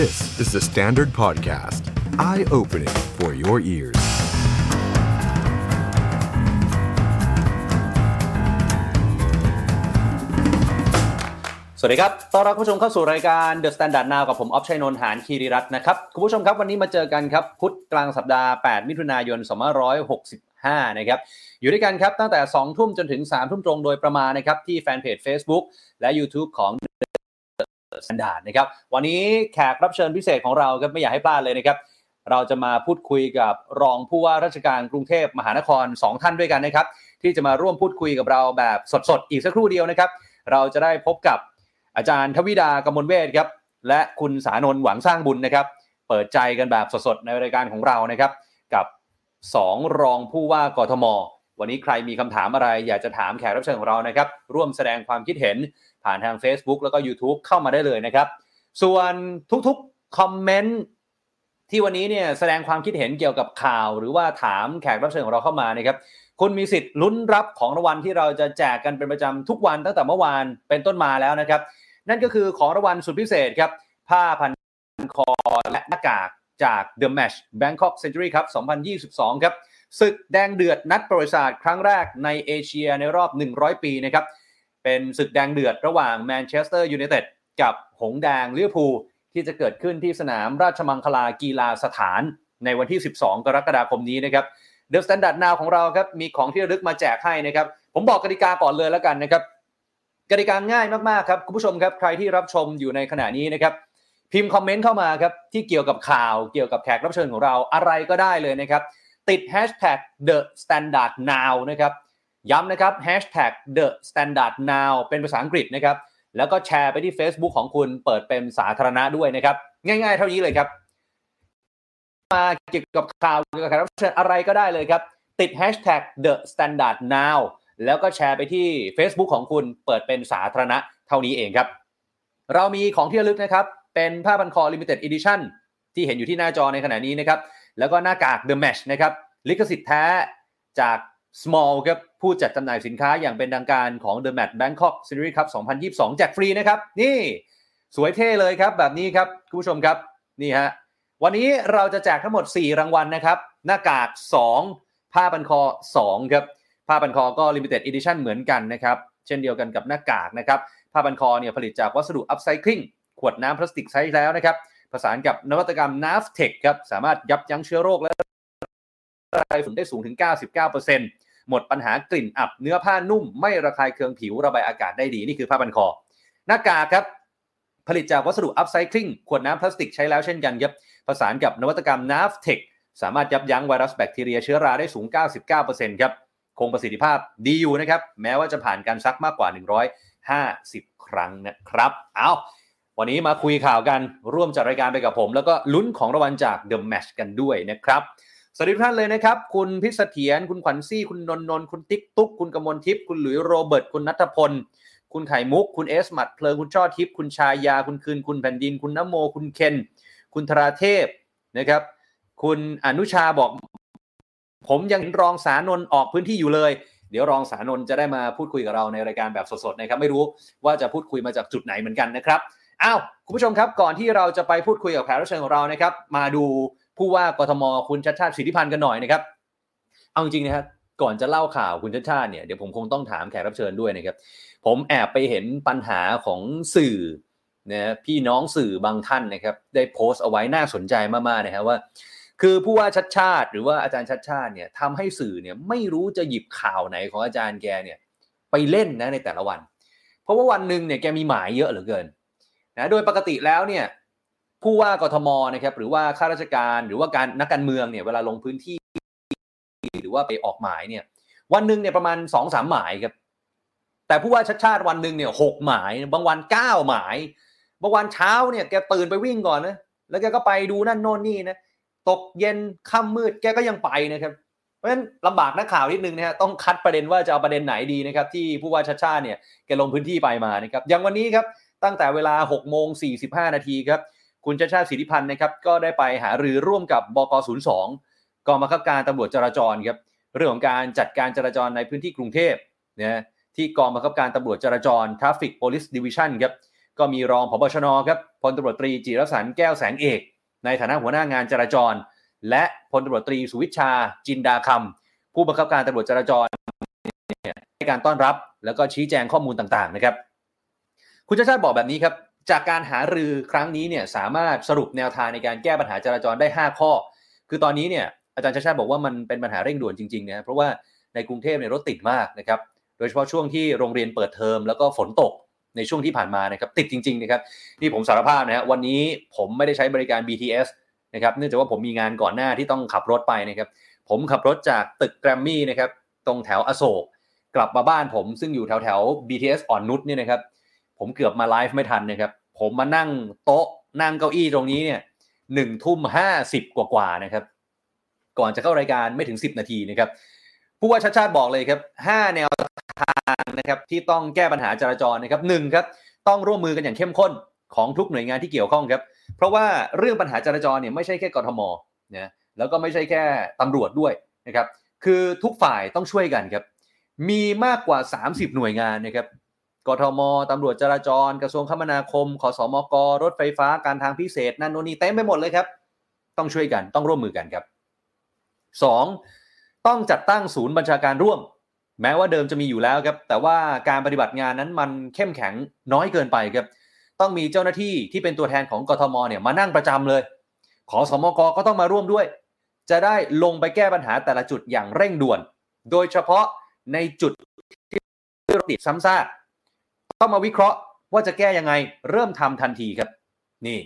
This is the Standard Podcast. Eye-opening for your ears. สวัสดีครับ ต้อนรับคุณผู้ชมเข้าสู่รายการ The Standard Now กับผม ออฟชัยนนท์ หานคีริรัตน์นะครับ คุณผู้ชมครับ วันนี้มาเจอกันครับ พุธกลางสัปดาห์ 8 มิถุนายน 2565 นะครับ อยู่ด้วยกันครับ ตั้งแต่ 2 ทุ่มจนถึง 3 ทุ่มตรงโดยประมาณนะครับ ที่แฟนเพจ Facebook และ YouTube ของ The Standard นะครับวันนี้แขกรับเชิญพิเศษของเราครับไม่อยากให้พลาดเลยนะครับ เราจะมาพูดคุยกับรองผู้ว่าราชการกรุงเทพมหานคร 2 ท่านด้วยกันนะครับ ที่จะมาร่วมพูดคุยกับเราแบบสดๆ อีกสักครู่เดียวนะครับ เราจะได้พบกับอาจารย์ทวิดากมลเวทครับ และคุณสานนท์หวังสร้างบุญนะครับ เปิดใจกันแบบสดๆในรายการของเรานะครับ กับ 2 รองผู้ว่ากทม วันนี้ใครมีคำถามอะไร อยากจะถามแขกรับเชิญของเรานะครับ ร่วมแสดงความคิดเห็น ผ่านทาง Facebook แล้วก็ YouTube เข้ามาได้เลยนะครับ ส่วนทุกๆคอมเมนต์ที่วันนี้เนี่ยแสดงความคิดเห็นเกี่ยวกับข่าว หรือว่าถามแขกรับเชิญของเราเข้ามานะครับคุณมีสิทธิ์ลุ้นรับของรางวัลที่เราจะแจกกันเป็นประจำทุกวันตั้งแต่เมื่อวานเป็นต้นมาแล้วนะครับ นั่นก็คือของรางวัลสุดพิเศษครับ ผ้าพันคอและหน้ากากจาก The Match Bangkok Century ครับ 2022 ครับศึกแดงเดือดนัดประวัติศาสตร์ครั้งแรกในเอเชียในรอบ 100 ปีนะครับ เป็นศึกแดงเดือดระหว่างแมนเชสเตอร์ยูไนเต็ดกับหงส์แดงลิเวอร์พูลที่จะเกิดขึ้นที่สนามราชมังคลากีฬาสถานในวันที่ 12 กรกฎาคมนี้นะครับ THE STANDARD NOW ของเราครับมีของที่ระลึกมาแจกให้นะครับ ผมบอกกติกาก่อนเลยแล้วกันนะครับกติกาง่ายมากๆครับคุณผู้ชมครับใครที่รับชมอยู่ในขณะนี้นะครับพิมพ์คอมเมนต์เข้ามาครับที่เกี่ยวกับข่าวเกี่ยวกับแขกรับเชิญของเราอะไรก็ได้เลยนะครับติด hashtag the standard now นะครับ ย้ำนะครับ hashtag the standard now เป็นภาษาอังกฤษนะครับ แล้วก็แชร์ไปที่ Facebook ของคุณเปิดเป็นสาธารณะด้วยนะครับ ง่ายๆ เท่านี้เลยครับ มาเกี่ยวกับข่าวเกี่ยวกับแขกรับเชิญอะไรก็ได้เลยครับ ติด hashtag the standard now แล้วก็แชร์ไปที่ Facebook ของคุณเปิดเป็นสาธารณะเท่านี้เองครับ เรามีของที่ระลึกนะครับ เป็นผ้าพันคอ limited edition ที่เห็นอยู่ที่หน้าจอในขณะนี้นะครับ แล้วก็หน้ากาก The Mesh นะครับ ลิขสิทธิ์แท้จาก Small ครับผู้จัดจำหน่ายสินค้าอย่างเป็นทางการของ The Mat Bangkok Series Cup 2022 แจกฟรีนะครับ นี่สวยเท่เลยครับ แบบนี้ครับคุณผู้ชมครับนี่ฮะวันนี้เราจะแจกทั้งหมด 4 รางวัลนะครับ หน้ากาก 2 ผ้าพันคอ 2 ครับผ้าพันคอก็ Limited Edition เหมือนกันนะครับ เช่นเดียวกันกับหน้ากากนะครับผ้าพันคอเนี่ยผลิตจากวัสดุ Upcycling ขวดน้ำพลาสติกใช้แล้วนะครับผสานกับนวัตกรรม n a v t e c h ครับสามารถยับยั้งเชื้อโรคและ ไรฝุ่นได้สูงถึง 99%หมดปัญหากลิ่นอับ เนื้อผ้านุ่ม ไม่ระคายเคืองผิวระบายอากาศได้ดี นี่คือผ้าพันคอ หน้ากากครับ ผลิตจากวัสดุ Upcycling ขวดน้ำพลาสติกใช้แล้วเช่นกันครับผสานกับนวัตกรรม n a v t e c สามารถยับยั้งไวรัสแบคทีเรียเชื้อราได้สูง 99%ครับคงประสิทธิภาพดีอยู่นะครับ แม้ว่าจะผ่านการซักมากกว่า 150 ครั้งนะครับ เอาวันนี้มาคุยข่าวกันร่วมจัดรายการไปกับผม แล้วก็ลุ้นของรางวัลจาก The Match กันด้วยนะครับ สวัสดีทุกท่านเลยนะครับ คุณพิษเสถียรคุณขวัญซี่ คุณนนนนท์คุณติ๊กตุ๊ก คุณกมลทิพย์คุณหลุยโรเบิร์ต คุณนัทพล คุณไข่มุก คุณเอสหมัดเพลิง คุณช่อทิพย์ คุณชายา คุณคืน คุณแผ่นดิน คุณน้โม คุณเคน คุณธราเทพ นะครับ คุณอนุชาบอก ผมยังรองสานนออกพื้นที่อยู่เลย เดี๋ยวรองสานนจะได้มาพูดคุยกับเราในรายการแบบสดๆนะครับ ไม่รู้ว่าจะพูดคุยมาจากจุดไหนเหมือนกันนะครับ อ้าว คุณผู้ชมครับ ก่อนที่เราจะไปพูดคุยกับแขกรับเชิญของเรานะครับ มาดู ผู้ว่ากทมคุณชัดชาติสิทธิพันธ์กันหน่อยนะครับ เอาจริงนะครับก่อนจะเล่าข่าวคุณชัดชาติเนี่ยเดี๋ยวผมคงต้องถามแขกรับเชิญด้วยนะครับ ผมแอบไปเห็นปัญหาของสื่อนะพี่น้องสื่อบางท่านนะครับ ได้โพสต์เอาไว้น่าสนใจมากๆนะครับว่า คือผู้ว่าชัดชาติ หรือว่าอาจารย์ชัดชาติเนี่ยทำให้สื่อเนี่ยไม่รู้จะหยิบข่าวไหนของอาจารย์แกเนี่ยไปเล่นนะในแต่ละวัน เพราะว่าวันหนึ่งเนี่ยแกมีหมายเยอะเหลือเกินนะโดยปกติแล้วเนี่ย ผู้ว่ากทมนะครับหรือว่าข้าราชการหรือว่าการนักการเมืองเนี่ยเวลาลงพื้นที่ หรือว่าไปออกหมายเนี่ย วันหนึ่งเนี่ยประมาณสองสามหมายครับแต่ผู้ว่าชัดชาติวันหนึ่งเนี่ยหกหมาย บางวันเก้าหมาย บางวันเช้าเนี่ยแกตื่นไปวิ่งก่อนนะแล้วแกก็ไปดูนั่นโน่นนี่นะตกเย็นค่ำมืดแกก็ยังไปนะครับเพราะฉะนั้นลำบากนักข่าวนิดนึงนะฮะต้องคัดประเด็นว่าจะเอาประเด็นไหนดีนะครับที่ผู้ว่าชัดชาติเนี่ยแกลงพื้นที่ไปมานะครับอย่างวันนี้ครับตั้งแต่เวลา6โมง45นาทีครับ คุณชาชาติสิทธิพันธ์นะครับก็ได้ไปหารือร่วมกับบก 02 กองบังคับการตำรวจจราจรครับเรื่องของการจัดการจราจรในพื้นที่กรุงเทพนะที่กองบังคับการตำรวจจราจร Traffic Police Division ครับก็มีรองผบชนครับพลตำรวจตรีจิรสันแก้วแสงเอก ในฐานะหัวหน้างานจราจร และพลตำรวจตรีสุวิชา จินดาคำผู้บังคับการตำรวจจราจรให้การต้อนรับ แล้วก็ชี้แจงข้อมูลต่างๆนะครับ คุณชาชาติบอกแบบนี้ครับ จากการหารือครั้งนี้เนี่ยสามารถสรุปแนวทางในการแก้ปัญหาจราจรได้ 5 ข้อ คือตอนนี้เนี่ยอาจารย์ชาชาบอกว่ามันเป็นปัญหาเร่งด่วนจริงๆนะเพราะว่าในกรุงเทพเนี่ยรถติดมากนะครับโดยเฉพาะช่วงที่โรงเรียนเปิดเทอมแล้วก็ฝนตกในช่วงที่ผ่านมานะครับติดจริงๆนะครับนี่ผมสารภาพนะฮะวันนี้ผมไม่ได้ใช้บริการ BTS นะครับเนื่องจากว่าผมมีงานก่อนหน้าที่ต้องขับรถไปนะครับผมขับรถจากตึกแกรมมี่นะครับตรงแถวอโศกกลับมาบ้านผมซึ่งอยู่แถวแถว BTS อ่อนนุชเนี่ยนะครับ ผมเกือบมาไลฟ์ไม่ทันนะครับ ผมมานั่งโต๊ะนั่งเก้าอี้ตรงนี้เนี่ยหนึ่งทุ่มห้าสิบกว่าๆนะครับ ก่อนจะเข้ารายการไม่ถึง10นาทีนะครับผู้ว่าชาติชาติบอกเลยครับ5แนวทางนะครับที่ต้องแก้ปัญหาจราจรนะครับหนึ่งครับต้องร่วมมือกันอย่างเข้มข้นของทุกหน่วยงานที่เกี่ยวข้องครับ เพราะว่าเรื่องปัญหาจราจรเนี่ยไม่ใช่แค่กทมนะแล้วก็ไม่ใช่แค่ตำรวจด้วยนะครับคือทุกฝ่ายต้องช่วยกันครับมีมากกว่า 30 หน่วยงานนะครับ กทมตำรวจจราจร กระทรวงคมนาคมขอสมกรถไฟฟ้าการทางพิเศษนั่นโน่นนี่เต็มไปหมดเลยครับ ต้องช่วยกันต้องร่วมมือกันครับ 2. ต้องจัดตั้งศูนย์บัญชาการร่วม แม้ว่าเดิมจะมีอยู่แล้วครับ แต่ว่าการปฏิบัติงานนั้นมันเข้มแข็งน้อยเกินไปครับ ต้องมีเจ้าหน้าที่ที่เป็นตัวแทนของกทมเนี่ยมานั่งประจำเลย ขอสมกก็ต้องมาร่วมด้วย จะได้ลงไปแก้ปัญหาแต่ละจุดอย่างเร่งด่วน โดยเฉพาะในจุดที่รถติดซ้ำซาก ต้องมาวิเคราะห์ว่าจะแก้ยังไง เริ่มทำทันทีครับ นี่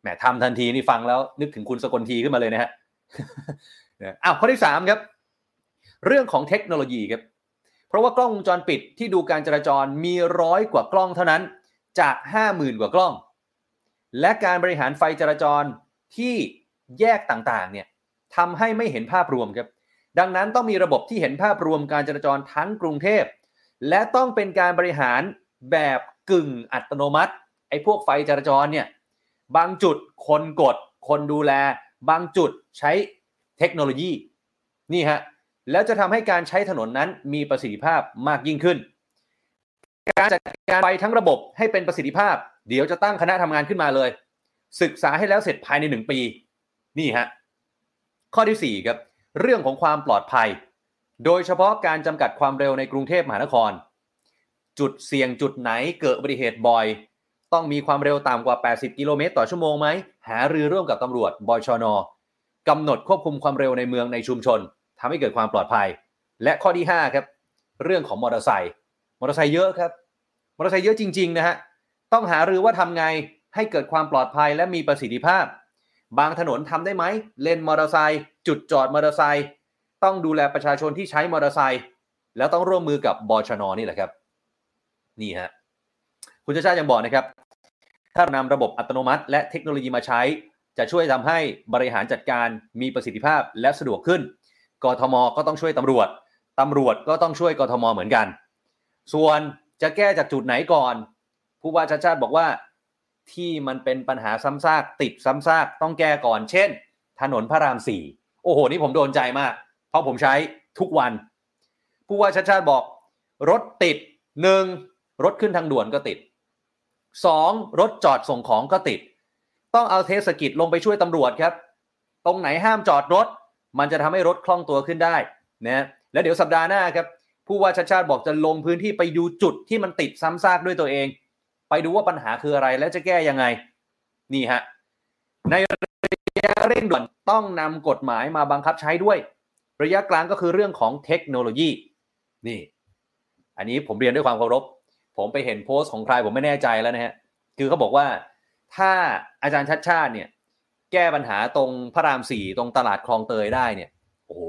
แหมทำทันทีนี่ฟังแล้ว นึกถึงคุณสกลทีขึ้นมาเลยนะฮะอ้าวข้อที่3ครับ เรื่องของเทคโนโลยีครับ เพราะว่ากล้องวงจรปิดที่ดูการจราจรมีร้อยกว่ากล้องเท่านั้น จาก50,000กว่ากล้อง และการบริหารไฟจราจรที่แยกต่างๆเนี่ยทำให้ไม่เห็นภาพรวมครับ ดังนั้นต้องมีระบบที่เห็นภาพรวมการจราจรทั้งกรุงเทพ และต้องเป็นการบริหาร แบบกึ่งอัตโนมัติไอ้พวกไฟจราจรเนี่ยบางจุดคนกด คนดูแล บางจุดใช้เทคโนโลยีนี่ฮะแล้วจะทำให้การใช้ถนนนั้นมีประสิทธิภาพมากยิ่งขึ้น การจัดการไฟทั้งระบบให้เป็นประสิทธิภาพ เดี๋ยวจะตั้งคณะทำงานขึ้นมาเลย ศึกษาให้แล้วเสร็จภายในหนึ่งปี นี่ฮะข้อที่ 4 ครับ เรื่องของความปลอดภัย โดยเฉพาะการจำกัดความเร็วในกรุงเทพมหานคร จุดเสี่ยงจุดไหนเกิดอุบัติเหตุบ่อย ต้องมีความเร็วต่ำกว่า 80 กิโลเมตรต่อชั่วโมงไหม หารือร่วมกับตำรวจบชนกำหนดควบคุมความเร็วในเมืองในชุมชนทำให้เกิดความปลอดภัย และข้อที่ 5 ครับ เรื่องของมอเตอร์ไซค์มอเตอร์ไซค์เยอะครับมอเตอร์ไซค์เยอะจริงๆนะฮะต้องหารือว่าทำไงให้เกิดความปลอดภัยและมีประสิทธิภาพ บางถนนทำได้ไหมเลนมอเตอร์ไซค์จุดจอดมอเตอร์ไซค์ต้องดูแลประชาชนที่ใช้มอเตอร์ไซค์แล้วต้องร่วมมือกับบชนนี่แหละครับ นี่ฮะคุณชาชาติยังบอกนะครับ ถ้านำระบบอัตโนมัติ และเทคโนโลยีมาใช้ จะช่วยทำให้บริหารจัดการมีประสิทธิภาพและสะดวกขึ้นกทมก็ต้องช่วยตำรวจตำรวจก็ต้องช่วยกทมเหมือนกัน ส่วนจะแก้จากจุดไหนก่อน ผู้ว่าชาชาติบอกว่าที่มันเป็นปัญหาซ้ำซากติดซ้ำซากต้องแก้ก่อน เช่น ถนนพระรามสี่โอ้โห นี่ผมโดนใจมาก เพราะผมใช้ทุกวัน ผู้ว่าชาชาติบอก รถติดหนึ่ง รถขึ้นทางด่วนก็ติดสองรถจอดส่งของก็ติด ต้องเอาเทศกิจลงไปช่วยตำรวจครับ ตรงไหนห้ามจอดรถ มันจะทำให้รถคล่องตัวขึ้นได้นะแล้วเดี๋ยวสัปดาห์หน้าครับผู้ว่าชาติชาติบอกจะลงพื้นที่ไปดูจุดที่มันติดซ้ำซากด้วยตัวเอง ไปดูว่าปัญหาคืออะไรและจะแก้ยังไง นี่ฮะ ในระยะเร่งด่วนต้องนำกฎหมายมาบังคับใช้ด้วย ระยะกลางก็คือเรื่องของเทคโนโลยี นี่ อันนี้ผมเรียนด้วยความเคารพ ผมไปเห็นโพสต์ของใครผมไม่แน่ใจแล้วนะฮะคือเขาบอกว่าถ้าอาจารย์ชัดชาติเนี่ย แก้ปัญหาตรงพระรามสี่ตรงตลาดคลองเตยได้เนี่ย โอ้โห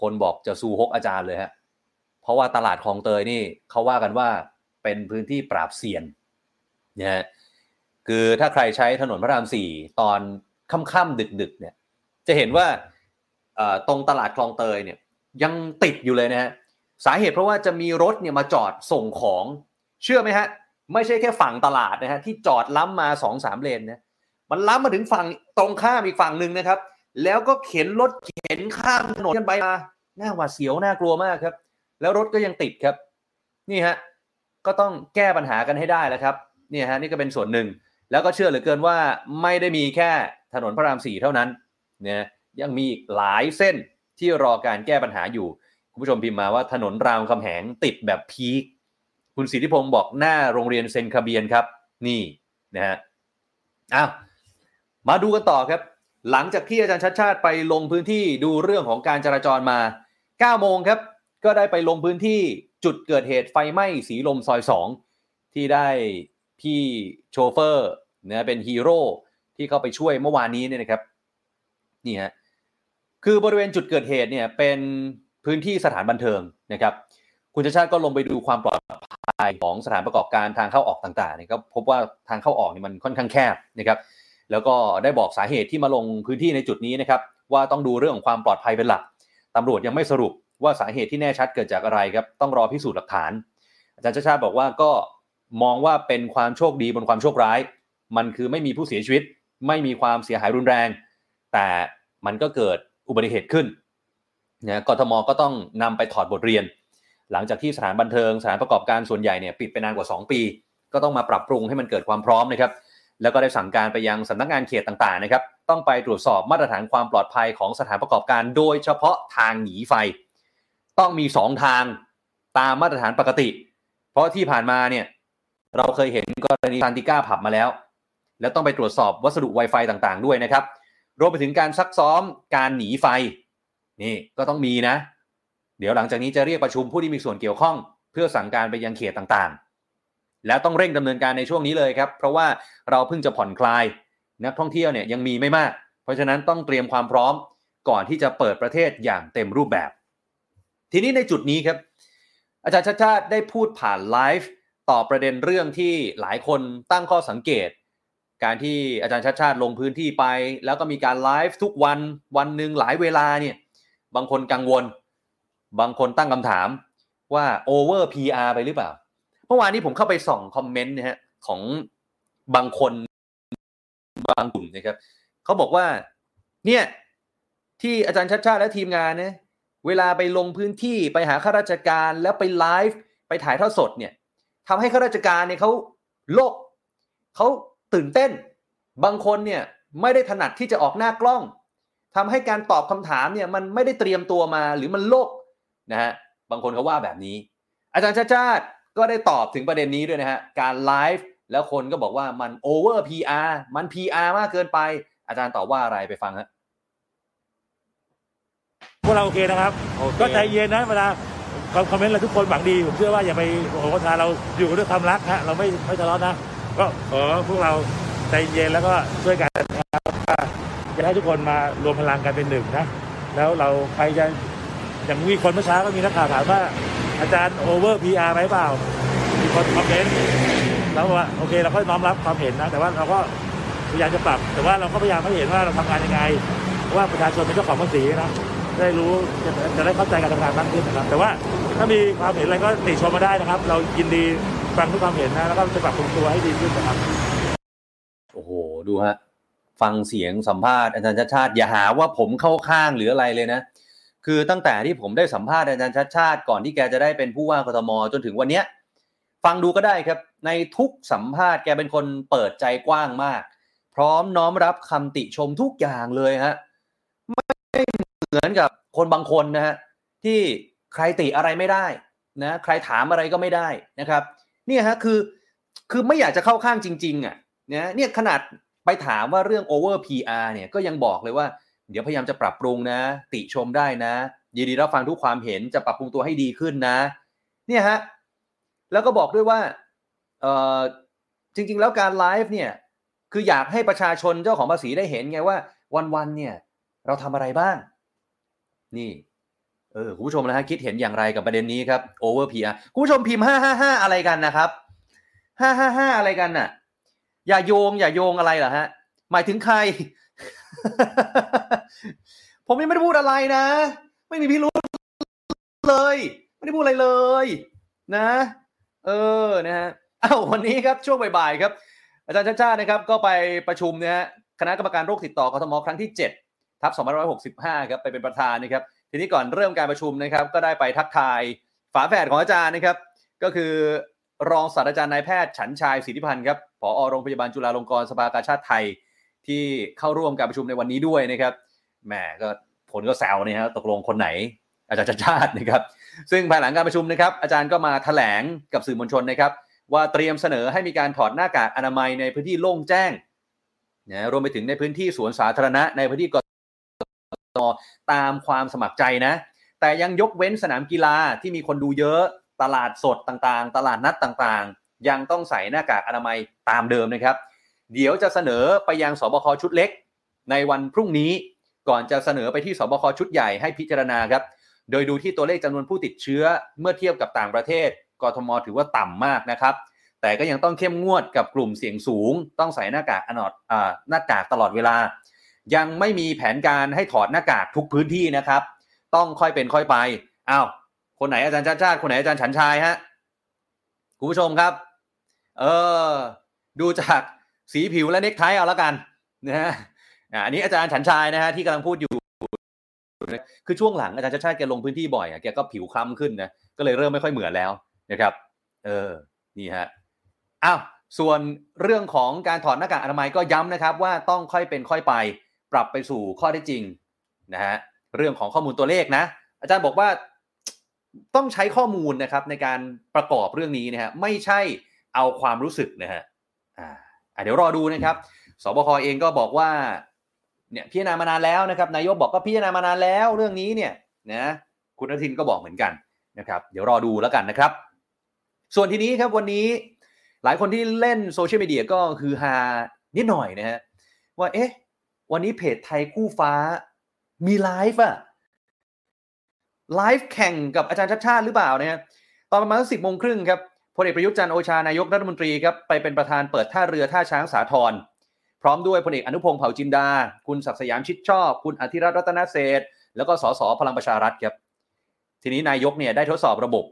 คนบอกจะสู้ฮกอาจารย์เลยฮะเพราะว่าตลาดคลองเตยนี่เขาว่ากันว่าเป็นพื้นที่ปราบเซียนนะฮะคือถ้าใครใช้ถนนพระรามสี่ตอนค่ำๆดึกๆเนี่ย จะเห็นว่าตรงตลาดคลองเตยเนี่ย ยังติดอยู่เลยนะฮะ สาเหตุเพราะว่าจะมีรถเนี่ยมาจอดส่งของ เชื่อไหมฮะ ไม่ใช่แค่ฝั่งตลาดนะฮะที่จอดล้ำมาสองสามเลนนะมันล้ำมาถึงฝั่งตรงข้ามอีกฝั่งหนึ่งนะครับ แล้วก็เข็นรถเข็นข้ามถนนกันไปมาหน้าหวาดเสียวน่ากลัวมากครับ แล้วรถก็ยังติดครับ นี่ฮะก็ต้องแก้ปัญหากันให้ได้แล้วครับนี่ฮะนี่ก็เป็นส่วนหนึ่ง แล้วก็เชื่อเหลือเกินว่าไม่ได้มีแค่ถนนพระรามสี่เท่านั้นเนี่ยยังมีหลายเส้นที่รอการแก้ปัญหาอยู่ ผู้ชมพิมพ์มาว่าถนนรามคำแหงติดแบบพีคคุณสิทธิพงศ์บอกหน้าโรงเรียนเซนคาเบียนครับ นี่นะฮะอ้าวมาดูกันต่อครับ หลังจากที่อาจารย์ชัดชาติไปลงพื้นที่ดูเรื่องของการจราจรมา9โมงครับ ก็ได้ไปลงพื้นที่จุดเกิดเหตุไฟไหม้สีลมซอย 2 ที่ได้พี่โชเฟอร์นะเป็นฮีโร่ที่เข้าไปช่วยเมื่อวานนี้เนี่ยนะครับนี่ฮะคือบริเวณจุดเกิดเหตุเนี่ยเป็น พื้นที่สถานบันเทิงนะครับ คุณชัชชาติก็ลงไปดูความปลอดภัยของสถานประกอบการทางเข้าออกต่างๆเนี่ยก็พบว่าทางเข้าออกนี่มันค่อนข้างแคบนะครับ แล้วก็ได้บอกสาเหตุที่มาลงพื้นที่ในจุดนี้นะครับว่าต้องดูเรื่องของความปลอดภัยเป็นหลักตำรวจยังไม่สรุปว่าสาเหตุที่แน่ชัดเกิดจากอะไรครับต้องรอพิสูจน์หลักฐาน อาจารย์ชาชาบอกว่าก็มองว่าเป็นความโชคดีบนความโชคร้าย มันคือไม่มีผู้เสียชีวิต ไม่มีความเสียหายรุนแรง แต่มันก็เกิดอุบัติเหตุขึ้น นะกทมก็ต้องนำไปถอดบทเรียน หลังจากที่สถานบันเทิงสถานประกอบการส่วนใหญ่เนี่ยปิดไปนานกว่า 2 ปี ก็ต้องมาปรับปรุงให้มันเกิดความพร้อมนะครับแล้วก็ได้สั่งการไปยังสำนักงานเขตต่างๆนะครับต้องไปตรวจสอบมาตรฐานความปลอดภัยของสถานประกอบการ โดยเฉพาะทางหนีไฟ ต้องมี 2 ทางตามมาตรฐานปกติ เพราะที่ผ่านมาเนี่ยเราเคยเห็นกรณีซานติก้าผับมาแล้ว แล้วต้องไปตรวจสอบวัสดุ Wi-Fi ต่างๆ ด้วยนะครับรวมไปถึงการซักซ้อมการหนีไฟ นี่ก็ต้องมีนะ เดี๋ยวหลังจากนี้จะเรียกประชุมผู้ที่มีส่วนเกี่ยวข้อง เพื่อสั่งการไปยังเขตต่างๆ แล้วต้องเร่งดำเนินการในช่วงนี้เลยครับ เพราะว่าเราเพิ่งจะผ่อนคลาย นักท่องเที่ยวเนี่ยยังมีไม่มาก เพราะฉะนั้นต้องเตรียมความพร้อมก่อนที่จะเปิดประเทศอย่างเต็มรูปแบบ ทีนี้ในจุดนี้ครับ อาจารย์ชาติชาติได้พูดผ่านไลฟ์ต่อประเด็นเรื่องที่หลายคนตั้งข้อสังเกต การที่อาจารย์ชาติชาติลงพื้นที่ไป แล้วก็มีการไลฟ์ทุกวันวันหนึ่งหลายเวลาเนี่ย บางคนกังวล บางคนตั้งคำถามว่า over PR ไปหรือเปล่า เมื่อวานนี้ผมเข้าไปส่องคอมเมนต์นะฮะของบางคนบางกลุ่มนะครับเขาบอกว่า เนี่ยที่อาจารย์ชัดชาติและทีมงานเนี่ยเวลาไปลงพื้นที่ไปหาข้าราชการแล้วไปไลฟ์ไปถ่ายทอดสดเนี่ยทำให้ข้าราชการเนี่ยเขาโลกเขาตื่นเต้น บางคนเนี่ยไม่ได้ถนัดที่จะออกหน้ากล้อง ทำให้การตอบคำถามเนี่ยมันไม่ได้เตรียมตัวมาหรือมันโลกนะฮะบางคนเขาว่าแบบนี้ อาจารย์ชัชชาติก็ได้ตอบถึงประเด็นนี้ด้วยนะฮะการไลฟ์แล้วคนก็บอกว่ามันโอเวอร์ PR มัน PR มากเกินไป อาจารย์ตอบว่าอะไรไปฟังฮะพวกเราโอเคนะครับโอเคก็ใจเย็นนะเวลาคอมเมนต์เราทุกคนหวังดี ผมเชื่อว่าอย่าไปโอ้โหทาเราอยู่กันด้วยความรักฮะเราไม่ไม่ทะเลาะนะ ก็ขอพวกเรา ใจเย็นแล้วก็ช่วยกันนะครับว่าจะให้ทุกคนมารวมพลังกันเป็นหนึ่งนะ แล้วเราใครจะอย่างมีคนเมื่อเช้าก็มีนักข่าวถามว่าอาจารย์ over PR ไหมเปล่า มีคนคอมเมนต์แล้วว่าโอเคเราก็น้อมรับความเห็นนะ แต่ว่าเราก็พยายามจะปรับ แต่ว่าเราก็พยายามให้เห็นว่าเราทำงานยังไงเพราะว่าประชาชนเป็นเจ้าของภาษีนะได้รู้จะจะได้เข้าใจการทำงานมากขึ้นนะครับ แต่ว่าถ้ามีความเห็นอะไรก็ติชมมาได้นะครับ เรายินดีฟังทุกความเห็นนะแล้วก็จะปรับปรุงตัวให้ดีขึ้นนะครับ โอ้โห ดูฮะ ฟังเสียงสัมภาษณ์อาจารย์ชาติชาติอย่าหาว่าผมเข้าข้างหรืออะไรเลยนะ คือตั้งแต่ที่ผมได้สัมภาษณ์อาจารย์ชาติชาติก่อนที่แกจะได้เป็นผู้ว่ากทมจนถึงวันเนี้ย ฟังดูก็ได้ครับ ในทุกสัมภาษณ์แกเป็นคนเปิดใจกว้างมาก พร้อมน้อมรับคำติชมทุกอย่างเลยฮะ ไม่เหมือนกับคนบางคนนะฮะที่ใครติอะไรไม่ได้นะ ใครถามอะไรก็ไม่ได้นะครับ เนี่ยฮะคือคือไม่อยากจะเข้าข้างจริง ๆอะ นะเนี่ยขนาดไปถามว่าเรื่อง over PR เนี่ยก็ยังบอกเลยว่า เดี๋ยวพยายามจะปรับปรุงนะ ติชมได้นะยินดีรับฟังทุกความเห็นจะปรับปรุงตัวให้ดีขึ้นนะ เนี่ยฮะแล้วก็บอกด้วยว่าเออจริง ๆ แล้วการไลฟ์เนี่ยคืออยากให้ประชาชนเจ้าของภาษีได้เห็นไงว่า วันๆเนี่ยเราทำอะไรบ้าง นี่เออคุณผู้ชมนะฮะคิดเห็นอย่างไรกับประเด็นนี้ครับ over PR คุณผู้ชมพิมพ์ห้าห้าห้าอะไรกันนะครับห้าห้าห้าอะไรกันน่ะ อย่าโยง อย่าโยงอะไรเหรอฮะ หมายถึงใคร ผมยังไม่ได้พูดอะไรนะ ไม่มีพิรุธเลย ไม่ได้พูดอะไรเลย นะ เออนะฮะอ้าววันนี้ครับช่วงบ่ายๆครับ อาจารย์ชาชาตินะครับ ก็ไปประชุมเนี่ยฮะคณะกรรมการโรคติดต่อกทมครั้งที่ 7ทับ2565 ครับไปเป็นประธานนะครับ ทีนี้ก่อนเริ่มการประชุมนะครับ ก็ได้ไปทักทายฝาแฝดของอาจารย์นะครับ ก็คือรองศาสตราจารย์นายแพทย์ฉันชายศิริพันธ์ครับ ผอโรงพยาบาลจุฬาลงกรณ์สภากาชาติไทยที่เข้าร่วมการประชุมในวันนี้ด้วยนะครับแหมก็ผลก็แซวนี่ฮะตกลงคนไหน อาจารย์ชาติชาตินะครับซึ่งภายหลังการประชุมนะครับอาจารย์ก็มาแถลงกับสื่อมวลชนนะครับว่าเตรียมเสนอให้มีการถอดหน้ากากอนามัยในพื้นที่โล่งแจ้งนะรวมไปถึงในพื้นที่สวนสาธารณะในพื้นที่กทมตามความสมัครใจนะ แต่ยังยกเว้นสนามกีฬาที่มีคนดูเยอะตลาดสดต่างๆ ตลาดนัดต่างๆ ยังต้องใส่หน้ากากอนามัยตามเดิมนะครับ เดี๋ยวจะเสนอไปยังสบคชุดเล็ก ในวันพรุ่งนี้ก่อนจะเสนอไปที่สบคชุดใหญ่ให้พิจารณาครับ โดยดูที่ตัวเลขจำนวนผู้ติดเชื้อเมื่อเทียบกับต่างประเทศ กทมถือว่าต่ำมากนะครับ แต่ก็ยังต้องเข้มงวดกับกลุ่มเสี่ยงสูง ต้องใส่หน้ากากอนอดหน้ากากตลอดเวลา ยังไม่มีแผนการให้ถอดหน้ากากทุกพื้นที่นะครับ ต้องค่อยเป็นค่อยไปอ้าวคนไหนอาจารย์ชาติชาติคนไหนอาจารย์ฉันชายฮะคุณผู้ชมครับ เออ ดูจากสีผิวและเน็กไทเอาละกันนะฮะอันนี้อาจารย์ฉันชายนะฮะที่กำลังพูดอยู่คือช่วงหลังอาจารย์ชาติชาติแกลงพื้นที่บ่อยอะแกก็ผิวคล้ำขึ้นนะก็เลยเริ่มไม่ค่อยเหมือนแล้วนะครับ เออนี่ฮะอ้าวส่วนเรื่องของการถอดหน้ากากอนามัยก็ย้ำนะครับ ว่าต้องค่อยเป็นค่อยไป ปรับไปสู่ข้อได้จริงนะฮะเรื่องของข้อมูลตัวเลขนะ อาจารย์บอกว่าต้องใช้ข้อมูลนะครับในการประกอบเรื่องนี้นะฮะไม่ใช่ เอาความรู้สึกนะฮะอ่าเดี๋ยวรอดูนะครับสบคเองก็บอกว่าเนี่ยพิจารณามานานแล้วนะครับนายกบอกก็พิจารณามานานแล้วเรื่องนี้เนี่ยนะคุณอนุทินก็บอกเหมือนกันนะครับเดี๋ยวรอดูแล้วกันนะครับ ส่วนทีนี้ครับวันนี้หลายคนที่เล่นโซเชียลมีเดียก็คือฮานิดหน่อยนะฮะว่าเอ๊ะวันนี้เพจไทยคู่ฟ้ามีไลฟ์อะไลฟ์แข่งกับอาจารย์ชัชชาติหรือเปล่านะฮะตอนประมาณสิบโมงครึ่งครับ พลเอกประยุทธ์จันทร์โอชานายกรัฐมนตรีครับไปเป็นประธานเปิดท่าเรือท่าช้างสาทรพร้อมด้วยพลเอกอนุพงษ์เผ่าจินดา คุณศักดิ์สยามชิดชอบ คุณอธิรัตน์รัตนเศรษฐแล้วก็สสพลังประชารัฐครับ ทีนี้นายกเนี่ยได้ทดสอบระบบ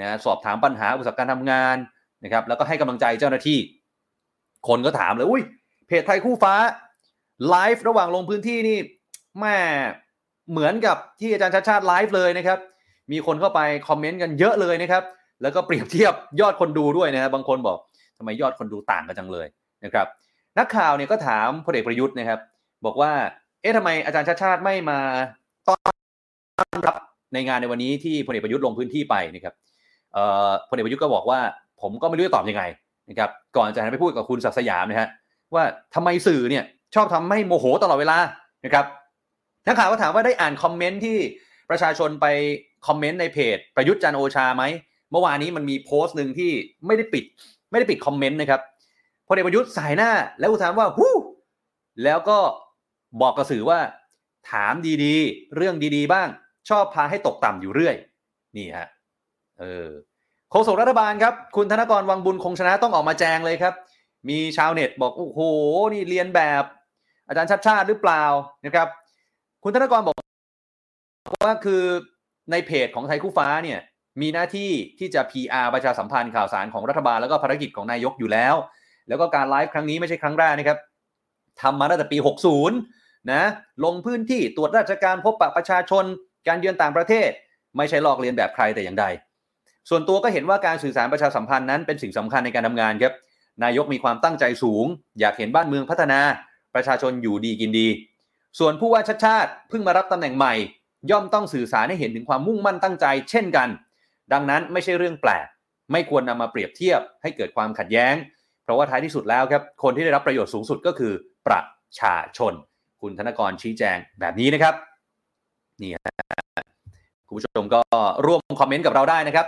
นะสอบถามปัญหาอุปสรรคการทำงานนะครับ แล้วก็ให้กำลังใจเจ้าหน้าที่ คนก็ถามเลยอุ้ยเพจไทยคู่ฟ้าไลฟ์ระหว่างลงพื้นที่นี่แม่เหมือนกับที่อาจารย์ชาติชาติไลฟ์เลยนะครับ มีคนเข้าไปคอมเมนต์กันเยอะเลยนะครับ แล้วก็เปรียบเทียบยอดคนดูด้วยนะครับบางคนบอกทำไมยอดคนดูต่างกันจังเลยนะครับนักข่าวเนี่ยก็ถามพลเอกประยุทธ์นะครับ บอกว่า เอ๊ะทำไมอาจารย์ชาติชาติไม่มาต้อนรับในงานในวันนี้ที่พลเอกประยุทธ์ลงพื้นที่ไปนะครับพลเอกประยุทธ์ก็บอกว่า ผมก็ไม่รู้จะตอบยังไงนะครับก่อนจะหันไปพูดกับคุณศักสยามนะฮะว่าทำไมสื่อเนี่ยชอบทำให้โมโหตลอดเวลานะครับนักข่าวก็ถามว่าได้อ่านคอมเมนต์ที่ประชาชนไปคอมเมนต์ในเพจ ประยุทธ์จันโอชาไหม มื่อวานนี้มันมีโพสต์หนึ่งที่ไม่ได้ปิด ไม่ได้ปิดคอมเมนต์นะครับพลเอกประยุทธ์สายหน้า แล้วอุทานว่าฮู้แล้วก็บอกกระสือว่า ถามดีๆ เรื่องดีๆ บ้าง ชอบพาให้ตกต่ำอยู่เรื่อย นี่ฮะเออโฆษกรัฐบาลครับ คุณธนกรวังบุญคงชนะต้องออกมาแจงเลยครับ มีชาวเน็ตบอก โอ้โห นี่เรียนแบบ อาจารย์ชัดชาติหรือเปล่านะครับ คุณธนกรบอกว่าคือในเพจของไทยคู่ฟ้าเนี่ย มีหน้าที่ที่จะ PR ประชาสัมพันธ์ข่าวสารของรัฐบาลแล้วก็ภารกิจของนายกอยู่แล้ว แล้วก็การไลฟ์ครั้งนี้ไม่ใช่ครั้งแรกนะครับทำมาตั้งแต่ปี 60 นะ ลงพื้นที่ตรวจราชการพบปะประชาชน การเยือนต่างประเทศ ไม่ใช่ลอกเลียนแบบใครแต่อย่างใด ส่วนตัวก็เห็นว่าการสื่อสารประชาสัมพันธ์นั้นเป็นสิ่งสำคัญในการทำงานครับ นายกมีความตั้งใจสูง อยากเห็นบ้านเมืองพัฒนา ประชาชนอยู่ดีกินดี ส่วนผู้ว่าชัดชาติเพิ่งมารับตำแหน่งใหม่ ย่อมต้องสื่อสารให้เห็นถึงความมุ่งมั่นตั้งใจ เช่นกัน ดังนั้นไม่ใช่เรื่องแปลก ไม่ควรนำมาเปรียบเทียบให้เกิดความขัดแย้ง เพราะว่าท้ายที่สุดแล้วครับคนที่ได้รับประโยชน์สูงสุดก็คือประชาชน คุณธนกรชี้แจงแบบนี้นะครับนี่ฮะคุณผู้ชมก็ร่วมคอมเมนต์กับเราได้นะครับ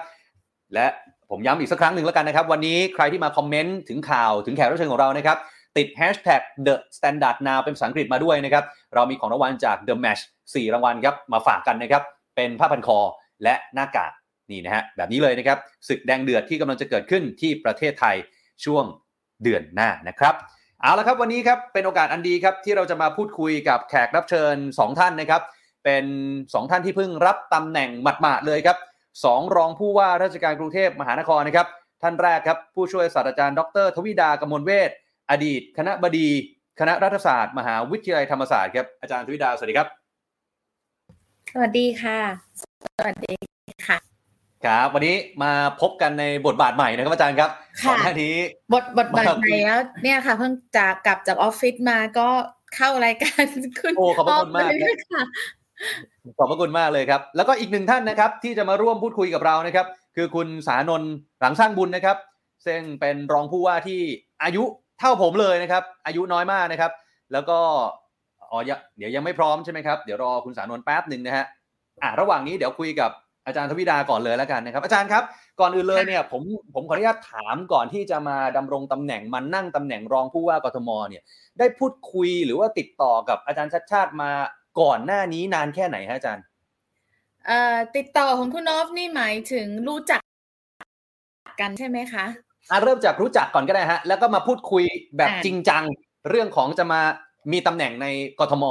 และผมย้ำอีกสักครั้งหนึ่งแล้วกันนะครับ วันนี้ใครที่มาคอมเมนต์ถึงข่าวถึงแขกรับเชิญของเรานะครับ ติด hashtag the standard now เป็นภาษาอังกฤษมาด้วยนะครับ เรามีของรางวัลจาก the match 4 รางวัลครับ มาฝากกันนะครับ เป็นผ้าพันคอและหน้ากาก นี่นะฮะแบบนี้เลยนะครับศึกแดงเดือดที่กำลังจะเกิดขึ้นที่ประเทศไทยช่วงเดือนหน้านะครับเอาละครับวันนี้ครับเป็นโอกาสอันดีครับที่เราจะมาพูดคุยกับแขกรับเชิญ 2 ท่านนะครับ เป็น 2 ท่านที่เพิ่งรับตำแหน่งหมาดๆเลยครับสองรองผู้ว่าราชการกรุงเทพมหานครนะครับ ท่านแรกครับผู้ช่วยศาสตราจารย์ ดร ทวิดากมลเวทอดีต คณะบดี คณะรัฐศาสตร์ มหาวิทยาลัยธรรมศาสตร์ครับอาจารย์ทวิดาสวัสดีครับ สวัสดีค่ะ สวัสดีค่ะ ครับวันนี้มาพบกันในบทบาทใหม่นะครับอาจารย์ครับก่อนหน้านี้บทบทบาทใหม่แล้วเนี่ยค่ะ เพิ่งจากกลับจากออฟฟิศมาก็เข้ารายการคุณโอ้ขอบคุณมากค่ะขอบพระคุณมากเลยครับ แล้วก็อีกหนึ่งท่านนะครับ ที่จะมาร่วมพูดคุยกับเรานะครับ คือคุณสานนท์หลังสร้างบุญนะครับ ซึ่งเป็นรองผู้ว่าที่อายุเท่าผมเลยนะครับ อายุน้อยมากนะครับ แล้วก็อ๋อเดี๋ยวยังไม่พร้อมใช่ไหมครับเดี๋ยวรอคุณสานนท์แป๊บหนึ่งนะฮะอ่าระหว่างนี้เดี๋ยวคุยกับ อาจารย์ทวิดาก่อนเลยแล้วกันนะครับ อาจารย์ครับ ก่อนอื่นเลยเนี่ยผมผมขออนุญาตถามก่อนที่จะมาดำรงตำแหน่งมันนั่งตำแหน่งรองผู้ว่ากทมเนี่ย ได้พูดคุยหรือว่าติดต่อกับอาจารย์ชัดชาติมาก่อนหน้านี้นานแค่ไหนฮะอาจารย์เอ่อติดต่อของคุณนอฟนี่หมายถึงรู้จักกันใช่ไหมคะอะเริ่มจากรู้จักก่อนก็ได้ฮะ แล้วก็มาพูดคุยแบบจริงจัง เรื่องของจะมามีตำแหน่งในกทม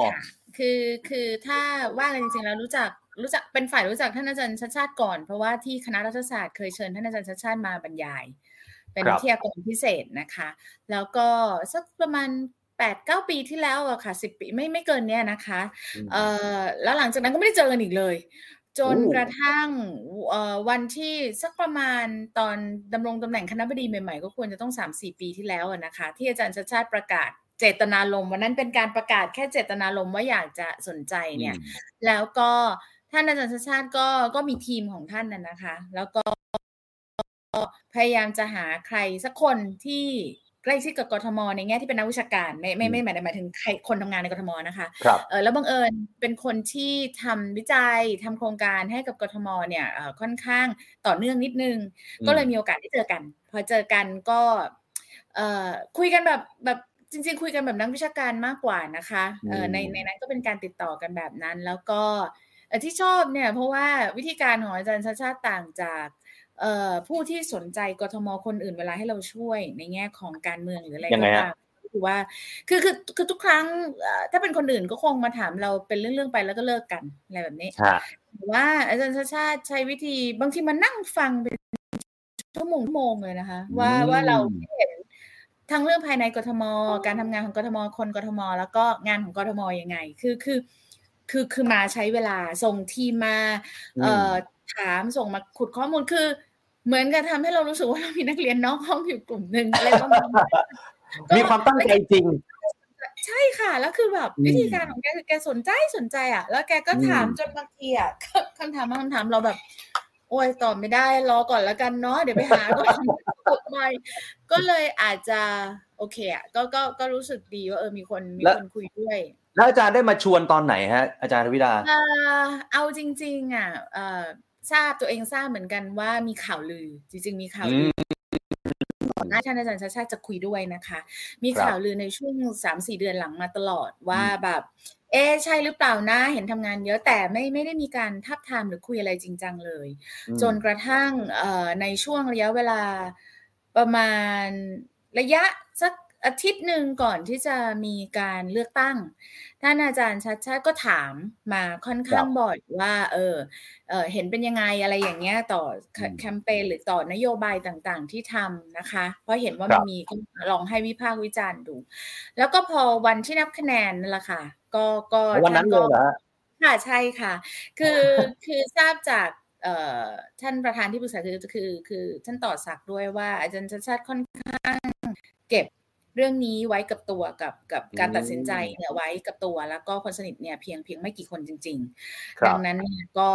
คือคือถ้าว่ากันจริงๆแล้วรู้จัก รู้จักเป็นฝ่ายรู้จักท่านอาจารย์ชัดชาติก่อน เพราะว่าที่คณะรัฐศาสตร์เคยเชิญท่านอาจารย์ชัดชาติมาบรรยาย เป็นวิทยากรพิเศษนะคะ แล้วก็สักประมาณแปดเก้าปีที่แล้วอะค่ะสิบปีไม่ไม่เกินเนี้ยนะคะเอ่อแล้วหลังจากนั้นก็ไม่ได้เจอกันอีกเลย จนกระทั่งวันที่สักประมาณตอนดำรงตำแหน่งคณะบดีใหม่ๆ ก็ควรจะต้องสามสี่ปีที่แล้วนะคะ ที่อาจารย์ชาติชาติประกาศเจตนาลมวันนั้นเป็นการประกาศแค่เจตนาลมว่าอยากจะสนใจเนี่ย แล้วก็ ท่านอาจารย์ชาชาติก็ก็มีทีมของท่านน่ะนะคะ แล้วก็พยายามจะหาใครสักคนที่ใกล้ชิดกับกทม ในแง่ที่เป็นนักวิชาการไม่ไม่ไม่หมายหมายถึงใครคนทำงานในกทมนะคะครับเออแล้วบังเอิญเป็นคนที่ทำวิจัยทำโครงการให้กับกทมเนี่ยค่อนข้างต่อเนื่องนิดนึง ก็เลยมีโอกาสได้เจอกัน พอเจอกันก็เออคุยกันแบบแบบจริง ๆ คุยกันแบบนักวิชาการมากกว่านะคะเออในในนั้นก็เป็นการติดต่อกันแบบนั้น แล้วก็ ที่ชอบเนี่ยเพราะว่าวิธีการของอาจารย์ชาชาติต่างจากผู้ที่สนใจกทมคนอื่นเวลาให้เราช่วยในแง่ของการเมืองหรืออะไรก็ตามคือว่าคือคือคือทุกครั้งถ้าเป็นคนอื่นก็คงมาถามเราเป็นเรื่องๆไปแล้วก็เลิกกันอะไรแบบนี้ว่าอาจารย์ชาชาติใช้วิธีบางทีมานั่งฟังเป็นชั่วโมงชั่วโมงเลยนะคะ ว่าว่าเราเห็นทั้งเรื่องภายในกทม การทำงานของกทม คนกทม แล้วก็งานของกทมยังไง คือคือ คือคือมาใช้เวลาส่งทีมมาเอ่อถามส่งมาขุดข้อมูลคือ เหมือนกับทำให้เรารู้สึกว่าเรามีนักเรียนน้องห้องอยู่กลุ่มหนึ่งอะไรประมาณมีความตั้งใจจริง ใช่ค่ะ แล้วคือแบบวิธีการของแกคือแกสนใจสนใจอะ แล้วแกก็ถามจนบางทีอะคำถามบางคำถามเราแบบ โอ้ยตอบไม่ได้รอก่อนแล้วกันเนาะเดี๋ยวไปหาก่อนกดใหม่ก็เลยอาจจะโอเคอะก็ก็ก็รู้สึกดีว่าเออมีคนมีคนคุยด้วย แล้วอาจารย์ได้มาชวนตอนไหนฮะ อาจารย์วิดาเอาจริง ๆ อะทราบตัวเองทราบเหมือนกันว่ามีข่าวลือ จริง ๆ มีข่าวลือก่อนหน้าท่านอาจารย์ชาชาจะคุยด้วยนะคะ มีข่าวลือในช่วงสามสี่เดือนหลังมาตลอดว่าแบบ เอ๊ใช่หรือเปล่านะเห็นทำงานเยอะแต่ไม่ไม่ได้มีการทับทามหรือคุยอะไรจริงจังเลย จนกระทั่งในช่วงระยะเวลาประมาณระยะสัก อาทิตย์หนึ่งก่อนที่จะมีการเลือกตั้ง ท่านอาจารย์ชัดชาติก็ถามมาค่อนข้างบ่อยว่า เออเออเห็นเป็นยังไงอะไรอย่างเงี้ยต่อแคมเปญหรือต่อนโยบายต่างๆ ที่ทำนะคะ เพราะเห็นว่ามันมีลองให้วิพากษ์วิจารณ์ดู แล้วก็พอวันที่นับคะแนนนั่นแหละค่ะ ก็ก็วันนั้นเลยเหรอค่ะใช่ค่ะ คือคือทราบจากท่านประธานที่ปรึกษาคือคือคือท่านต่อศักดิ์ด้วยว่าอาจารย์ชัดชาติค่อนข้างเก็บ เรื่องนี้ไว้กับตัวกับกับการตัดสินใจเนี่ยไว้กับตัวแล้วก็คนสนิทเนี่ยเพียงเพียงไม่กี่คนจริงๆดังนั้นก็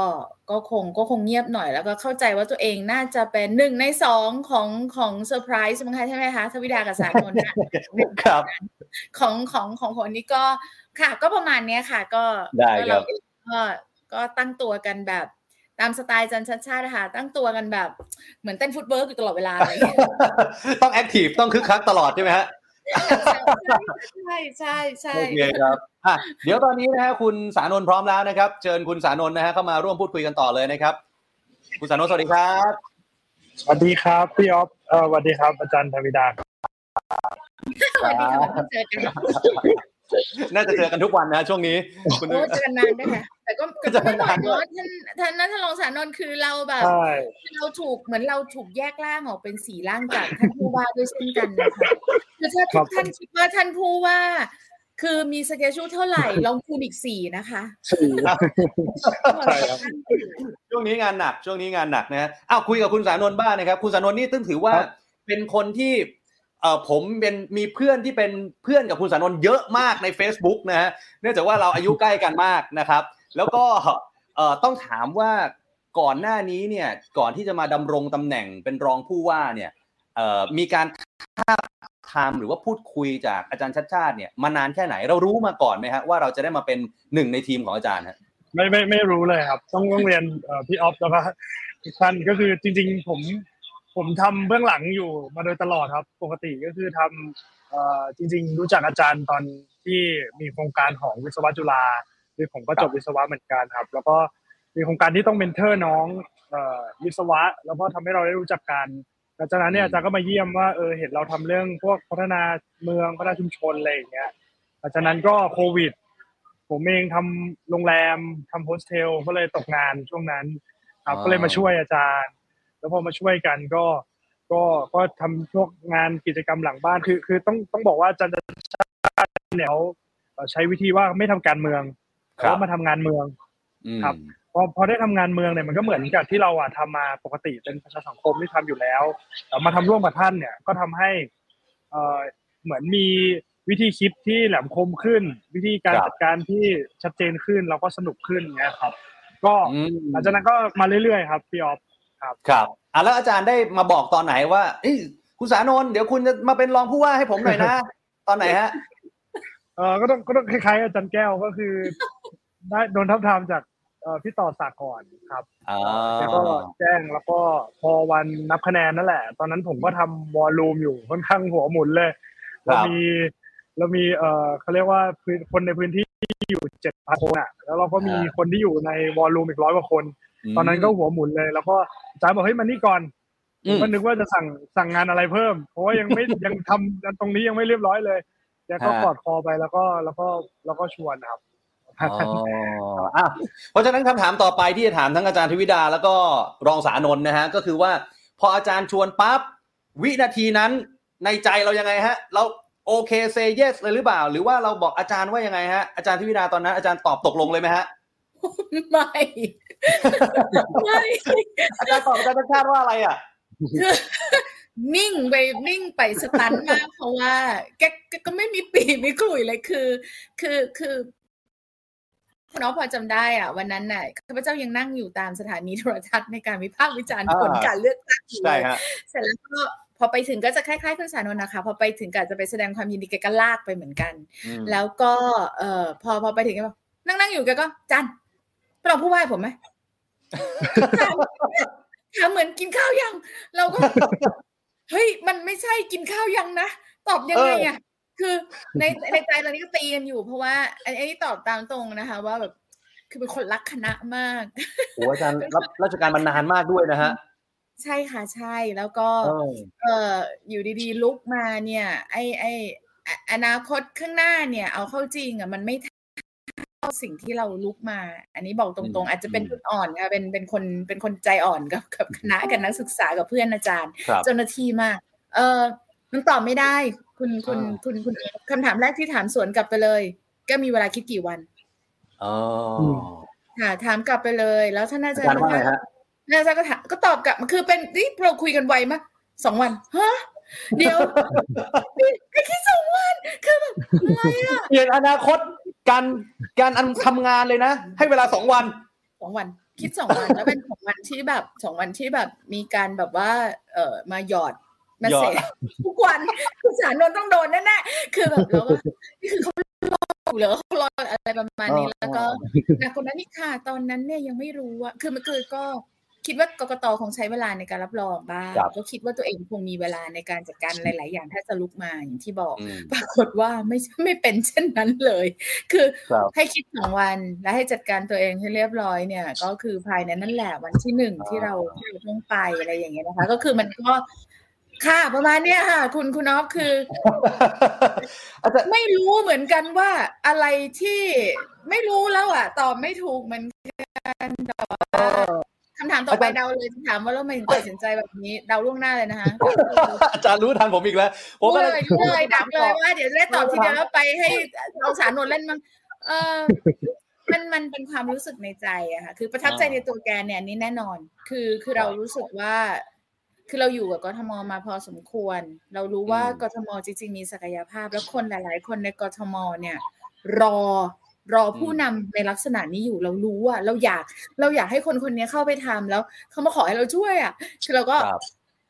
ก็คงก็คงเงียบหน่อย แล้วก็เข้าใจว่าตัวเองน่าจะเป็นหนึ่งในสองของของเซอร์ไพรส์มั้งคะใช่ไหมคะทวิดากับศานนท์ครับของของของคนนี้ก็ค่ะ ก็ประมาณนี้ค่ะ ก็ได้ครับก็ก็ตั้งตัวกันแบบตามสไตล์อาจารย์ชัชชาตินะคะตั้งตัวกันแบบเหมือนเต้น footwork อยู่ตลอดเวลาต้อง active ต้องคึกคักตลอดใช่ไหมฮะ ใช่ใช่ใช่โอเคครับเดี๋ยวตอนนี้นะฮะคุณสานนท์พร้อมแล้วนะครับ เชิญคุณสานนท์นะฮะเข้ามาร่วมพูดคุยกันต่อเลยนะครับ คุณสานนท์สวัสดีครับ สวัสดีครับพี่ออฟเออสวัสดีครับอาจารย์ธวิดาสวัสดีครับเจอกันน่าจะเจอกันทุกวันนะช่วงนี้คุณเจอกันนานได้ค่ะ แต่ก็ก็ไม่บ่อยเนาะท่านท่านท่านรองสานนท์คือเราแบบ เราถูกเหมือนเราถูกแยกร่างออกเป็นสี่ร่างจากท่านผู้ว่าด้วยเช่นกันนะคะคือถ้าทุกท่านคิดว่าท่านผู้ว่าคือมีสเกจชูเท่าไหร่ลองคูณอีกสี่นะคะสี่ใช่ครับช่วงนี้งานหนักช่วงนี้งานหนักนะฮะอ้าวคุยกับคุณสานนท์บ้างนะครับ คุณสานนท์นี่ตึ้งถือว่าครับเป็นคนที่เอ่อผมเป็นมีเพื่อนที่เป็นเพื่อนกับคุณสานนท์เยอะมากใน Facebook นะฮะเนื่องจากว่าเราอายุใกล้กันมากนะครับ แล้วก็ต้องถามว่าก่อนหน้านี้เนี่ยก่อนที่จะมาดำรงตำแหน่งเป็นรองผู้ว่าเนี่ยมีการทาบทามหรือว่าพูดคุยจากอาจารย์ชัชชาติเนี่ยมานานแค่ไหนเรารู้มาก่อนไหมฮะว่าเราจะได้มาเป็นหนึ่งในทีมของอาจารย์ฮะไม่ไม่ไม่รู้เลยครับ ต้องต้องเรียนพี่ออฟแล้วก็ท่านก็คือจริง ๆ ผมผมทำเบื้องหลังอยู่มาโดยตลอดครับ ปกติก็คือทำเอ่อจริง ๆ รู้จักอาจารย์ตอนที่มีโครงการของวิศวะจุฬา คือผมก็จบวิศวะเหมือนกันครับ แล้วก็มีโครงการที่ต้อง mentor น้องเอ่อวิศวะ แล้วก็ทำให้เราได้รู้จักกันหลังจากนั้นเนี่ยอาจารย์ก็มาเยี่ยมว่าเออเห็นเราทำเรื่องพวกพัฒนาเมืองพัฒนาชุมชนอะไรอย่างเงี้ยหลังจากนั้นก็โควิด ผมเองทำโรงแรมทำโฮสเทลก็เลยตกงานช่วงนั้นครับอ๋อก็เลยมาช่วยอาจารย์ แล้วพอมาช่วยกันก็ก็ก็ทำพวกงานกิจกรรมหลังบ้านคือคือต้องต้องบอกว่าอาจารย์ชาติเนี่ยเขาเอ่อใช้วิธีว่าไม่ทำการเมือง แต่ว่ามาทำงานเมืองอืมครับพอพอได้ทำงานเมืองเนี่ยมันก็เหมือนกับที่เราอะทำมาปกติเป็นประชาสังคมที่ทำอยู่แล้วแต่มาทำร่วมกับท่านเนี่ยก็ทำให้เอ่อเหมือนมีวิธีคิดที่แหลมคมขึ้น วิธีการครับจัดการที่ชัดเจนขึ้นเราก็สนุกขึ้นเงี้ยครับ ก็อืมหลังจากนั้นก็มาเรื่อยๆครับพี่ออฟครับอะแล้วอาจารย์ได้มาบอกตอนไหนว่าเอ้ยคุณสานนท์เดี๋ยวคุณจะมาเป็นรองผู้ว่าให้ผมหน่อยนะ ตอนไหนฮะเออก็ต้องก็ต้องคล้ายๆอาจารย์แก้วก็คือ ได้โดนทับทามจากเอ่อพี่ต่อสากรครับอ่าแล้วก็แจ้งแล้วก็พอวันนับคะแนนนั่นแหละ ตอนนั้นผมก็ทำวอลลุ่มอยู่ค่อนข้างหัวหมุนเลยเรามีเรามีเอ่อเขาเรียกว่าพื้นคนในพื้นที่อยู่เจ็ดพันคนอะ แล้วเราก็มีคนที่อยู่ในวอลลุ่มอีกร้อยกว่าคน ตอนนั้นก็หัวหมุนเลย แล้วก็อาจารย์บอกเฮ้ยมานี่ก่อนอืมก็นึกว่าจะสั่งสั่งงานอะไรเพิ่ม เพราะว่ายังไม่ยังทำตรงนี้ยังไม่เรียบร้อยเลยแกก็ฮะกอดคอไปแล้วก็แล้วก็แล้วก็ชวนครับอ๋ออะ เพราะฉะนั้นคำถามต่อไปที่จะถามทั้งอาจารย์ทวิดา แล้วก็รองสานนท์นะฮะก็คือว่าพออาจารย์ชวนปั๊บวินาทีนั้นในใจเรายังไงฮะ เราโอเคเซเยสเลยหรือเปล่า หรือว่าเราบอกอาจารย์ว่ายังไงฮะอาจารย์ทวิดาตอนนั้นอาจารย์ตอบตกลงเลยไหมฮะไม่ไม่อาจารย์ตอบอาจารย์ชาติว่าอะไรอะคือนิ่งไปนิ่งไปสตันมากเพราะว่า แกแกก็ไม่มีปีมีขลุ่ยเลยคือ คือคือคุณ น้องพอจำได้อะวันนั้นน่ะข้าพเจ้ายังนั่งอยู่ตามสถานีโทรทัศน์ในการวิพากษ์วิจารณ์อ่าผลการเลือกตั้งอยู่ใช่เลยฮะเสร็จแล้วก็พอไปถึงก็จะคล้ายๆคุณสานนท์นะคะ พอไปถึงก็จะไปแสดงความยินดีแกก็ลากไปเหมือนกันอืมแล้วก็เอ่อพอพอไปถึงก็บอกนั่งนั่งอยู่แกก็จันไปลองผู้ว่าให้ผมไหมถามถามเหมือนกินข้าวยัง เราก็ เฮ้ยมันไม่ใช่กินข้าวยังนะตอบยังไงอะ คือในในใจตอนนี้ก็ตีกันอยู่ เพราะว่าอันอันนี้ตอบตามตรงนะคะ ว่าแบบคือเป็นคนรักคณะมากโอ้อาจารย์รับราชการมานานมากด้วยนะฮะ ใช่ค่ะใช่แล้วก็ เออเอออยู่ดีๆลุกมาเนี่ย ไอไออะอนาคตข้างหน้าเนี่ย เอาเข้าจริงอะมันไม่เท่าสิ่งที่เราลุกมา อันนี้บอกตรงๆ อาจจะเป็นจุดอ่อนค่ะเป็นเป็นคนเป็นคนใจอ่อนกับกับคณะกับนักศึกษากับเพื่อนอาจารย์ครับเจ้าหน้าที่มาก เออมันตอบไม่ได้ คุณคุณอ่าคุณคุณคำถามแรกที่ถามสวนกลับไปเลย ก็มีเวลาคิดกี่วันอ๋อค่ะถามกลับไปเลย แล้วท่านอาอาจารจารย์ย์ว่าไงฮะท่านอาจารย์ก็ถามก็ตอบกลับมาคือเป็นนี่เราคุยกันไวมากสองวันฮะเดี๋ยวไอ้แค่สองวันคือแบบอะไรอะเปลี่ยนอนาคตการการอันทำงานเลยนะ ให้เวลาสองวันสองวัน คิดสองวันแล้วเป็นสองวันที่แบบสองวันที่แบบมีการแบบว่า เออมาหยอด มาหยอเสดจทุกวันคุณสารนนท์ต้องโดนแน่ๆคือแบบเราก็นี่คือเขารออยู่เหรอเขารออะไรประมาณนี้แล้วก็แต่คนนั้นนี่ค่ะ ตอนนั้นเนี่ยยังไม่รู้ว่าคือมันคือก็คิดว่ากกตคงใช้เวลาในการรับรองบ้างครับก็คิดว่าตัวเองคงมีเวลาในการจัดการหลาย ๆ อย่างถ้าจะลุกมาอย่างที่บอกอืมปรากฏว่าไม่ไม่เป็นเช่นนั้นเลย คือครับให้คิดสองวันและให้จัดการตัวเองให้เรียบร้อยเนี่ย ก็คือภายในนั่นแหละวันที่หนึ่งอ่าที่เราที่เราต้องไปอะไรอย่างเงี้ยนะคะ ก็คือมันก็ ค่ะ ประมาณเนี้ยค่ะ คุณคุณอ๊อฟคืออาจารย์ไม่รู้เหมือนกันว่าอะไรที่ไม่รู้แล้วอะ ตอบไม่ถูกเหมือนกันแต่ว่าคคำถามต่อไปเดาเลยจะถามว่าแล้วทำไมถึงตัดสินใจแบบนี้เดาล่วงหน้าเลยนะคะอาจารย์รู้ทันผมอีกแล้วผมรู้ก็เลยรู้เลยดักเลยว่าเดี๋ยวจะได้ตอบทีเดียวแล้วไปให้เอาสารนนท์เล่นมั้งเออมันมันเป็นความรู้สึกในใจอะค่ะ คือประทับใจในตัวแกเนี่ยอันนี่แน่นอน คือคือเรารู้สึกว่า คือเราอยู่กับกทมมาพอสมควร เรารู้ว่ากทมจริง ๆ มีศักยภาพ แล้วคนหลาย ๆ คนในกทมเนี่ย รอรอผู้นำในลักษณะนี้อยู่เรารู้อะเราอยากเราอยากให้คนคนนี้เข้าไปทำแล้วเขามาขอให้เราช่วยอะคือเราก็ครับ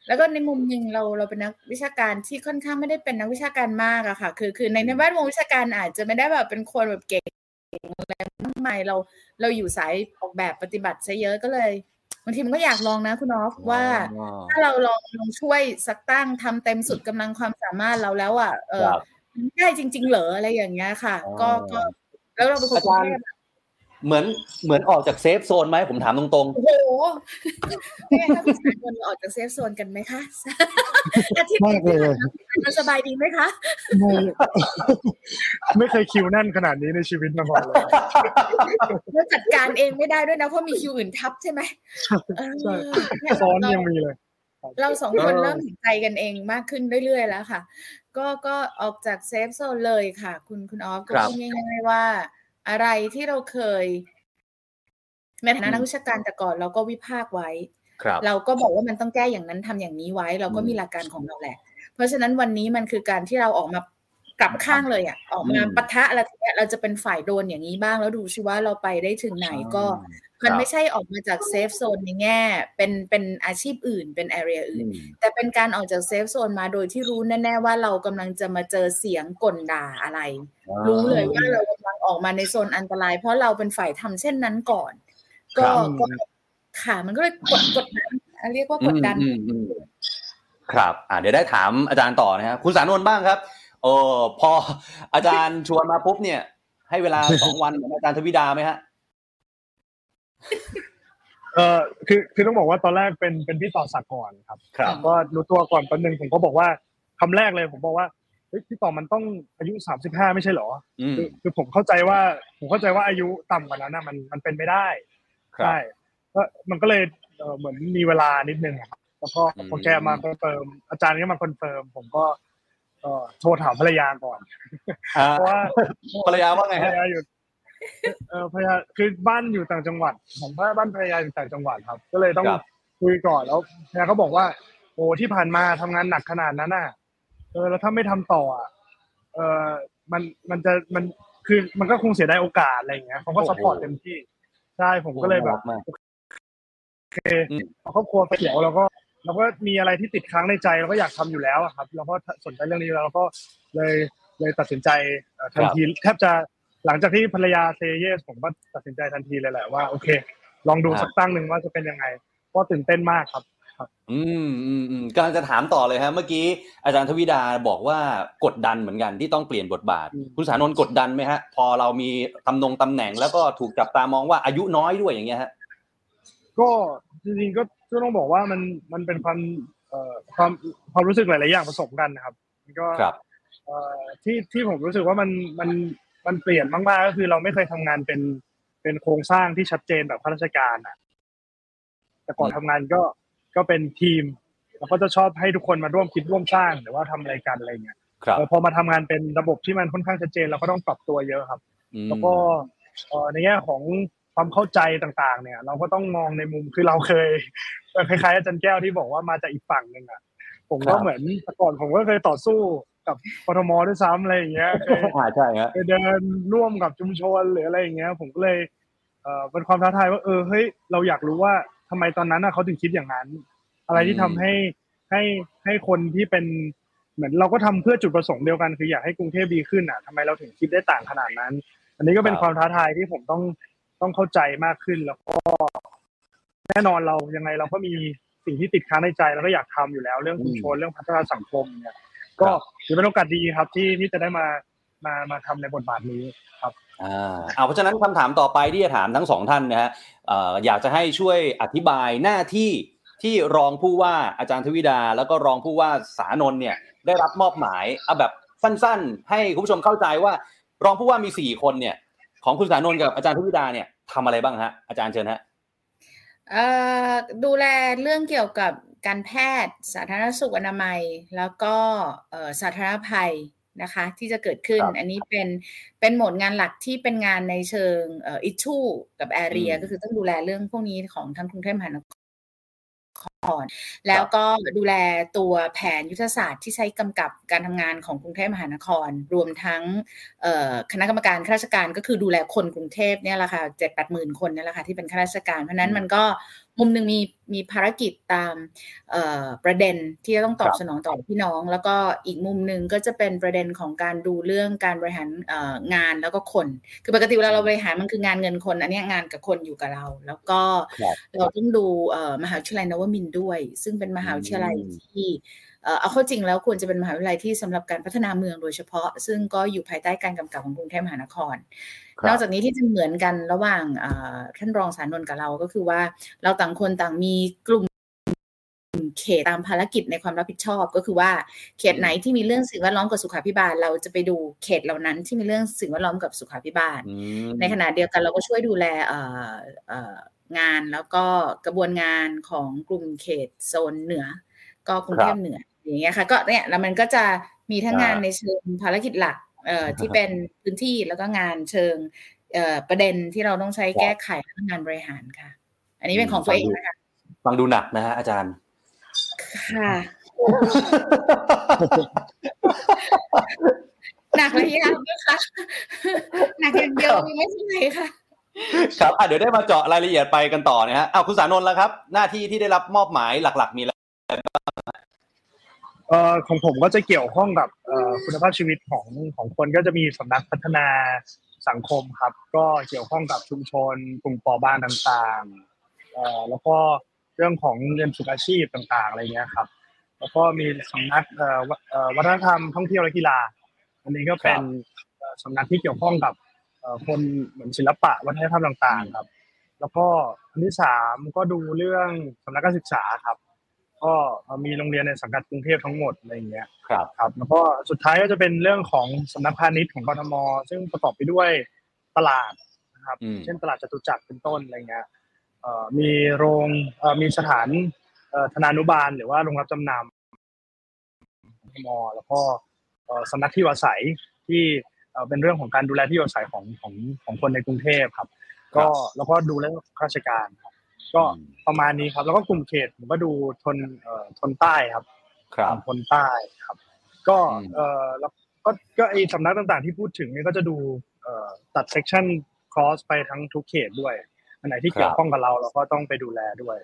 แล้วก็ในมุมหนึ่งเราเราเป็นนักวิชาการที่ค่อนข้างไม่ได้เป็นนักวิชาการมากอะค่ะ คือคือในในแวดวงวิชาการอาจจะไม่ได้แบบเป็นคนแบบเก่งอะไรมากมายเราเราอยู่สายออกแบบปฏิบัติซะเยอะก็เลย บางทีมันก็อยากลองนะคุณออฟว่าอ๋อถ้าเราลองลองช่วยสักตั้งทำเต็มสุดกำลังความสามารถเราแล้วอะเออครับได้จริง ๆ เหรออะไรอย่างเงี้ยค่ะอ๋อก็ก็แล้วเราเป็นคนอากรุงเทพอาจารย์ เหมือนเหมือนออกจาก safe zone ไหมผมถามตรงโอ้โหไม่งั้นถ้าคุณสายคนออกจาก safe zone กันไหมคะอาทิตย์มากเลยมันสบายดีไหมคะไม่ไม่เคยคิวแน่นขนาดนี้ในชีวิตมาก่อนเลยเราจัดการเองไม่ได้ด้วยนะเพราะมีคิวอื่นทับใช่ไหมเออใช่เนี่ยซ้อนเรายังมีเลย เราสองคนเริ่มเห็นใจกันเองมากขึ้นเรื่อยๆแล้วค่ะ ก็ก็ออกจากเซฟโซนเลยค่ะ คุณคุณออฟก็ครับพูดง่ายๆว่า อะไรที่เราเคยในฐานะนักวิชาการแต่ก่อนเราก็วิพากษ์ไว้ๆครับเราก็บอกว่ามันต้องแก้อย่างนั้นทำอย่างนี้ไว้ เราก็อืมมีหลักการของเราแหละ เพราะฉะนั้นวันนี้มันคือการที่เราออกมา กลับข้างเลยอะออกมาอืมปะทะอะไรทีเนี้ยเราจะเป็นฝ่ายโดนอย่างนี้บ้างแล้วดูสิว่าเราไปได้ถึงไหนก็ครับมันไม่ใช่ออกมาจาก safe zone ในแง่เป็นเป็นอาชีพอื่นเป็น area อื่นอืมแต่เป็นการออกจาก safe zone มาโดยที่รู้แน่ๆว่าเรากำลังจะมาเจอเสียงก่นด่าอะไร รู้เลยว่าเรากำลังออกมาในโซนอันตราย เพราะเราเป็นฝ่ายทำเช่นนั้นก่อน ก็ครับก็ค่ะมันก็เลยกดกดดันอะเรียกว่ากดดันอืมอืมอืมครับอ่าเดี๋ยวได้ถามอาจารย์ต่อนะครับคุณสานนท์บ้างครับ เออพออาจารย์ชวนมาปุ๊บเนี่ย ให้เวลาสองวันเหมือนอาจารย์ทวิดาไหมฮะเออคือคือต้องบอกว่าตอนแรกเป็นเป็นพี่ต่อศักดิ์ก่อนครับครับก็รู้ตัวก่อนแป๊บนึงผมก็บอกว่าคำแรกเลย ผมบอกว่าเฮ้ยพี่ต่อมันต้องอายุสามสิบห้าไม่ใช่เหรออืมคือคือผมเข้าใจว่าผมเข้าใจว่าอายุต่ำกว่านั้นนะมันมันเป็นไม่ได้ครับใช่ก็มันก็เลยเอ่อเหมือนมีเวลานิดนึงอะครับแล้วก็อืมพอแกมา confirm อาจารย์ก็มา confirm ผมก็ เอ่อโทรถามภรรยาก่อนอ่าเพราะว่าภรรยาว่าไงภรรยาอยู่เออภรรยาคือบ้านอยู่ต่างจังหวัดผมว่าบ้านภรรยาอยู่ต่างจังหวัดครับ ก็เลยต้องครับคุยก่อนแล้วภรรยาก็บอกว่า โอ้ที่ผ่านมาทำงานหนักขนาดนั้นน่ะ เออแล้วถ้าไม่ทำต่ออะเออมันมันจะมันคือมันก็คงเสียดายโอกาสอะไรอย่างเงี้ยเขาก็โอ้โหซัพพอร์ตเต็มที่ใช่ผมก็เลยแบบน่ารัมากโอเคครอบครัวไฟเขียวเราก็ เราก็มีอะไรที่ติดค้างในใจเราก็อยากทำอยู่แล้วอะครับเราก็สนใจเรื่องนี้แล้วเราก็เลยเลยตัดสินใจเอ่อทันทีแทบจะหลังจากที่ภรรยา say yes ผมก็ตัดสินใจทันทีเลยแหละว่าโอเค ลองดูครับสักตั้งหนึ่งว่าจะเป็นยังไงก็ตื่นเต้นมากครับอืมอืมอืมกำลังจะถามต่อเลยฮะเมื่อกี้อาจารย์ทวิดาบอกว่ากดดันเหมือนกันที่ต้องเปลี่ยนบทบาทอืมคุณสานนท์กดดันไหมฮะ พอเรามีตำแหน่งตำแหน่งแล้วก็ถูกจับตามองว่าอายุน้อยด้วยอย่างเงี้ยฮะก็จริงๆก็ ก็ต้องบอกว่ามันมันเป็นความเอ่อความความรู้สึกหลาย ๆ อย่างผสมกันนะครับมันก็ครับเอ่อที่ที่ผมรู้สึกว่ามันมันมันเปลี่ยนมากๆก็คือเราไม่เคยทำงานเป็นเป็นโครงสร้างที่ชัดเจนแบบข้าราชการอะ แต่ก่อนอืมทำงานก็ก็เป็นทีมแล้วก็จะชอบให้ทุกคนมาร่วมคิดร่วมสร้างหรือว่าทำอะไรกันอะไรเงี้ยครับเออพอมาทำงานเป็นระบบที่มันค่อนข้างชัดเจนเราก็ต้องปรับตัวเยอะครับอืมแล้วก็เอ่อในแง่ของ ความเข้าใจต่างๆ เนี่ย เราก็ต้องมองในมุมคือเราเคยเอ่อคล้ายๆอาจารย์แก้วที่บอกว่ามาจากอีกฝั่งหนึ่งอะผมก็เหมือนแต่ก่อนผมก็เคยต่อสู้กับกทมด้วยซ้ำอะไรอย่างเงี้ยเคยอ่าใช่ฮะไปเดินร่วมกับชุมชนหรืออะไรอย่างเงี้ย ผมก็เลยเอ่อเป็นความท้าทายว่าเออเฮ้ยเราอยากรู้ว่าทำไมตอนนั้นน่ะเขาถึงคิดอย่างนั้น อะไรที่ทำให้ให้ให้คนที่เป็นเหมือนเราก็ทำเพื่อจุดประสงค์เดียวกันคืออยากให้กรุงเทพดีขึ้นอะทำไมเราถึงคิดได้ต่างขนาดนั้น อันนี้ก็เป็นความท้าทายที่ผมต้อง ต้องเข้าใจมากขึ้นแล้วก็แน่นอนเรายังไงเราก็มีสิ่งที่ติดค้างในใจแล้วก็อยากทำอยู่แล้ว เรื่องชุมชนเรื่องพัฒนาสังคมเนี่ย ก็ถือเป็นโอกาสดีครับ ที่ที่จะได้มามามาทำในบทบาทนี้ครับอ่าเอาเพราะฉะนั้นคำถามต่อไปที่จะถามทั้งสองท่านนะฮะอยากจะให้ช่วยอธิบายหน้าที่ที่รองผู้ว่าอาจารย์ทวิดา แล้วก็รองผู้ว่าสานนท์เนี่ย ได้รับมอบหมายเอาแบบสั้นๆ ให้คุณผู้ชมเข้าใจว่า รองผู้ว่ามีสี่คนเนี่ย ของคุณสานนท์กับอาจารย์ทวิดาเนี่ยทำอะไรบ้างฮะอาจารย์เชิญฮะเอ่อดูแลเรื่องเกี่ยวกับการแพทย์สาธารณสุขอนามัย แล้วก็เอ่อสาธารณภัยนะคะที่จะเกิดขึ้นครับอันนี้เป็นเป็นโหมดงานหลักที่เป็นงานในเชิงเอ่ออิชูกับแอเรียอืมก็คือต้องดูแลเรื่องพวกนี้ของทั้งกรุงเทพมหานคร แล้วก็ดูแลตัวแผนยุทธศาสตร์ที่ใช้กำกับการทำงานของกรุงเทพมหานคร รวมทั้งเอ่อคณะกรรมการข้าราชการก็คือดูแลคนกรุงเทพเนี่ยแหละค่ะเจ็ดแปดหมื่นคนเนี่ยแหละค่ะที่เป็นข้าราชการ เพราะฉะนั้นมันก็มุมหนึ่งมีมีภารกิจตามเอ่อประเด็นที่จะต้องตอบครับสนองต่อพี่น้อง แล้วก็อีกมุมหนึ่งก็จะเป็นประเด็นของการดูเรื่องการบริหารเอ่องานแล้วก็คน คือปกติเวลาเราบริหารมันคืองานเงินคน อันเนี้ยงานกับคนอยู่กับเรา แล้วก็ครับเราต้องดูเอ่อมหาวิทยาลัยนวมินทร์ด้วย ซึ่งเป็นมหาวิทยาลัยอืมที่เอ่อเอาเข้าจริงแล้วควรจะเป็นมหาวิทยาลัยที่สำหรับการพัฒนาเมืองโดยเฉพาะ ซึ่งก็อยู่ภายใต้การกำกับของกรุงเทพมหานครครับนอกจากนี้ที่จะเหมือนกันระหว่างเอ่อท่านรองสารนนท์กับเราก็คือว่าเราต่างคนต่างมีกลุ่มเขตตามภารกิจในความรับผิดชอบก็คือว่าเขตไหนที่มีเรื่องสิ่งแวดล้อมกับสุขาภิบาล เราจะไปดูเขตเหล่านั้นที่มีเรื่องสิ่งแวดล้อมกับสุขาภิบาลอืมในขณะเดียวกันเราก็ช่วยดูแลเอ่อเอ่อ งานแล้วก็กระบวนงานของกลุ่มเขตโซนเหนือ ก็กรุงเทพเหนืออย่างเงี้ยค่ะ ก็เนี่ยแล้วมันก็จะมีทั้งงานในเชิงภารกิจหลักเอ่อที่เป็นพื้นที่แล้วก็งานเชิงเอ่อประเด็นที่เราต้องใช้แก้ไขและงานบริหารค่ะ อันนี้เป็นของตัวเองนะคะฟังดูหนักนะฮะอาจารย์ ค่ะ หนักเลยยังนะคะหนักอย่างเดียวยังไม่เท่าไหร่ค่ะ ครับอะเดี๋ยวได้มาเจาะรายละเอียดไปกันต่อนะฮะอ้าวคุณสานนท์แล้วครับ หน้าที่ที่ได้รับมอบหมายหลัก ๆ มีอะไรเอ่อของผมก็จะเกี่ยวข้องกับเอ่อคุณภาพชีวิตของของคนก็จะมีสำนักพัฒนาสังคมครับ ก็เกี่ยวข้องกับชุมชนกลุ่มปอบางต่างๆเอ่อแล้วก็เรื่องของเรียนฝึกอาชีพต่างๆอะไรเงี้ยครับ แล้วก็มีสำนักเอ่อวเอ่อวัฒนธรรมท่องเที่ยวและกีฬา อันนี้ก็เป็นเอ่อสำนักที่เกี่ยวข้องกับเอ่อ คนเหมือนศิลปะวัฒนธรรมต่างๆ ครับ แล้วก็อันที่สามก็ดูเรื่องสำนักการศึกษาครับ ก็มีโรงเรียนในสังกัดกรุงเทพทั้งหมดอะไรอย่างเงี้ยครับครับ แล้วก็สุดท้ายก็จะเป็นเรื่องของสำนักพาณิชย์ของกทม ซึ่งประกอบไปด้วยตลาดนะครับอืมเช่นตลาดจตุจักรเป็นต้นอะไรเงี้ยเอ่อมีโรงเอ่อมีสถานเอ่อธนานุบาล หรือว่าโรงรับจำนำกทมแล้วก็เอ่อสำนักที่อยู่อาศัยที่ เอ่อเป็นเรื่องของการดูแลที่อยู่อาศัยของของของคนในกรุงเทพครับ ก็แล้วก็ดูเรื่องข้าราชการครับก็ประมาณนี้ครับ แล้วก็กลุ่มเขตผมก็ดูธนเอ่อธนใต้ครับครับธนใต้ครับ ก็อืมเอ่อแล้วก็ก็ไอสำนักต่างๆที่พูดถึงเนี่ยก็จะดูเอ่อตัด section cross ไปทั้งทุกเขตด้วยอันไหนที่เกี่ยวข้องกับเราเราก็ต้องไปดูแลด้วย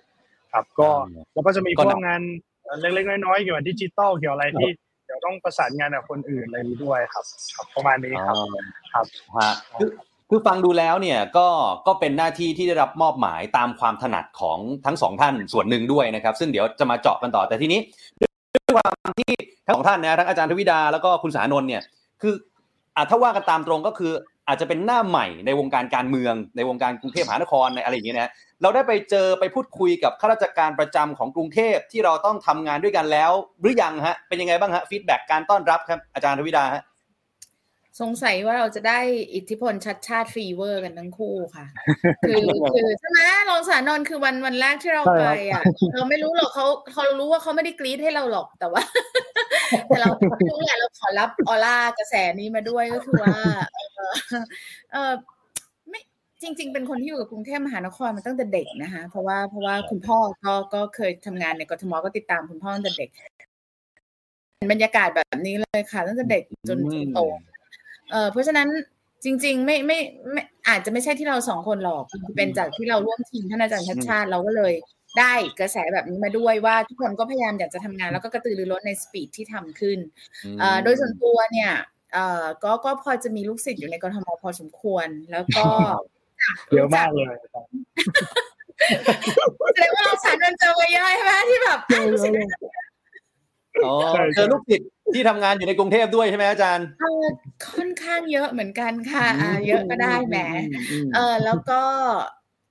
ครับ ก็แล้วก็จะมีพวกงานเอ่อเล็กๆน้อยๆเกี่ยวกับดิจิตอลเกี่ยวอะไรที่เดี๋ยว ต้องประสานงานกับคนอื่นอะไรนี้ด้วยครับ ครับ ประมาณนี้ครับอ๋อครับฮะคือคือฟังดูแล้วเนี่ยก็ก็เป็นหน้าที่ที่ได้รับมอบหมายตามความถนัดของทั้งสองท่านส่วนหนึ่งด้วยนะครับ ซึ่งเดี๋ยวจะมาเจาะกันต่อแต่ทีนี้ด้วยความที่ทั้งสองท่านนะทั้งอาจารย์ทวิดาแล้วก็คุณสานนท์เนี่ยคืออะถ้าว่ากันตามตรงก็คือ อาจจะเป็นหน้าใหม่ในวงการการเมือง ในวงการกรุงเทพมหานครในอะไรอย่างเงี้ยนะเราได้ไปเจอไปพูดคุยกับข้าราชการประจำของกรุงเทพที่เราต้องทำงานด้วยกันแล้ว หรือยังฮะเป็นยังไงบ้างฮะ feedback การต้อนรับครับอาจารย์ทวิดาฮะ สงสัยว่าเราจะได้อิทธิพลชัชชาติ fever กันทั้งคู่ค่ะ คือคือใช่ไหมรองศานนท์คือวันวันแรกที่เราใช่ไปครับอะ เราไม่รู้หรอกเขาเขารู้ว่าเขาไม่ได้กรี๊ดให้เราหรอกแต่ว่า แต่เราไม่รู้แหละเราขอรับออร่ากระแสนี้มาด้วยก็คือว่าเออเออไม่จริง ๆ เป็นคนที่อยู่กับกรุงเทพมหานครมาตั้งแต่เด็กนะคะ เพราะว่าเพราะว่าคุณพ่อก็ก็เคยทำงานในกทมก็ติดตามคุณพ่อตั้งแต่เด็กบรรยากาศแบบนี้เลยค่ะตั้งแต่เด็กจนจนโต เออเพราะฉะนั้นจริง ๆ ไม่ไม่ไม่อาจจะไม่ใช่ที่เราสองคนหรอกเป็นจากที่เราร่วมทีมท่านอาจารย์ชัดชาติเราก็เลยได้กระแสแบบนี้มาด้วยว่าทุกคนก็พยายามอยากจะทำงานแล้วก็กระตือรือร้นในสปีดที่ทำขึ้นเอ่อโดยส่วนตัวเนี่ยเอ่อก็ก็พอจะมีลูกศิษย์อยู่ในกรทมพอสมควรแล้วก็เยอะมากเลยแสดงว่าเราสารนันเจอมาเยอะใช่ไหมที่แบบอะลูกศิษย์อ๋อใช่ใช่ เจอลูกศิษย์ที่ทำงานอยู่ในกรุงเทพด้วยใช่ไหมอาจารย์เออค่อนข้างเยอะเหมือนกันค่ะอ่าเยอะก็ได้แหมอืมเออแล้วก็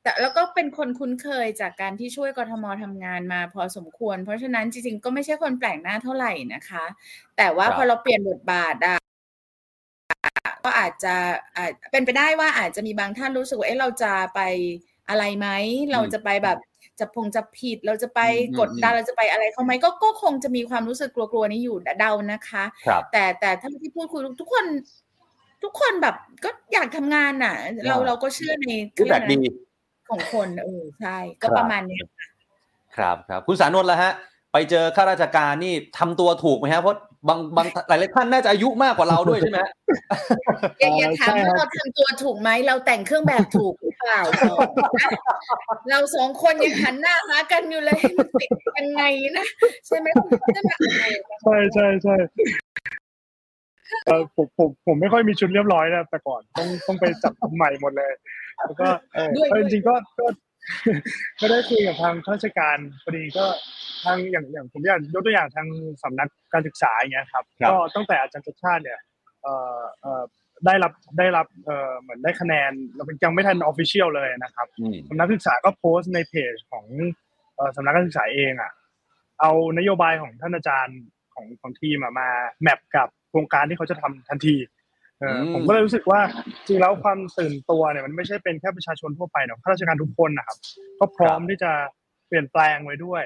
แต่แล้วก็เป็นคนคุ้นเคยจากการที่ช่วยกทมทำงานมาพอสมควร เพราะฉะนั้นจริงๆ ก็ไม่ใช่คนแปลกหน้าเท่าไหร่นะคะ แต่ว่าครับพอเราเปลี่ยนบทบาทอะก็อาจจะอาจเป็นไปได้ว่าอาจจะมีบางท่านรู้สึกว่าเอ๊ะเราจะไปอะไรไหม เราจะไปแบบ จะพงจะผิดเราจะไปอืมกดดันอืมเราจะไปอะไรเขาไหมก็ก็คงจะมีความรู้สึกกลัวๆนี้อยู่เดานะคะครับแต่แต่ถ้าที่พูดคุยทุกคนทุกคนแบบก็อยากทำงานน่ะ เราอ่าเราก็เชื่อในรูปแบบดีของคนเออใช่ ก็ครับประมาณเนี้ยครับครับ คุณสารนนท์ละฮะ ไปเจอข้าราชการนี่ทำตัวถูกไหมฮะเพราะ บางบางหลายๆท่านน่าจะอายุมากกว่าเราด้วยใช่ไหมฮะอย่าอย่าถามใช่ครัว่าบเราทำตัวถูกไหมเราแต่งเครื่องแบบถูกหรือเปล่าก่อนนะเราสองคนยังหันหน้าหากันอยู่เลยมันติดยังไงนะใช่ไหมใช่ไหมใช่ใช่ใช่เออผมผมผมไม่ค่อยมีชุดเรียบร้อยนะแต่ก่อนต้องต้องไปจับใหม่หมดเลย แล้วก็เออด้วยเออด้วยจริงๆก็ก็ ก็ได้คุยกับทางข้าราชการพอดีก็ทางอย่างอย่างผมอยากยกตัวอย่างทางสำนักการศึกษาอย่างเงี้ยครับครับก็ตั้งแต่อาจารย์ชัดชาติเนี่ยเอ่อเอ่อได้รับได้รับเอ่อเหมือนได้คะแนนเรายังไม่ทันออฟฟิเชียลเลยนะครับอืมสำนักศึกษาก็โพสต์ในเพจของเอ่อสำนักการศึกษาเองอะเอานโยบายของท่านอาจารย์ของของทีมอะมาแมปกับโครงการที่เขาจะทำทันทีเอออม ผมก็เลยรู้สึกว่าจริงแล้วความตื่นตัวเนี่ยมันไม่ใช่เป็นแค่ประชาชนทั่วไปหรอกข้าราชการทุกคนนะครับ ก็พร้อมที่จะเปลี่ยนแปลงไว้ด้วย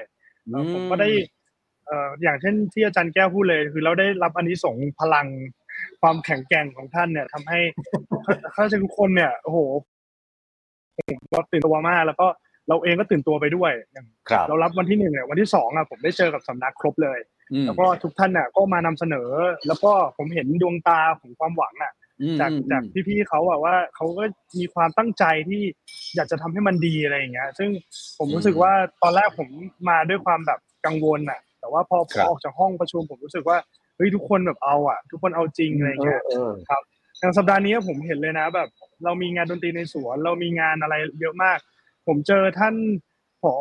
เอ่อผมก็ได้เอ่ออย่างเช่นที่อาจารย์แก้วพูดเลย คือเราได้รับอันนี้ส่งส์พลังความแข็งแกร่งของท่านเนี่ยทำให้ข้าราชการทุกคนเนี่ยโอ้โหผมก็ตื่นตัวมากแล้วก็เราเองก็ตื่นตัวไปด้วยอย่างครับเรารับวันที่หนึ่งเนี่ยวันที่สองอะผมได้เจอกับสำนักครบเลยอืม แล้วก็ทุกท่านเนี่ยก็มานำเสนอ แล้วก็ผมเห็นดวงตาของความหวังอะอืมจากอืมจากพี่ๆเขาอะว่าเขาก็มีความตั้งใจที่อยากจะทำให้มันดีอะไรอย่างเงี้ย ซึ่งผมรู้สึกว่าตอนแรกผมมาด้วยความแบบกังวลอะแต่ว่าพอพอออกจากห้องประชุมผมรู้สึกว่าเฮ้ยทุกคนแบบเอาอะทุกคนเอาจริงอะไรอย่างเงี้ยเอออย่างสัปดาห์นี้ผมเห็นเลยนะ แบบ เรามีงานดนตรีในสวน เรามีงานอะไรเยอะมาก ผมเจอท่านผอ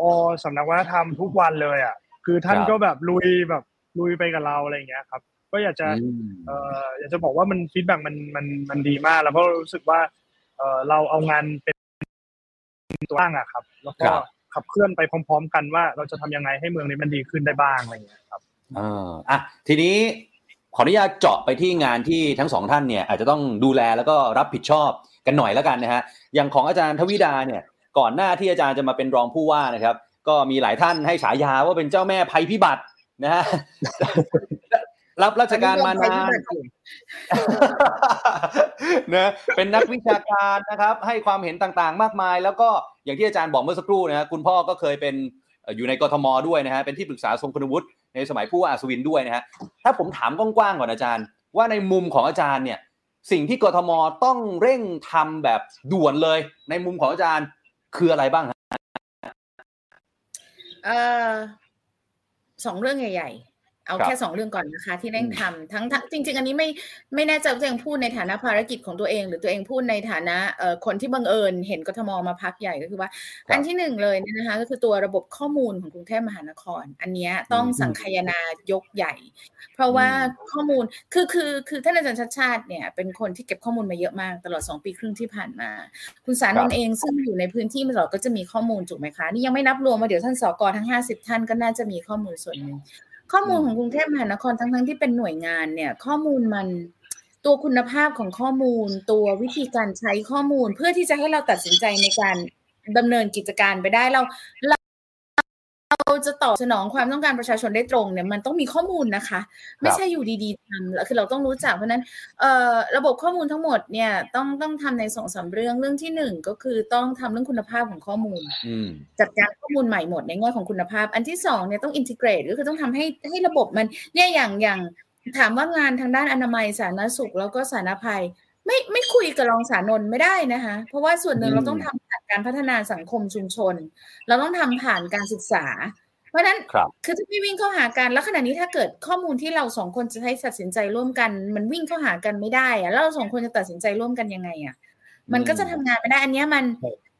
สำนักวัฒนธรรมทุกวันเลยอะคือท่านครับก็แบบลุยแบบ ลุยไปกับเราอะไรอย่างเงี้ยครับ ก็อยากจะอืมเอ่ออยากจะบอกว่ามัน feedback มันมันมันดีมาก แล้วก็รู้สึกว่าเออเราเอางานเป็นตัวตั้งอะครับ แล้วก็ครับขับเคลื่อนไปพร้อม ๆ กันว่าเราจะทำยังไงให้เมืองนี้มันดีขึ้นได้บ้างอะไรอย่างเงี้ยครับเอออะทีนี้ขออนุญาตเจาะไปที่งานที่ทั้งสองท่านเนี่ยอาจจะต้องดูแลแล้วก็รับผิดชอบกันหน่อยแล้วกันนะฮะอย่างของอาจารย์ทวิดาเนี่ยก่อนหน้าที่อาจารย์จะมาเป็นรองผู้ว่านะครับ ก็มีหลายท่านให้ฉายาว่าเป็นเจ้าแม่ภัยพิบัติ นะฮะรับราชการมานานนะเป็นนักวิชาการนะครับ ให้ความเห็นต่างๆ มากมาย แล้วก็อย่างที่อาจารย์บอกเมื่อสักครู่นะฮะคุณพ่อก็เคยเป็นเอ่ออยู่ในกทมด้วยนะฮะเป็นที่ปรึกษาทรงคุณวุฒิในสมัยผู้ว่าอัศวินด้วยนะฮะถ้าผมถามกว้างๆก่อนอาจารย์ ว่าในมุมของอาจารย์เนี่ย สิ่งที่กทมต้องเร่งทำแบบด่วนเลย ในมุมของอาจารย์คืออะไรบ้างฮะเออ สองเรื่องใหญ่ๆ เอาครับแค่สองเรื่องก่อนนะคะ ที่เร่งอืมทำทั้งทั้งจริง ๆ อันนี้ไม่ไม่แน่ใจว่าตัวเองพูดในฐานะภารกิจของตัวเอง หรือตัวเองพูดในฐานะเอ่อคนที่บังเอิญ เห็นกทมมาพักใหญ่ก็คือว่า อันที่หนึ่งเลยเนี่ยนะคะ ก็คือตัวระบบข้อมูลของกรุงเทพมหานคร อันเนี้ยต้องอืมสังคายนายกใหญ่ เพราะว่าข้อมูลคือคือคือท่านอาจารย์ชัดชาติเนี่ยเป็นคนที่เก็บข้อมูลมาเยอะมากตลอดสองปีครึ่งที่ผ่านมา คุณสารนนท์เองซึ่งอยู่ในพื้นที่มาตลอดก็จะมีข้อมูลถูกไหมคะนี่ยังไม่นับรวมว่าเดี๋ยวท่านสกทั้ง 50 ท่านก็น่าจะมีข้อมูลส่วนหนึ่ง ข้อมูลของกรุงเทพมหานครทั้งทั้งๆที่เป็นหน่วยงานเนี่ย ข้อมูลมันตัวคุณภาพของข้อมูล ตัววิธีการใช้ข้อมูลเพื่อที่จะให้เราตัดสินใจในการดำเนินกิจการไปได้เราเราเรา จะตอบสนองความต้องการประชาชนได้ตรงเนี่ยมันต้องมีข้อมูลนะคะ ไม่ใช่อยู่ดีๆทำแล้วคือเราต้องรู้จักเพราะฉะนั้นเอ่อระบบข้อมูลทั้งหมดเนี่ยต้องต้องทำในสองสามเรื่องเรื่องที่หนึ่งก็คือต้องทำเรื่องคุณภาพของข้อมูลอืมจัดการข้อมูลใหม่หมดในแง่ของคุณภาพ อันที่สองเนี่ยต้องอินทิเกรตก็คือต้องทำให้ให้ระบบมันเนี่ยอย่างอย่างถามว่างานทางด้านอนามัยสาธารณสุขแล้วก็สาธารณภัยไม่ไม่คุยกับรองสารนนท์ไม่ได้นะคะ เพราะว่าส่วนหนึ่งอืมเราต้องทำผ่านการพัฒนาสังคมชุมชน เราต้องทำผ่านการศึกษา เพราะฉะนั้นครับคือถ้าไม่วิ่งเข้าหากันแล้วขณะนี้ถ้าเกิดข้อมูลที่เราสองคนจะให้ตัดสินใจร่วมกัน มันวิ่งเข้าหากันไม่ได้อะแล้วเราสองคนจะตัดสินใจร่วมกันยังไงอะมันก็จะทำงานไม่ได้ อันเนี้ยมัน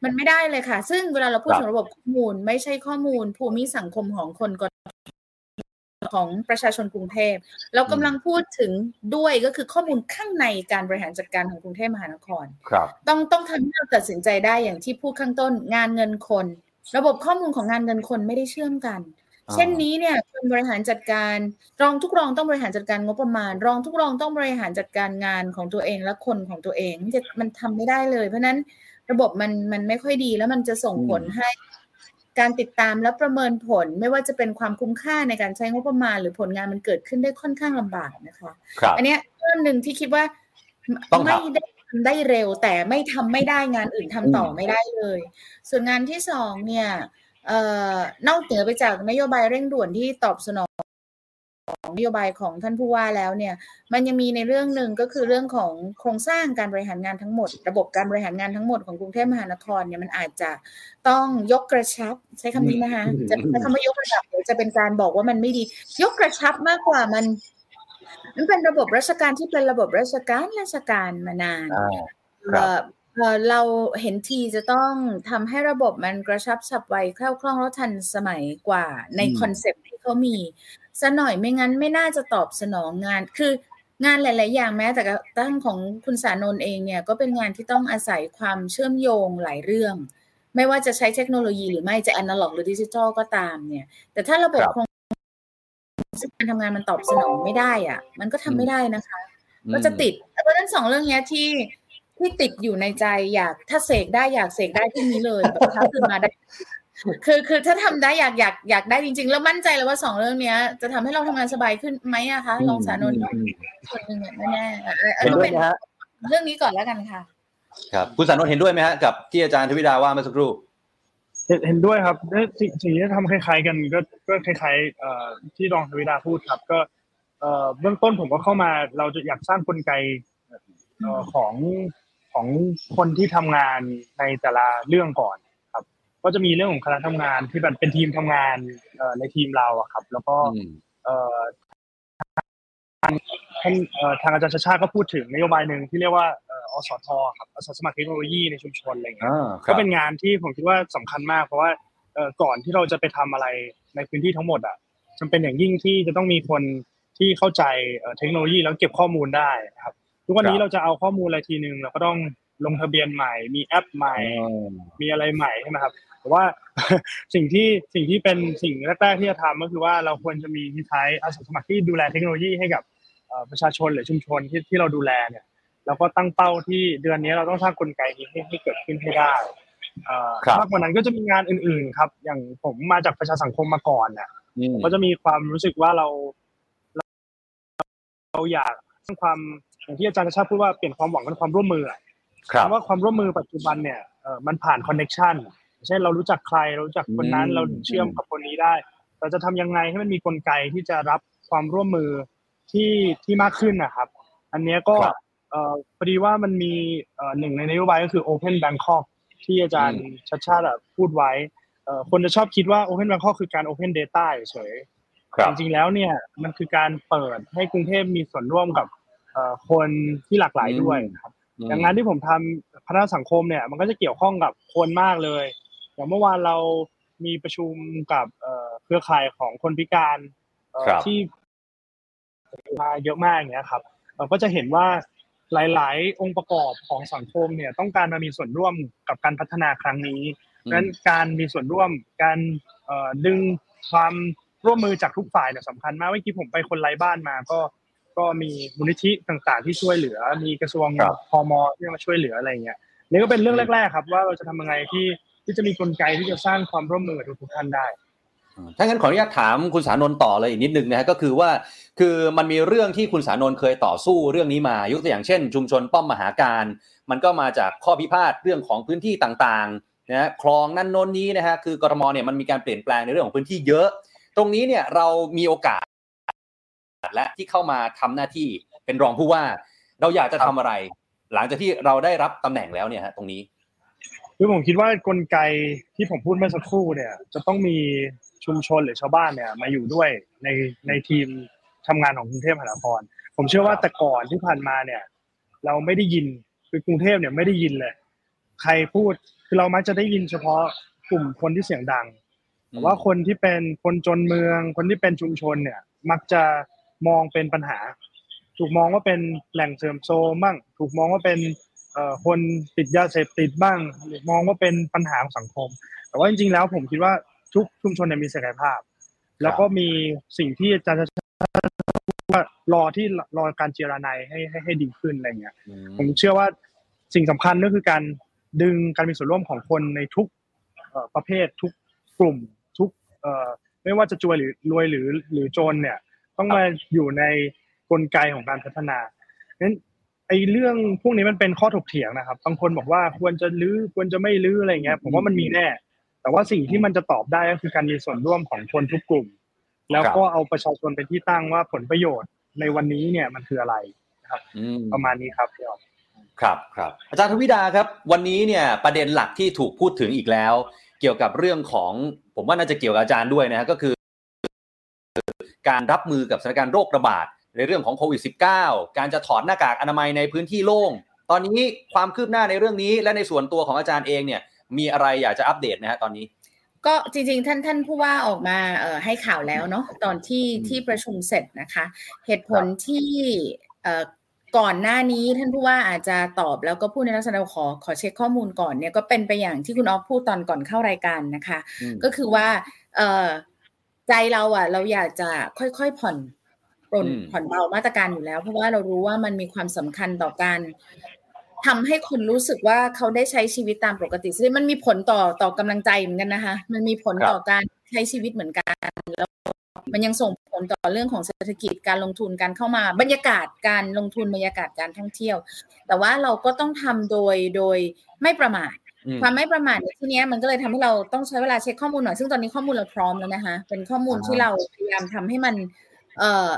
มันไม่ได้เลยค่ะ ซึ่งเวลาเราพูดครับถึงระบบข้อมูล ไม่ใช่ข้อมูล ภูมิสังคมของคนกของประชาชนกรุงเทพ เรากำลังพูดถึงด้วยก็คือข้อมูลข้างในการบริหารจัดการของกรุงเทพมหานคร ครับ ต้องต้องทำให้เราตัดสินใจได้อย่างที่พูดข้างต้น งานเงินคน ระบบข้อมูลของงานเงินคนไม่ได้เชื่อมกันอ่าเช่นนี้เนี่ยคนบริหารจัดการรองทุกรองต้องบริหารจัดการงบประมาณ รองทุกรองต้องบริหารจัดการงานของตัวเองและคนของตัวเองมันจะมันทำไม่ได้เลย เพราะฉะนั้นระบบมันมันไม่ค่อยดีแล้วมันจะส่งผลให้การติดตามและประเมินผลไม่ว่าจะเป็นความคุ้มค่าในการใช้งบประมาณ หรือผลงานมันเกิดขึ้นได้ค่อนข้างลำบากนะคะครับอันเนี้ยเรื่องหนึ่งที่คิดว่าต้องทำไม่ได้ทำ ได้เร็วแต่ไม่ทำไม่ได้งานอื่นทำต่อไม่ได้เลย ส่วนงานที่สองเนี่ยเอ่อนอกเหนือไปจากนโยบายเร่งด่วนที่ตอบสนองนโยบายของท่านผู้ว่าแล้วเนี่ย มันยังมีในเรื่องหนึ่งก็คือเรื่องของโครงสร้างการบริหารงานทั้งหมด ระบบการบริหารงานทั้งหมดของกรุงเทพมหานครเนี่ยมันอาจจะต้องยกกระชับใช้คำนี้นะคะอืมจะใช้คำว่ายกระดับเดี๋ยวจะเป็นการบอกว่ามันไม่ดี ยกกระชับมากกว่ามัน มันเป็นระบบราชการที่เป็นระบบราชการราชการมานานอ่าครับเอ่อเอ่อเราเห็นทีจะต้องทำให้ระบบมันกระชับฉับไวแคล่วคล่องแล้วทันสมัยกว่าในอืมคอนเซปต์ที่เขามีซะหน่อยไม่งั้นไม่น่าจะตอบสนองงานคืองานหลาย ๆ อย่างแม้แต่กระตั้งของคุณสานนท์เองเนี่ยก็เป็นงานที่ต้องอาศัยความเชื่อมโยงหลายเรื่อง ไม่ว่าจะใช้เทคโนโลยีหรือไม่จะอนาล็อกหรือดิจิทัลก็ตามเนี่ย แต่ถ้าระบบครับโครง สร้างการทำงานมันตอบสนองไม่ได้อะ มันก็ทำไม่ได้นะคะ ก็จะติดเพราะฉะนั้นสองเรื่องเนี้ยที่ที่ติดอยู่ในใจอยากถ้าเสกได้อยากเสกได้พรุ่งนี้เลยแบบเช้าตื่นมาได้ คือคือถ้าทำได้อยากอยากอยากได้จริง ๆ แล้วมั่นใจเลยว่าสองเรื่องเนี้ย จะทำให้เราทำงานสบายขึ้นไหมอะคะลองสานนท์อืมส่วนหนึ่งอะแน่ๆอะอะเห็นก็ด้วยเป็นนะฮะเรื่องนี้ก่อนแล้วกันค่ะ ครับ คุณสานนท์เห็นด้วยไหมฮะกับที่อาจารย์ทวิดาว่าเมื่อสักครู่ เห็นเห็นด้วยครับและสิ่งสิ่งที่ทำคล้ายๆกันก็ก็คล้ายๆเอ่อที่รองทวิดาพูดครับ ก็เอ่อเบื้องต้นผมก็เข้ามาเราจะอยากสร้างกลไกเอ่อของของคนที่ทำงานในแต่ละเรื่องก่อนครับ ก็จะมีเรื่องของคณะทำงานที่มันเป็นทีมทำงานเอ่อในทีมเราอะครับ แล้วก็อืมเอ่อทางท่านเอ่อทางอาจารย์ชาชาติก็พูดถึงนโยบายหนึ่งที่เรียกว่าเอ่ออสทครับอาสาสมัครเทคโนโลยีในชุมชนอะไรอย่างเงี้ยอ่าคก็รับเป็นงานที่ผมคิดว่าสำคัญมากเพราะว่าเอ่อก่อนที่เราจะไปทำอะไรในพื้นที่ทั้งหมดอะจำเป็นอย่างยิ่งที่จะต้องมีคนที่เข้าใจเอ่อเทคโนโลยีแล้วเก็บข้อมูลได้นะครับทุกวันนี้ครับเราจะเอาข้อมูลอะไรทีนึงเราก็ต้องลงทะเบียนใหม่ มีแอปใหม่อืมมีอะไรใหม่ใช่ไหมครับแต่ว่าสิ่งที่สิ่งที่เป็นสิ่งแรกๆที่จะทำก็คือว่าเราควรจะมีที่ใช้อาสาสมัครที่ดูแลเทคโนโลยีให้กับเอ่อประชาชนหรือชุมชนที่ที่เราดูแลเนี่ย เราก็ตั้งเป้าที่เดือนนี้เราต้องสร้างกลไกนี้ให้ให้เกิดขึ้นให้ได้เอ่อครับมากกว่านั้นก็จะมีงานอื่น ๆ ครับ อย่างผมมาจากประชาสังคมมาก่อนเนี่ยอืมก็จะมีความรู้สึกว่าเราเรา เราอยากสร้างความอย่างที่อาจารย์ชาติพูดว่าเปลี่ยนความหวังเป็นความร่วมมืออะครับคำว่าความร่วมมือปัจจุบันเนี่ยเอ่อมันผ่านคอนเน็ชันเช่นเรารู้จักใครเรารู้จักคนนั้นอืมเราถึงเชื่อมกับคนนี้ได้ เราจะทำยังไงให้มันมีกลไกที่จะรับความร่วมมือที่ที่มากขึ้นนะครับ อันเนี้ยก็ครับ เอ่อพอดีว่ามันมีเอ่อหนึ่งในนโยบายก็คือ Open Bangkok ที่อาจารย์ชัดชาติอะพูดไว้เอ่อคนจะชอบคิดว่า Open Bangkok คือการ Open Data เฉยๆครับจริงๆแล้วเนี่ยมันคือการเปิดให้กรุงเทพมีส่วนร่วมกับเอ่อคนที่หลากหลายด้วยครับอืมอย่างงานที่ผมทำพัฒนาสังคมเนี่ย มันก็จะเกี่ยวข้องกับคนมากเลย อย่างเมื่อวานเรามีประชุมกับเอ่อเครือข่ายของคนพิการเอ่อครับที่มาเยอะมากอย่างเงี้ยครับ เราก็จะเห็นว่า หลาย ๆ องค์ประกอบของสังคมเนี่ยต้องการมามีส่วนร่วมกับการพัฒนาครั้งนี้อืมนั้นการมีส่วนร่วมการเอ่อดึงความร่วมมือจากทุกฝ่ายเนี่ยสำคัญมากเมื่อกี้ผมไปคนไร้บ้านมาก็ก็มีมูลนิธิต่างๆ ที่ช่วยเหลือ มีกระทรวงครับพมที่มาช่วยเหลืออะไรเงี้ยนี่ก็เป็นเรื่องแรก ๆ ครับ ว่าเราจะทำยังไงที่ที่จะมีกลไกที่จะสร้างความร่วมมือกับทุกๆท่านได้ ถ้างั้นขออนุญาตถามคุณสานนท์ต่อเลยอีกนิดนึงนะฮะก็คือว่าคือมันมีเรื่องที่คุณสานนท์เคยต่อสู้เรื่องนี้มายกตัวอย่างเช่น ชุมชนป้อมมหาการ มันก็มาจากข้อพิพาทเรื่องของพื้นที่ต่างๆนะคลองนั่นโน้นนี้นะฮะคือกรทมเนี่ยมันมีการเปลี่ยนแปลงในเรื่องของพื้นที่เยอะ ตรงนี้เนี่ยเรามีโอกาส และที่เข้ามาทำหน้าที่เป็นรองผู้ว่า เราอยากจะทำอะไร หลังจากที่เราได้รับตำแหน่งแล้วเนี่ยฮะตรงนี้คือผมคิดว่ากลไกที่ผมพูดเมื่อสักครู่เนี่ย จะต้องมี ชุมชนหรือชาวบ้านเนี่ยมาอยู่ด้วยในในทีมทำงานของกรุงเทพมหานคร ผมเชื่อว่าแต่ก่อนที่ผ่านมาเนี่ย เราไม่ได้ยินคือกรุงเทพเนี่ยไม่ได้ยินเลย ใครพูดคือเรามักจะได้ยินเฉพาะกลุ่มคนที่เสียงดังแต่ว่าคนที่เป็นคนจนเมือง คนที่เป็นชุมชนเนี่ย มักจะมองเป็นปัญหา ถูกมองว่าเป็นแหล่งเสริมโซมบ้างถูกมองว่าเป็นคนติดยาเสพติดบ้างหรือมองว่าเป็นปัญหาของสังคม แต่ว่าจริงๆแล้วผมคิดว่า ทุกชุมชนเนี่ยมีศักยภาพ แล้วก็มีสิ่งที่อาจารย์จะว่ารอที่รอการเจรนายให้ให้ให้ดีขึ้นอะไรเงี้ยอืมผมเชื่อว่าสิ่งสำคัญก็คือการดึงการมีส่วนร่วมของคนในทุกเอ่อประเภททุกกลุ่มทุกเอ่อไม่ว่าจะจวยหรือรวยหรือหรือจนเนี่ย ต้องมาอยู่ในกลไกของการพัฒนานั้นไอ้เรื่องพวกนี้มันเป็นข้อถกเถียงนะครับบางคนบอกว่าควรจะลื้อควรจะไม่ลื้ออะไรเงี้ยผมว่ามันมีแน่ แต่ว่าสิ่งที่มันจะตอบได้ก็คือการมีส่วนร่วมของคนทุกกลุ่ม แล้วก็เอาประชาชนเป็นที่ตั้งว่าผลประโยชน์ในวันนี้เนี่ยมันคืออะไรนะครับอืมประมาณนี้ครับพี่ออฟครับครับอาจารย์ทวิดาครับ วันนี้เนี่ยประเด็นหลักที่ถูกพูดถึงอีกแล้ว เกี่ยวกับเรื่องของ ผมว่าน่าจะเกี่ยวกับอาจารย์ด้วยนะฮะก็คือ การรับมือกับสถานการณ์โรคระบาดในเรื่องของโควิด -19 การจะถอดหน้ากากอนามัยในพื้นที่โล่ง ตอนนี้ความคืบหน้าในเรื่องนี้และในส่วนตัวของอาจารย์เองเนี่ย มีอะไรอยากจะอัปเดตนะฮะตอนนี้ ก็จริงๆ ท่านท่านผู้ว่าออกมาเอ่อให้ข่าวแล้วเนาะตอนที่อืมที่ประชุมเสร็จนะคะ เหตุผลที่เอ่อก่อนหน้านี้ท่านผู้ว่าอาจจะตอบแล้วก็พูดในลักษณะขอขอเช็คข้อมูลก่อนเนี่ยก็เป็นไปอย่างที่คุณออฟพูดตอนก่อนเข้ารายการนะคะอืมก็คือว่าเอ่อใจเราอะ เราอยากจะค่อยๆผ่อนปลนอืมผ่อนเบามาตรการอยู่แล้ว เพราะว่าเรารู้ว่ามันมีความสำคัญต่อการ ทำให้คนรู้สึกว่าเขาได้ใช้ชีวิตตามปกติซึ่งมันมีผลต่อต่อกำลังใจเหมือนกันนะคะ มันมีผลครับต่อการใช้ชีวิตเหมือนกันแล้วมันยังส่งผลต่อเรื่องของเศรษฐกิจการลงทุนการเข้ามาบรรยากาศการลงทุนบรรยากาศการท่องเที่ยว แต่ว่าเราก็ต้องทำโดยโดยไม่ประมาทอืมความไม่ประมาทในที่เนี้ยมันก็เลยทำให้เราต้องใช้เวลาเช็คข้อมูลหน่อยซึ่งตอนนี้ข้อมูลเราพร้อมแล้วนะคะเป็นข้อมูลอ่าที่เราพยายามทำให้มัน เอ่อ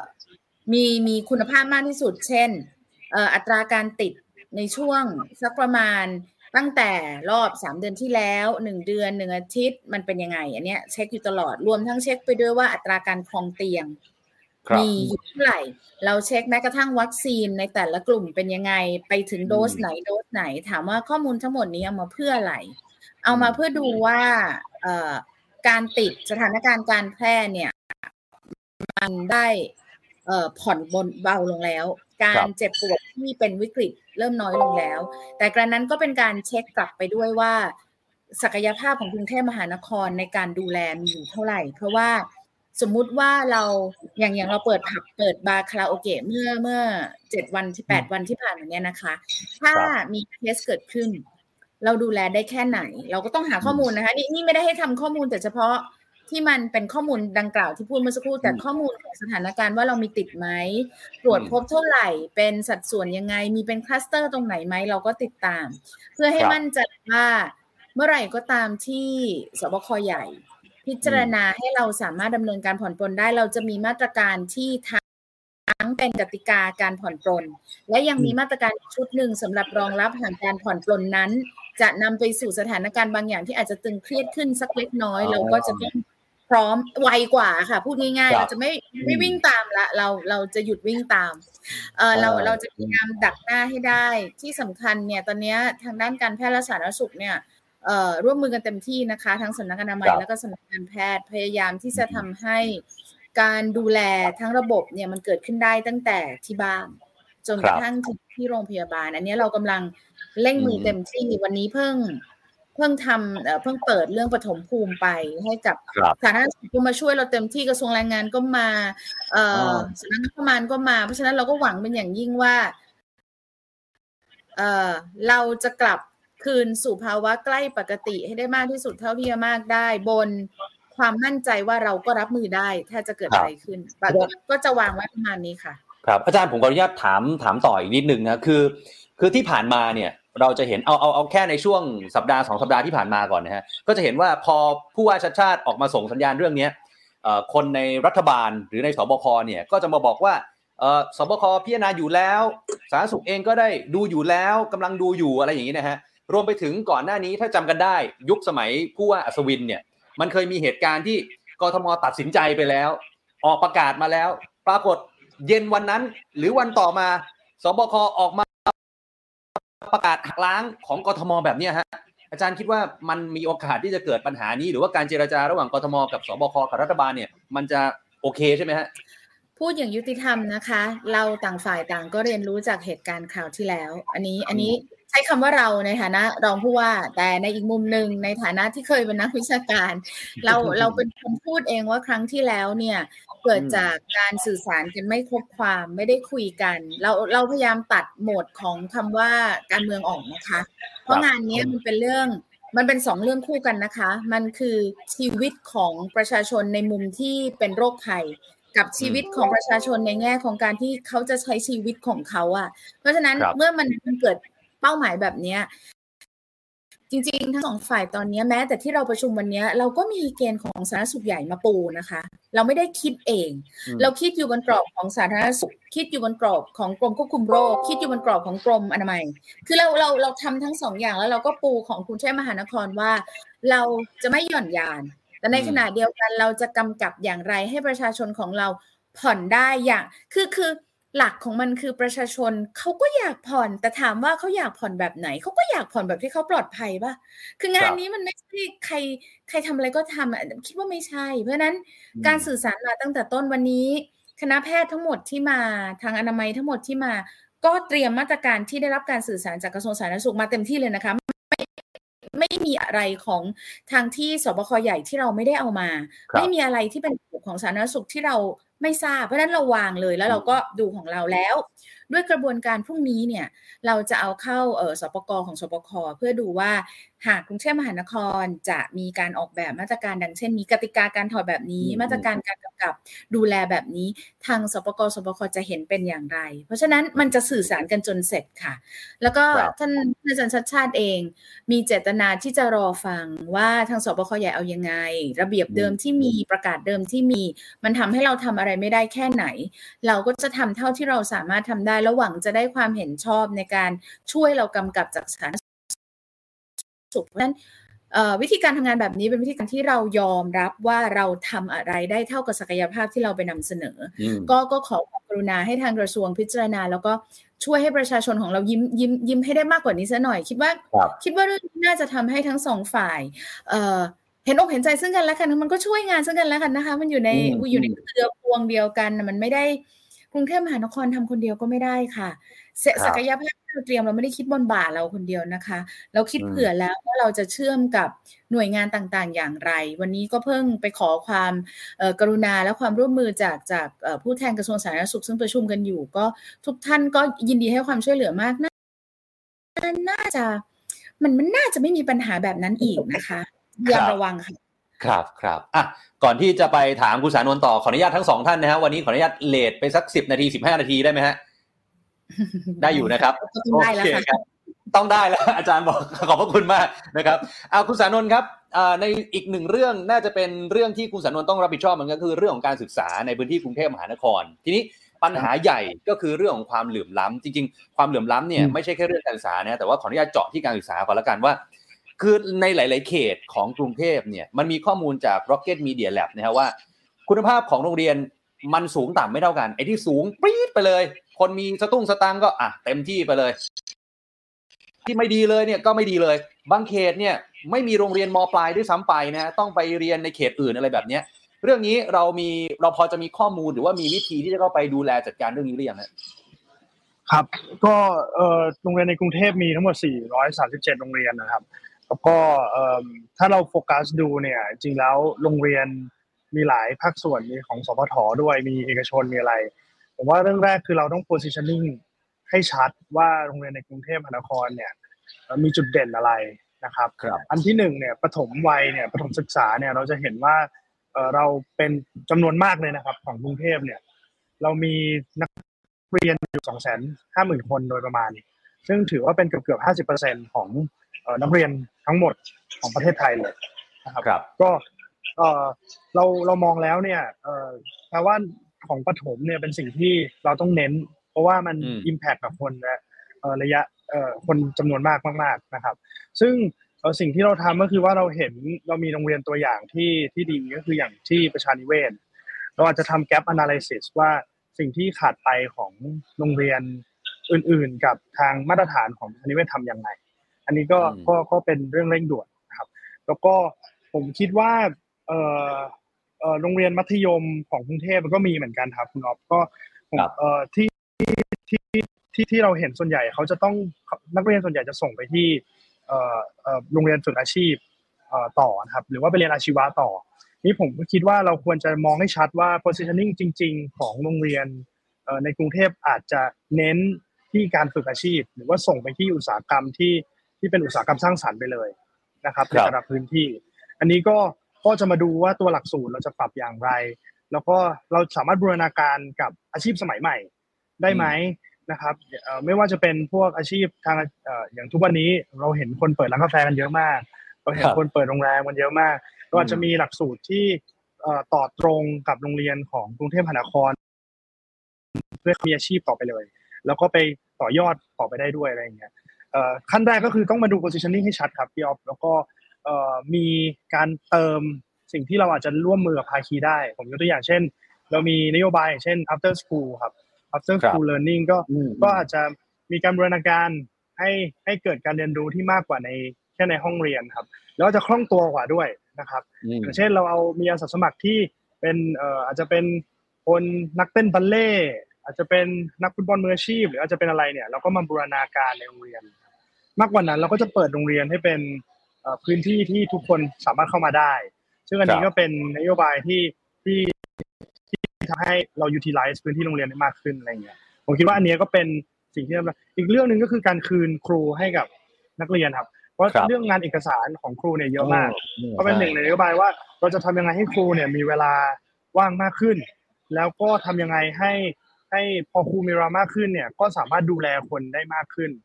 มีมีคุณภาพมากที่สุด เช่นเอ่ออัตราการติด ในช่วงสักประมาณตั้งแต่รอบสามเดือนที่แล้วหนึ่งเดือนหนึ่งอาทิตย์มันเป็นยังไงอันเนี้ยเช็คอยู่ตลอดรวมทั้งเช็คไปด้วยว่าอัตราการครองเตียงครับมีอยู่เท่าไหร่ เราเช็คแม้กระทั่งวัคซีนในแต่ละกลุ่มเป็นยังไง ไปถึงโดสอืมไหนโดสไหน ถามว่าข้อมูลทั้งหมดนี้เอามาเพื่ออะไร เอามาเพื่อดูว่าเอ่อการติดสถานการณ์การแพร่เนี่ย มันได้เอ่อผ่อนบนเบาลงแล้ว การรเจ็บปวดที่เป็นวิกฤตเริ่มน้อยลงแล้ว แต่กระนั้นก็เป็นการเช็คกลับไปด้วยว่า ศักยภาพของกรุงเทพมหานครในการดูแลมีอยู่เท่าไหร่ เพราะว่าสมมุติว่าเราอย่างอย่างเราเปิดผับเปิดบาร์คาราโอเกะเมื่อเมื่อเจ็ดวันที่แปดวันที่ผ่านมาเนี้ยนะคะ ถ้ามีเคสเกิดขึ้น เราดูแลได้แค่ไหน เราก็ต้องหาข้อมูลนะคะ นี่นี่ไม่ได้ให้ทำข้อมูลแต่เฉพาะ ที่มันเป็นข้อมูลดังกล่าวที่พูดเมื่อสักครู่แต่อืมข้อมูลของสถานการณ์ว่าเรามีติดไหมตรวจอืมพบเท่าไหร่ เป็นสัดส่วนยังไง มีเป็นคลัสเตอร์ตรงไหนไหมเราก็ติดตาม เพื่อให้ครับมั่นใจว่าเมื่อไหร่ก็ตามที่สบคใหญ่ พิจารณาให้เราสามารถดำเนินการผ่อนปลนได้ เราจะมีมาตรการที่ทั้งเป็นกติกาการผ่อนปลน และยังมีมาตรการอีกชุดหนึ่งสำหรับรองรับหากการผ่อนปลนนั้น จะนำไปสู่สถานการณ์บางอย่างที่อาจจะตึงเครียดขึ้นสักเล็กน้อยอ๋อเราก็จะต้อง พร้อมไวกว่าค่ะ พูดง่ายครับๆเราจะไม่ไม่อืมวิ่งตามละเราเราจะหยุดวิ่งตามเออเราเออเราจะพยายามดักหน้าให้ได้ ที่สำคัญเนี่ยตอนเนี้ยทางด้านการแพทย์และสาธารณสุขเนี่ยเอ่อร่วมมือกันเต็มที่นะคะ ทั้งสำนักอนามัยครับแล้วก็สำนักการแพทย์พยายามที่จะทำให้การดูแลทั้งระบบเนี่ยมันเกิดขึ้นได้ตั้งแต่ที่บ้านจนกระทั่งถึงที่โรงพยาบาล อันนี้เรากำลังเร่งมือเต็มที่วันนี้เพิ่ง เพิ่งทำเอ่อเพิ่งเปิดเรื่องปฐมภูมิไปให้กับครับสาธารณสุขก็มาช่วยเราเต็มที่กระทรวงแรงงานก็มาเอ่ออ่าสำนักงบประมาณก็มา เพราะฉะนั้นเราก็หวังเป็นอย่างยิ่งว่าเอ่อเราจะกลับคืนสู่ภาวะใกล้ปกติให้ได้มากที่สุดเท่าที่จะมากได้ บนความมั่นใจว่าเราก็รับมือได้ ถ้าจะเกิดครับอะไรขึ้นแต่ก็ก็จะวางไว้ประมาณนี้ค่ะ ครับ อาจารย์ผมขออนุญาตถามถามต่ออีกนิดนึงนะคือ คือที่ผ่านมาเนี่ย เราจะเห็นเอาเอาเอาแค่ในช่วงสัปดาห์สองสัปดาห์ที่ผ่านมาก่อนนะฮะก็จะเห็นว่าพอผู้ว่าชัดชาติออกมาส่งสัญญาณเรื่องนี้คนในรัฐบาลหรือในสบคเนี่ยก็จะมาบอกว่าสบคพิจารณาอยู่แล้วสาธารณสุขเองก็ได้ดูอยู่แล้วกำลังดูอยู่อะไรอย่างนี้นะฮะรวมไปถึงก่อนหน้านี้ถ้าจำกันได้ยุคสมัยผู้ว่าอัศวินเนี่ยมันเคยมีเหตุการณ์ที่กทมตัดสินใจไปแล้ว ออกประกาศมาแล้ว ปรากฏเย็นวันนั้นหรือวันต่อมาสบคออกมา ประกาศหักล้างของกทมแบบนี้ฮะอาจารย์คิดว่ามันมีโอกาสที่จะเกิดปัญหานี้ หรือว่าการเจรจาระหว่างกทมกับสบคกับรัฐบาลเนี่ย มันจะโอเคใช่ไหมฮะพูดอย่างยุติธรรมนะคะ เราต่างฝ่ายต่างก็เรียนรู้จากเหตุการณ์คราวที่แล้ว อันนี้อันนี้ ช้คำว่าเราในฐานะรองผู้ว่า แต่ในอีกมุมหนึ่งในฐานะที่เคยเป็นนักวิชาการ เราเราเป็นคนพูดเองว่าครั้งที่แล้วเนี่ยเกิดจากการสื่อสารกันไม่ครบความไม่ได้คุยกัน เราเราพยายามตัดโหมดของคำว่าการเมืองออกนะคะ เพราะงานเนี้ยมันเป็นเรื่องมันเป็นสองเรื่องคู่กันนะคะ มันคือชีวิตของประชาชนในมุมที่เป็นโรคภัยกับชีวิตของประชาชนในแง่ของการที่เขาจะใช้ชีวิตของเขาอะเพราะฉะนั้นครับเมื่อมันมันเกิด เป้าหมายแบบเนี้ยจริงๆ ทั้งสองฝ่ายตอนเนี้ยแม้ แต่ที่เราประชุมวันเนี้ยเราก็มีเกณฑ์ของสาธารณสุขใหญ่มาปูนะคะ เราไม่ได้คิดเองอืมเราคิดอยู่บนกรอบของสาธารณสุข คิดอยู่บนกรอบของกรมควบคุมโรค คิดอยู่บนกรอบของกรมอนามัย คือเราเราเราทำทั้งสองอย่างแล้วเราก็ปูของกรุงเทพมหานครว่า เราจะไม่หย่อนยาน แต่ในอืมขณะเดียวกันเราจะกำกับอย่างไรให้ประชาชนของเราผ่อนได้อย่าง คือคือ หลักของมันคือประชาชนเขาก็อยากผ่อน แต่ถามว่าเขาอยากผ่อนแบบไหนเขาก็อยากผ่อนแบบที่เขาปลอดภัยป่ะคืองานนี้มันไม่ใช่ใครใครทำอะไรก็ทำอะคิดว่าไม่ใช่ เพราะฉะนั้นอืมการสื่อสารมาตั้งแต่ต้นวันนี้คณะแพทย์ทั้งหมดที่มาทางอนามัยทั้งหมดที่มา ก็เตรียมมาตรการที่ได้รับการสื่อสารจากกระทรวงสาธารณสุขมาเต็มที่เลยนะคะไม่ไม่มีอะไรของทางที่สบคใหญ่ที่เราไม่ได้เอามาครับไม่มีอะไรที่เป็นของสาธารณสุขที่เรา ไม่ทราบเพราะฉะนั้นเราวางเลยแล้วเราก็ดูของเราแล้ว ด้วยกระบวนการพรุ่งนี้เนี่ยเราจะเอาเข้าเออสปกของสปคเพื่อดูว่าหากกรุงเทพมหานครจะมีการออกแบบมาตรการดังเช่นนี้กติกาการถอดแบบนี้อืมมาตรการการกำกับดูแลแบบนี้ ทางสปกสปคจะเห็นเป็นอย่างไร เพราะฉะนั้นมันจะสื่อสารกันจนเสร็จค่ะ แล้วก็ครับท่านอาจารย์ชัดชาติเอง มีเจตนาที่จะรอฟังว่าทางสบคใหญ่เอายังไง ระเบียบเดิมที่มีประกาศเดิมที่มี มันทำให้เราทำอะไรไม่ได้แค่ไหน เราก็จะทำเท่าที่เราสามารถทำได้แล้วหวังจะได้ความเห็นชอบในการช่วยเรากำกับจากสาธารณสุขเพราะฉะนั้นเอ่อวิธีการทำงานแบบนี้เป็นวิธีการที่เรายอมรับว่าเราทำอะไรได้เท่ากับศักยภาพที่เราไปนำเสนออืมก็ก็ขอความกรุณาให้ทางกระทรวงพิจารณา แล้วก็ช่วยให้ประชาชนของเรายิ้มยิ้มยิ้มให้ได้มากกว่านี้ซะหน่อย คิดว่าครับคิดว่าเรื่องนี้น่าจะทำให้ทั้งสองฝ่ายเอ่อเห็นอกเห็นใจซึ่งกันและกันมันก็ช่วยงานซึ่งกันและกันนะคะ มันอยู่ในอืมอยู่ในเครือพวงเดียวกันน่ะมันไม่ได้ กรุงเทพมหานครทำคนเดียวก็ไม่ได้ค่ะเสครับศักยภาพที่เราเตรียมเราไม่ได้คิดบนบ่าเราคนเดียวนะคะ เราคิดอืมเผื่อแล้วว่าเราจะเชื่อมกับหน่วยงานต่างๆ อย่างไร วันนี้ก็เพิ่งไปขอความเอ่อกรุณาและความร่วมมือจากจากเอ่อผู้แทนกระทรวงสาธารณสุขซึ่งประชุมกันอยู่ ก็ทุกท่านก็ยินดีให้ความช่วยเหลือมากน่าน่าจะมันมันน่าจะไม่มีปัญหาแบบนั้นอีกนะคะพยายามระวังค่ะ ครับครับอะก่อนที่จะไปถามคุณสานนท์ต่อขออนุญาตทั้งสองท่านนะฮะวันนี้ขออนุญาตเลทไปสักสิบนาทีสิบห้านาทีได้ไหมฮะได้อยู่นะครับก็ต้องได้แล้วโอค่ะเคครับต้องได้แล้วอาจารย์บอกขอบพระคุณมากนะครับเอาคุณสานนท์ครับอ่าในอีกหนึ่งเรื่องน่าจะเป็นเรื่องที่คุณสานนท์ต้องรับผิดชอบมันก็คือเรื่องของการศึกษาในพื้นที่กรุงเทพมหานคร ทีนี้ปัญหาใหญ่ก็คือเรื่องของความเหลื่อมล้ำจริง ๆ ความเหลื่อมล้ำเนี่ยอืมไม่ใช่แค่เรื่องการศึกษานะแต่ว่าขออนุญาตเจาะที่การศึกษาก่อนละกันว่า คือในหลาย ๆ เขตของกรุงเทพเนี่ยมันมีข้อมูลจาก Rocket Media Lab นะฮะว่า คุณภาพของโรงเรียนมันสูงต่ำไม่เท่ากันไอ้ที่สูงปรี๊ดไปเลย คนมีสตุ้งสตังก็อะเต็มที่ไปเลย ที่ไม่ดีเลยเนี่ยก็ไม่ดีเลย บางเขตเนี่ยไม่มีโรงเรียนมปลายด้วยซ้ำไปนะฮะต้องไปเรียนในเขตอื่นอะไรแบบเนี้ยเรื่องนี้เรามีเราพอจะมีข้อมูลหรือว่ามีวิธีที่จะเข้าไปดูแลจัดการเรื่องนี้หรือยังฮะครับ ก็โรงเรียนในกรุงเทพมีทั้งหมด 437 โรงเรียนนะครับ แล้วก็เอิ่มถ้าเราโฟกัสดูเนี่ย จริงแล้วโรงเรียนมีหลายภาคส่วนมีของสพทด้วยมีเอกชนมีอะไรผมว่าเรื่องแรกคือเราต้อง positioning ให้ชัดว่าโรงเรียนในกรุงเทพมหานครเนี่ยเอ่อมีจุดเด่นอะไรนะครับครับอันที่หนึ่งเนี่ยปฐมวัยเนี่ยปฐมศึกษาเนี่ยเราจะเห็นว่าเอ่อเราเป็นจำนวนมากเลยนะครับ ของกรุงเทพเนี่ย เรามีนักเรียนอยู่สองแสนห้าหมื่นคนโดยประมาณ ซึ่งถือว่าเป็นเกือบเกือบห้าสิบเปอร์เซ็นของเอ่อ นักเรียนทั้งหมดของประเทศไทยเลยนะครับครับก็เอ่อเราเรามองแล้วเนี่ยเอ่อแปลว่าของปฐมเนี่ยเป็นสิ่งที่เราต้องเน้น เพราะว่ามันอืมอิมแพคกับคนนะเอ่อระยะเอ่อคนจำนวนมากมากๆนะครับ ซึ่งเอ่อสิ่งที่เราทำก็คือว่าเราเห็นเรามีโรงเรียนตัวอย่างที่ที่ดีก็คืออย่างที่ประชานิเวศเราอาจจะทำ gap analysis ว่าสิ่งที่ขาดไปของโรงเรียนอื่น ๆ กับทางมาตรฐานของประชานิเวศทำยังไง อันนี้ก็อืมก็ก็เป็นเรื่องเร่งด่วนนะครับ แล้วก็ผมคิดว่าเอ่อเอ่อโรงเรียนมัธยมของกรุงเทพมันก็มีเหมือนกันครับคุณอ๊อฟก็ผมเอ่อที่ที่ที่ที่เราเห็นส่วนใหญ่เขาจะต้องนักเรียนส่วนใหญ่จะส่งไปที่เอ่อเอ่อโรงเรียนฝึกอาชีพเอ่อต่อนะครับ หรือว่าไปเรียนอาชีวะต่อ นี่ผมก็คิดว่าเราควรจะมองให้ชัดว่า positioning จริง ๆ ของโรงเรียนเอ่อในกรุงเทพอาจจะเน้นที่การฝึกอาชีพ หรือว่าส่งไปที่อุตสาหกรรมที่ ที่เป็นอุตสาหกรรมสร้างสรรค์ไปเลยนะครับคในรับแต่ละพื้นที่ อันนี้ก็ก็จะมาดูว่าตัวหลักสูตรเราจะปรับอย่างไร แล้วก็เราสามารถบูรณาการกับอาชีพสมัยใหม่ได้ไหมนะครับเอ่อไม่ว่าจะเป็นพวกอาชีพทางเอ่ออย่างทุกวันนี้เราเห็นคนเปิดร้านกาแฟกันเยอะมากเราเห็นครับคนเปิดโรงแรมกันเยอะมากก็อาจจะมีหลักสูตรที่เอ่อต่อตรงกับโรงเรียนของกรุงเทพมหานคร เพื่อมีอาชีพต่อไปเลย แล้วก็ไปต่อยอดต่อไปได้ด้วยอะไรอย่างเงี้ยเอ่อ ขั้นแรกก็คือต้องมาดู positioning ให้ชัดครับพี่ออฟแล้วก็เอ่อมีการเติมสิ่งที่เราอาจจะร่วมมือกับภาคีได้ ผมยกตัวอย่างเช่น เรามีนโยบายอย่างเช่น after school ครับ after ครับ school learning ก็อืมก็อาจจะมีการบูรณาการให้ให้เกิดการเรียนรู้ที่มากกว่าในแค่ในห้องเรียนครับแล้วจะคล่องตัวกว่าด้วยนะครับอืมอย่างเช่นเราเอามีอาสาสมัครที่เป็นเอ่ออาจจะเป็นคนนักเต้นบัลเล่ต์อาจจะเป็นนักฟุตบอลมืออาชีพ หรืออาจจะเป็นอะไรเนี่ยเราก็มาบูรณาการในโรงเรียน มากกว่านั้นเราก็จะเปิดโรงเรียนให้เป็นเอ่อพื้นที่ที่ทุกคนสามารถเข้ามาได้ ซึ่งอันนี้ครับก็เป็นนโยบายที่ที่ที่ทำให้เรา utilize พื้นที่โรงเรียนได้มากขึ้นอะไรเงี้ยผมคิดว่าอันเนี้ยก็เป็นสิ่งที่อีกเรื่องหนึ่งก็คือการคืนครูให้กับนักเรียนครับ เพราะครับเรื่องงานเอกสารของครูเนี่ยเยอะมากอืมก็เป็นหนึ่งในนโยบายว่าเราจะทำยังไงให้ครูเนี่ยมีเวลาว่างมากขึ้น แล้วก็ทำยังไงให้ให้พอครูมีเวลามากขึ้นเนี่ยก็สามารถดูแลคนได้มากขึ้นเอ่อ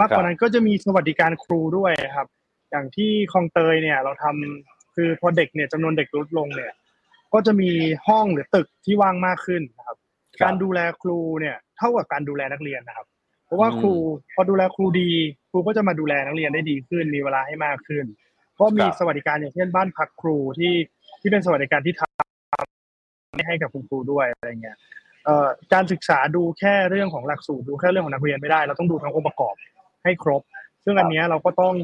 มากกว่านั้นก็จะมีสวัสดิการครูด้วยครับ อย่างที่คลองเตยเนี่ยเราทำคือพอเด็กเนี่ยจำนวนเด็กลดลงเนี่ย ก็จะมีห้องหรือตึกที่ว่างมากขึ้นนะครับครับการดูแลครูเนี่ยเท่ากับการดูแลนักเรียนนะครับ เพราะว่าอืมครูพอดูแลครูดีครูก็จะมาดูแลนักเรียนได้ดีขึ้น มีเวลาให้มากขึ้น ก็มีครับสวัสดิการอย่างเช่นบ้านพักครูที่ที่เป็นสวัสดิการที่ทำให้กับคุณครูด้วยอะไรเงี้ยเอ่อการศึกษาดูแค่เรื่องของหลักสูตรดูแค่เรื่องของนักเรียนไม่ได้ เราต้องดูทั้งองค์ประกอบ ให้ครบ ซึ่งอันเนี้ยเราก็ต้อง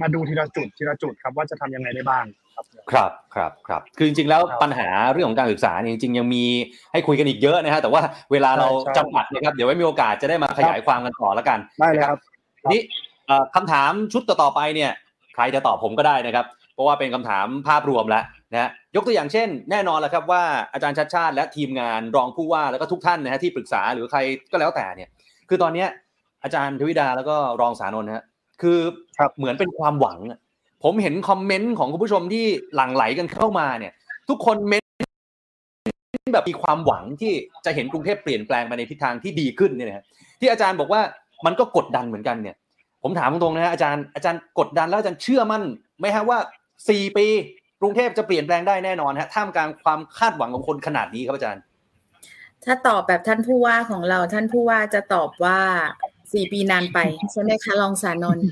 มาดูทีละจุดทีละจุดครับว่าจะทำยังไงได้บ้างครับครับครับครับคือจริงๆแล้วครับปัญหาเรื่องของการศึกษาเนี่ยจริงๆยังมีให้คุยกันอีกเยอะนะฮะแต่ว่าเวลาเราใช่จำกัดนะครับเดี๋ยวไว้มีโอกาสจะได้มาขยายความกันต่อแล้วกันได้เลยนะครับนี่เอ่อคำถามชุดต่อๆไปเนี่ยใครจะตอบผมก็ได้นะครับ เพราะว่าเป็นคำถามภาพรวมแล้วนะฮะยกตัวอย่างเช่น แน่นอนแหละครับว่าอาจารย์ชัดชาติและทีมงานรองผู้ว่าแล้วก็ทุกท่านนะฮะที่ปรึกษาหรือใครก็แล้วแต่เนี่ยคือตอนเนี้ย อาจารย์ทวิดาแล้วก็รองสานนท์นะฮะคือครับเหมือนเป็นความหวังอะผมเห็นคอมเมนต์ของคุณผู้ชมที่หลั่งไหลกันเข้ามาเนี่ย ทุกคนเมนต์แบบมีความหวังที่จะเห็นกรุงเทพเปลี่ยนแปลงไปในทิศทางที่ดีขึ้นเนี่ยนะฮะที่อาจารย์บอกว่ามันก็กดดันเหมือนกันเนี่ย ผมถามตรงๆนะฮะอาจารย์อาจารย์กดดันแล้วอาจารย์เชื่อมั่นไหมฮะว่าสี่ปีกรุงเทพจะเปลี่ยนแปลงได้แน่นอนฮะท่ามกลางความคาดหวังของคนขนาดนี้ครับอาจารย์ ถ้าตอบแบบท่านผู้ว่าของเราท่านผู้ว่าจะตอบว่า สี่ปีนานไปใช่ไหมคะรองสานนท์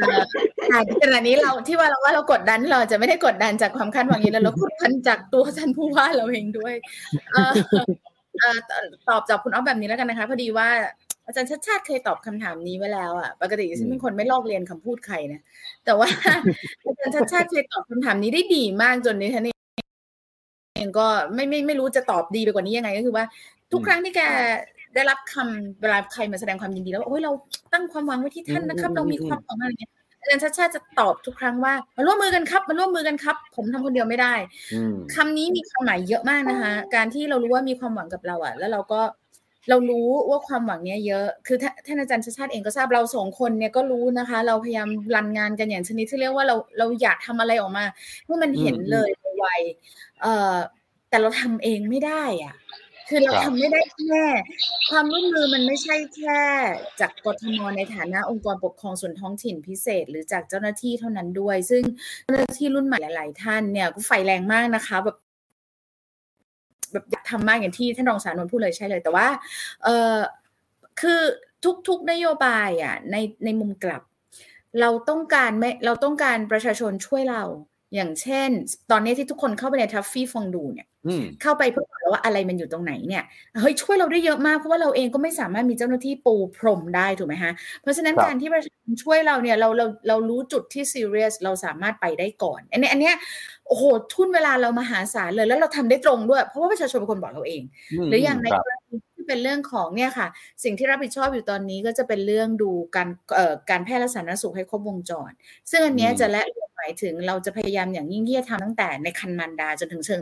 เอ่อค่ะขณะนี้เราที่ว่าเราว่าเรากดดันเราจะไม่ได้กดดันจากความคาดหวังนี้แล้วเรากดดันจากตัวท่านผู้ว่าเราเองด้วยเอ่อเอ่อตอบจากคุณอ๊อฟแบบนี้แล้วกันนะคะ พอดีว่าอาจารย์ชัดชาติเคยตอบคำถามนี้ไว้แล้วอะปกติฉันเป็นคนไม่ลอกเรียนคำพูดใครนะแต่ว่าอาจารย์ชัดชาติเคยตอบคำถามนี้ได้ดีมากจนนี้ท่านเองก็ไม่ไม่ไม่รู้จะตอบดีไปกว่านี้ยังไงก็คือว่า ทุกครั้งที่แก ได้รับคำเวลาใครมาแสดงความยินดีแล้วว่าโอ้ยเราตั้งความหวังไว้ที่ท่านนะครับอืมเรามีความหวังอะไรเงี้ยอาจารย์ชาติชาติจะตอบทุกครั้งว่ามาร่วมมือกันครับมาร่วมมือกันครับ ผมทำคนเดียวไม่ได้อืมคำนี้มีความหมายเยอะมากนะคะ การที่เรารู้ว่ามีความหวังกับเราอะแล้วเราก็เรารู้ว่าความหวังเนี้ยเยอะ คือท่านท่านอาจารย์ชาติชาติเองก็ทราบเราสองคนเนี่ยก็รู้นะคะ เราพยายามรันงานกันอย่างชนิดที่เรียกว่าเราเราอยากทำอะไรออกมาให้มันเห็นอืมเลยไวๆเอ่อแต่เราทำเองไม่ได้อะ คือเราครับทำไม่ได้แค่ความร่วมมือมันไม่ใช่แค่ จากกทมในฐานะองค์กรปกครองส่วนท้องถิ่นพิเศษ หรือจากเจ้าหน้าที่เท่านั้นด้วย ซึ่งเจ้าหน้าที่รุ่นใหม่หลาย ๆ ท่านเนี่ยก็ไฟแรงมากนะคะแบบแบบอยากทำมากอย่างที่ท่านรองสารนนท์พูดเลยใช่เลย แต่ว่า เออคือทุก ๆ นโยบายอะในในมุมกลับ เราต้องการไม่เราต้องการประชาชนช่วยเรา อย่างเช่น ตอนนี้ที่ทุกคนเข้าไปในทัฟฟี่ฟองดูเนี่ยอืมเข้าไปเพื่อบอกเราว่าอะไรมันอยู่ตรงไหนเนี่ยเฮ้ยช่วยเราได้เยอะมากเพราะว่าเราเองก็ไม่สามารถมีเจ้าหน้าที่ปูพรมได้ถูกไหมฮะเพราะฉะนั้นครับการที่ประชาชนช่วยเราเนี่ยเราเราเรารู้จุดที่ซีเรียสเราสามารถไปได้ก่อน อันนี้อันเนี้ยโอ้โหทุนเวลาเรามหาศาลเลยแล้วเราทำได้ตรงด้วย เพราะว่าประชาชนเป็นคนบอกเราเองมหรืออย่างในครับกรณีที่เป็นเรื่องของเนี่ยค่ะ สิ่งที่รับผิดชอบอยู่ตอนนี้ก็จะเป็นเรื่องดูการเอ่อการแพทย์และสาธารณสุขให้ครบวงจร ซึ่งอันเนี้ยอืมจะและห มายถึงเราจะพยายามอย่างยิ่งที่จะทำตั้งแต่ในคันมารดาจนถึงเชิง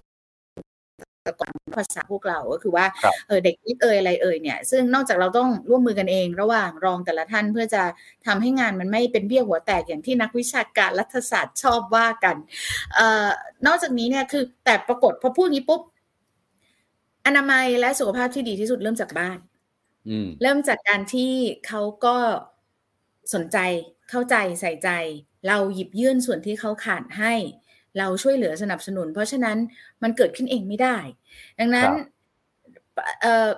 กรภาษาพวกเราก็คือว่าครับเออเด็กนิดเอ่ยอะไรเอ่ยเนี่ย ซึ่งนอกจากเราต้องร่วมมือกันเอง ระหว่างรองแต่ละท่านเพื่อจะทำให้งานมันไม่เป็นเบี้ยหัวแตกอย่างที่นักวิชาการรัฐศาสตร์ชอบว่ากันเอ่อนอกจากนี้เนี่ยคือแต่ปรากฏพอพูดงี้ปุ๊บอนามัยและสุขภาพที่ดีที่สุดเริ่มจากบ้านอืมเริ่มจากการที่เขาก็สนใจเข้าใจใส่ใจ เราหยิบยื่นส่วนที่เขาขาดให้ เราช่วยเหลือสนับสนุน เพราะฉะนั้นมันเกิดขึ้นเองไม่ได้ ดังนั้นเอ่อ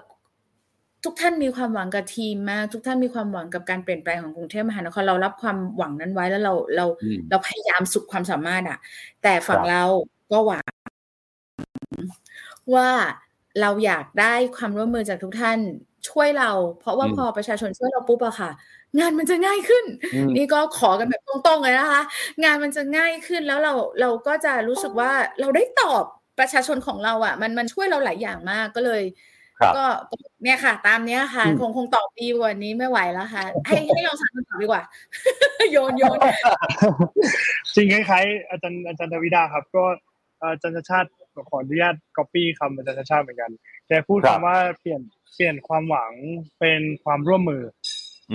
ทุกท่านมีความหวังกับทีมมาก ทุกท่านมีความหวังกับการเปลี่ยนแปลงของกรุงเทพมหานครเรารับความหวังนั้นไว้แล้วเราเราอืมเราพยายามสุดความสามารถอะแต่ฝั่งครับเราก็หวังว่าเราอยากได้ความร่วมมือจากทุกท่านช่วยเรา เพราะว่าอืมพอประชาชนช่วยเราปุ๊บอะค่ะ งานมันจะง่ายขึ้นอืมนี่ก็ขอกันแบบตรงๆเลยนะคะ งานมันจะง่ายขึ้นแล้วเราเราก็จะรู้สึกว่าเราได้ตอบประชาชนของเราอะ่ะ มันมันช่วยเราหลายอย่างมากก็เลยครับก็ก็เนี่ยค่ะ ตามเนี้ยค่ะอืมคงคงตอบดีกว่านี้ไม่ไหวแล้วค่ะ ให้ให้ลองสามคำตอบดีกว่า โยนโยนจริงคล้ายๆอาจารย์อาจารย์ดาวิดาครับ ก็เอ่ออาจารย์ชาติชาติขออนุญาตก๊อปปี้คำอาจารย์ชาติชาติเหมือนกันแกพูดครัคำบว่าเปลี่ยนเปลี่ยนความหวังเป็นความร่วมมืออื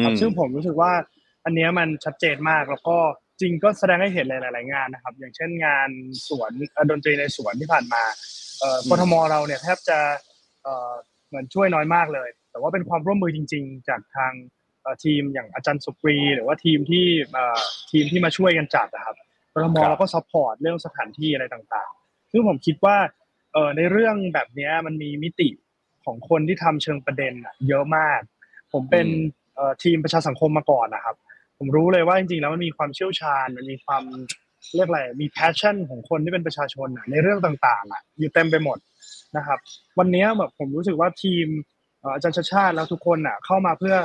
ครับมซึ่งผมรู้สึกว่า อันเนี้ยมันชัดเจนมากแล้วก็จริงก็แสดงให้เห็นหลาย ๆ งานนะครับ อย่างเช่นงานสวนเอ่อดนตรีในสวนที่ผ่านมาเอ่ออืมกทมเราเนี่ยแทบจะเอ่อเหมือนช่วยน้อยมากเลย แต่ว่าเป็นความร่วมมือจริง ๆ จากทางเอ่อทีมอย่างอาจารย์สุกรี หรือว่าทีมที่เอ่อทีมที่มาช่วยกันจัดนะครับกทมครับเราก็ support เรื่องสถานที่อะไรต่างๆซึ่งผมคิดว่าเอ่อในเรื่องแบบเนี้ยมันมีมิติของคนที่ทำเชิงประเด็นอะเยอะมาก ผมเป็นอืมเอ่อ ทีมประชาสังคมมาก่อนนะครับ ผมรู้เลยว่าจริงๆแล้วมันมีความเชี่ยวชาญมันมีความเรียกอะไรมี passion ของคนที่เป็นประชาชนอะในเรื่องต่างๆอะอยู่เต็มไปหมดนะครับ วันเนี้ยแบบผมรู้สึกว่าทีมเอ่ออาจารย์ชาติชาติแล้วทุกคนอะเข้ามาเพื่อ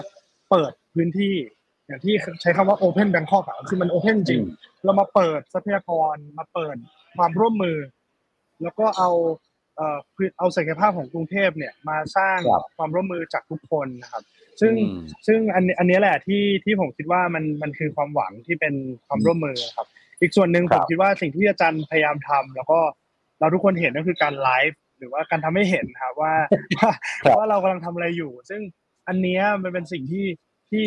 เปิดพื้นที่อย่างที่ใช้คำว่า open Bangkok อะคือมัน open จริง เรามาเปิดทรัพยากรมาเปิดความร่วมมือ แล้วก็เอาเอ่อคือเอาศักยภาพของกรุงเทพเนี่ยมาสร้างครับความร่วมมือจากทุกคนนะครับ ซึ่งอืมซึ่งอันนี้อันนี้แหละที่ที่ผมคิดว่ามันมันคือความหวังที่เป็นความร่วมมือครับ อีกส่วนหนึ่งครัผบมคิดว่าสิ่งที่อาจารย์พยายามทำแล้วก็เราทุกคนเห็นก็คือการไลฟ์หรือว่าการทำให้เห็นครับว่าว่าครับว่าเรากำลังทำอะไรอยู่ ซึ่งอันเนี้ยมันเป็นสิ่งที่ที่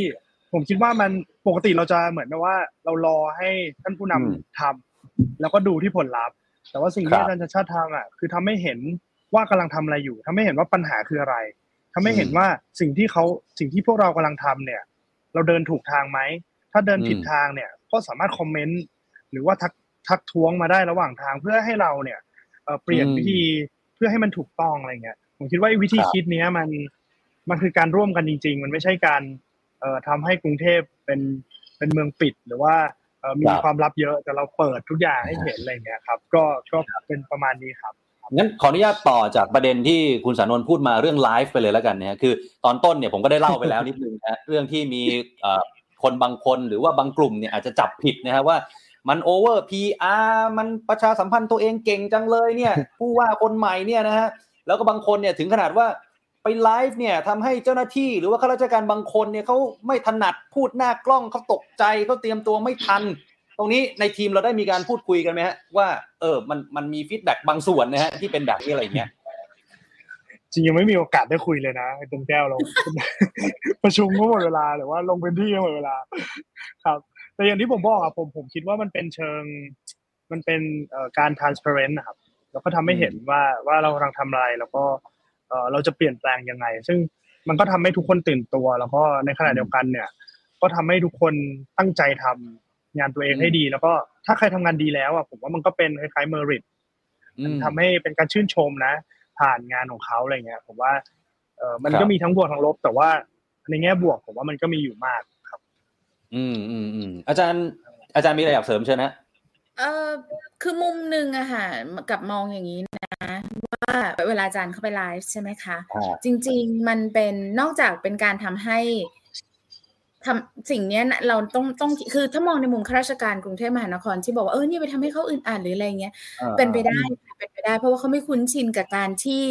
ผมคิดว่ามันปกติเราจะเหมือนกับว่าเรารอให้ท่านผู้นำอืมทำแล้วก็ดูที่ผลลัพธ์ แต่ว่าสิ่งครัที่บอาจารย์ชาติชาติทำอะคือทำให้เห็นว่ากำลังทำอะไรอยู่ทำให้เห็นว่าปัญหาคืออะไร ทำให้เห็นอืมว่าสิ่งที่เขาสิ่งที่พวกเรากำลังทำเนี่ย เราเดินถูกทางไหม ถ้าเดินผิดอืมทางเนี่ย ก็สามารถคอมเมนต์หรือว่าทักทักท้วงมาได้ระหว่างทางเพื่อให้เราเนี่ยเอ่อเปลี่ยนอืมวิธีเพื่อให้มันถูกต้องอะไรเงี้ยผมคิดว่าไอ้วิธีครับคิดเนี้ยมันมันคือการร่วมกันจริง ๆ มันไม่ใช่การเอ่อทำให้กรุงเทพเป็นเป็นเมืองปิดหรือว่าเอ่อมีครับความลับเยอะแต่เราเปิดทุกอย่างให้เห็นอะไรเงี้ยครับ ก็ก็เป็นประมาณนี้ครับ งั้นขออนุญาตต่อจากประเด็นที่คุณสานนท์พูดมาเรื่องไลฟ์ไปเลยแล้วกันนะฮะคือ ตอนต้นเนี่ยผมก็ได้เล่าไปแล้วนิดนึงนะเรื่องที่มีคนบางคนหรือว่าบางกลุ่มเนี่ยอาจจะจับผิดนะฮะว่ามันโอเวอร์พีอาร์มันประชาสัมพันธ์ตัวเองเก่งจังเลยเนี่ย ผู้ว่าคนใหม่เนี่ยนะฮะแล้วก็บางคนเนี่ยถึงขนาดว่าไปไลฟ์เนี่ยทำให้เจ้าหน้าที่หรือว่าข้าราชการบางคนเนี่ยเขาไม่ถนัดพูดหน้ากล้องเขาตกใจเขาเตรียมตัวไม่ทัน ตรงนี้ในทีมเราได้มีการพูดคุยกันไหมฮะว่าเออมันมันมี feedback บางส่วนนะฮะที่เป็นแบบนี้อะไรอย่างเงี้ยจริงยังไม่มีโอกาสได้คุยเลยนะไอ้ตรงแก้วเรา ประชุมก็หมดเวลาหรือว่าลงพื้นที่ก็หมดเวลา ครับ แต่อย่างที่ผมบอกอะผมผมคิดว่ามันเป็นเชิง มันเป็นเอ่อการ transparent นะครับ แล้วก็ทำให้เห็นว่าว่าเรากำลังทำอะไรแล้วก็เอ่อเราจะเปลี่ยนแปลงยังไง ซึ่งมันก็ทำให้ทุกคนตื่นตัว แล้วก็ในขณะเดียวกันเนี่ย ก็ทำให้ทุกคนตั้งใจทำ งานตัวเองให้ดี แล้วก็ถ้าใครทำงานดีแล้วอะผมว่ามันก็เป็นคล้ายๆ merit มันทำให้เป็นการชื่นชมนะ ผ่านงานของเขาอะไรเงี้ย ผมว่าเออมันครัก็บมีทั้งบวกทั้งลบ แต่ว่าในแง่บวกผมว่ามันก็มีอยู่มากครับ อืมอืมอืมอาจารย์ อาจารย์มีอะไรอยากเสริมเชิญนะเออคือมุมหนึ่งอะค่ะกับมองอย่างนี้นะว่าเวลาอาจารย์เข้าไปไลฟ์ใช่ไหมคะครับจริง ๆ มันเป็นนอกจากเป็นการทำให้ ทำสิ่งเนี้ยนะเราต้องต้องคือถ้ามองในมุมข้าราชการกรุงเทพมหานครที่บอกว่าเออนี่ไปทำให้เขาอึดอัดหรืออะไรเงี้ยเป็นไปได้ค่ะเป็นไปได้ เพราะว่าเขาไม่คุ้นชินกับการที่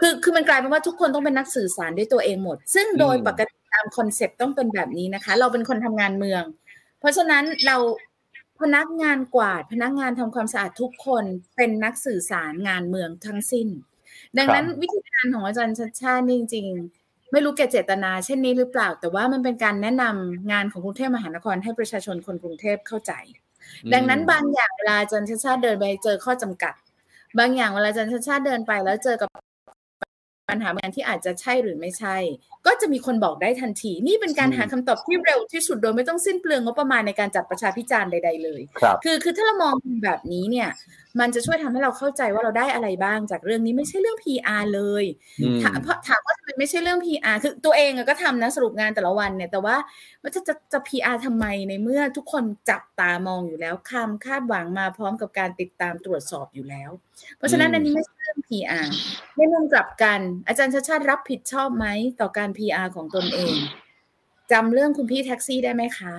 คือคือมันกลายเป็นว่าทุกคนต้องเป็นนักสื่อสารด้วยตัวเองหมด ซึ่งโดยอืมปกติตามคอนเซปต์ต้องเป็นแบบนี้นะคะ เราเป็นคนทำงานเมือง เพราะฉะนั้นเราพนักงานกวาด พนักงานทำความสะอาดทุกคนเป็นนักสื่อสารงานเมืองทั้งสิ้น ดังนั้นวิธีการของอาจารย์ชัดชาตินี่จริงๆ ไม่รู้แก่เจตนา เช่นนี้หรือเปล่า แต่ว่ามันเป็นการแนะนำงานของกรุงเทพมหานครให้ประชาชนคนกรุงเทพเข้าใจ ดังนั้นบางอย่างเวลาอาจารย์ชัดชาติเดินไปเจอข้อจำกัด บางอย่างเวลาอาจารย์ชัดชาติเดินไปแล้วเจอกับ ปัญหาบางที่อาจจะใช่หรือไม่ใช่ ก็จะมีคนบอกได้ทันที นี่เป็นการหาคำตอบที่เร็วที่สุดโดยไม่ต้องสิ้นเปลืองงบประมาณในการจัดประชาพิจารณ์ใด ๆ เลยครับคือคือถ้าเรามองแบบนี้เนี่ย มันจะช่วยทำให้เราเข้าใจว่าเราได้อะไรบ้างจากเรื่องนี้ไม่ใช่เรื่อง PR เลยอืมถามเพราะถามว่าทำไมไม่ใช่เรื่อง PR คือตัวเองอะก็ทำนะสรุปงานแต่ละวันเนี่ยแต่ว่าว่าจะจะจะ PR ทำไมในเมื่อทุกคนจับตามองอยู่แล้วคำคาดหวังมาพร้อมกับการติดตามตรวจสอบอยู่แล้ว เพราะฉะนั้นอืมอันนี้ไม่ใช่เรื่อง PR ในมุมกลับกัน อาจารย์ชาติชาติรับผิดชอบไหมต่อการ PR ของตนเองจำเรื่องคุณพี่แท็กซี่ได้ไหมคะ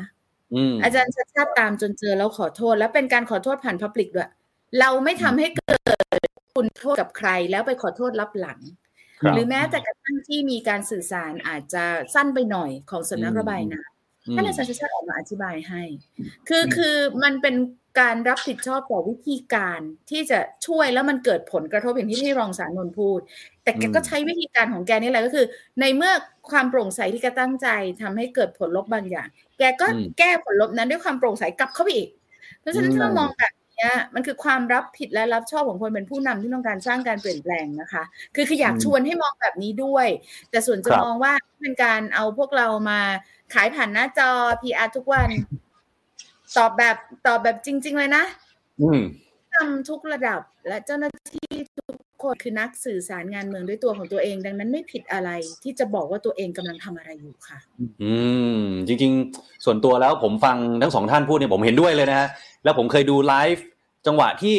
อืมอาจารย์ชาติชาติตามจนเจอแล้วขอโทษ แล้วเป็นการขอโทษผ่านพับลิกด้วย เราไม่ทำให้เกิดคุณโทษกับใครแล้วไปขอโทษรับหลังครับหรือแม้แต่กระทั่งที่มีการสื่อสารอาจจะสั้นไปหน่อยของสำนักอืมระบายน้อืำมท่านอาจารย์ชาติชาติออกมาอธิบายให้ คือคือมันเป็น การรับผิดชอบต่อวิธีการที่จะช่วยแล้วมันเกิดผลกระทบอย่างที่ที่รองสารนนท์พูด แต่แกก็ใช้วิธีการของแกนี่แหละก็คือ ในเมื่อความโปร่งใสที่แกตั้งใจทำให้เกิดผลลบบางอย่าง แกก็อืมแก้ผลลบนั้นด้วยความโปร่งใสกลับเข้าไปอีก เพราะฉะนั้นอืมถ้าเรามองแบบเนี้ยมันคือความรับผิดและรับชอบของคนเป็นผู้นำที่ต้องการสร้างการเปลี่ยนแปลงนะคะ คือคืออยากชวนให้มองแบบนี้ด้วย แต่ส่วนจะครับมองว่าเป็นการเอาพวกเรามาขายผ่านหน้าจอ PR ทุกวัน ตอบแบบตอบแบบจริง ๆ เลยนะอืมทำทุกระดับและเจ้าหน้าที่ทุกคนคือนักสื่อสารงานเมืองด้วยตัวของตัวเอง ดังนั้นไม่ผิดอะไรที่จะบอกว่าตัวเองกำลังทำอะไรอยู่ค่ะ อืม จริง ๆ ส่วนตัวแล้วผมฟังทั้งสองท่านพูดเนี่ยผมเห็นด้วยเลยนะฮะแล้วผมเคยดูไลฟ์จังหวะที่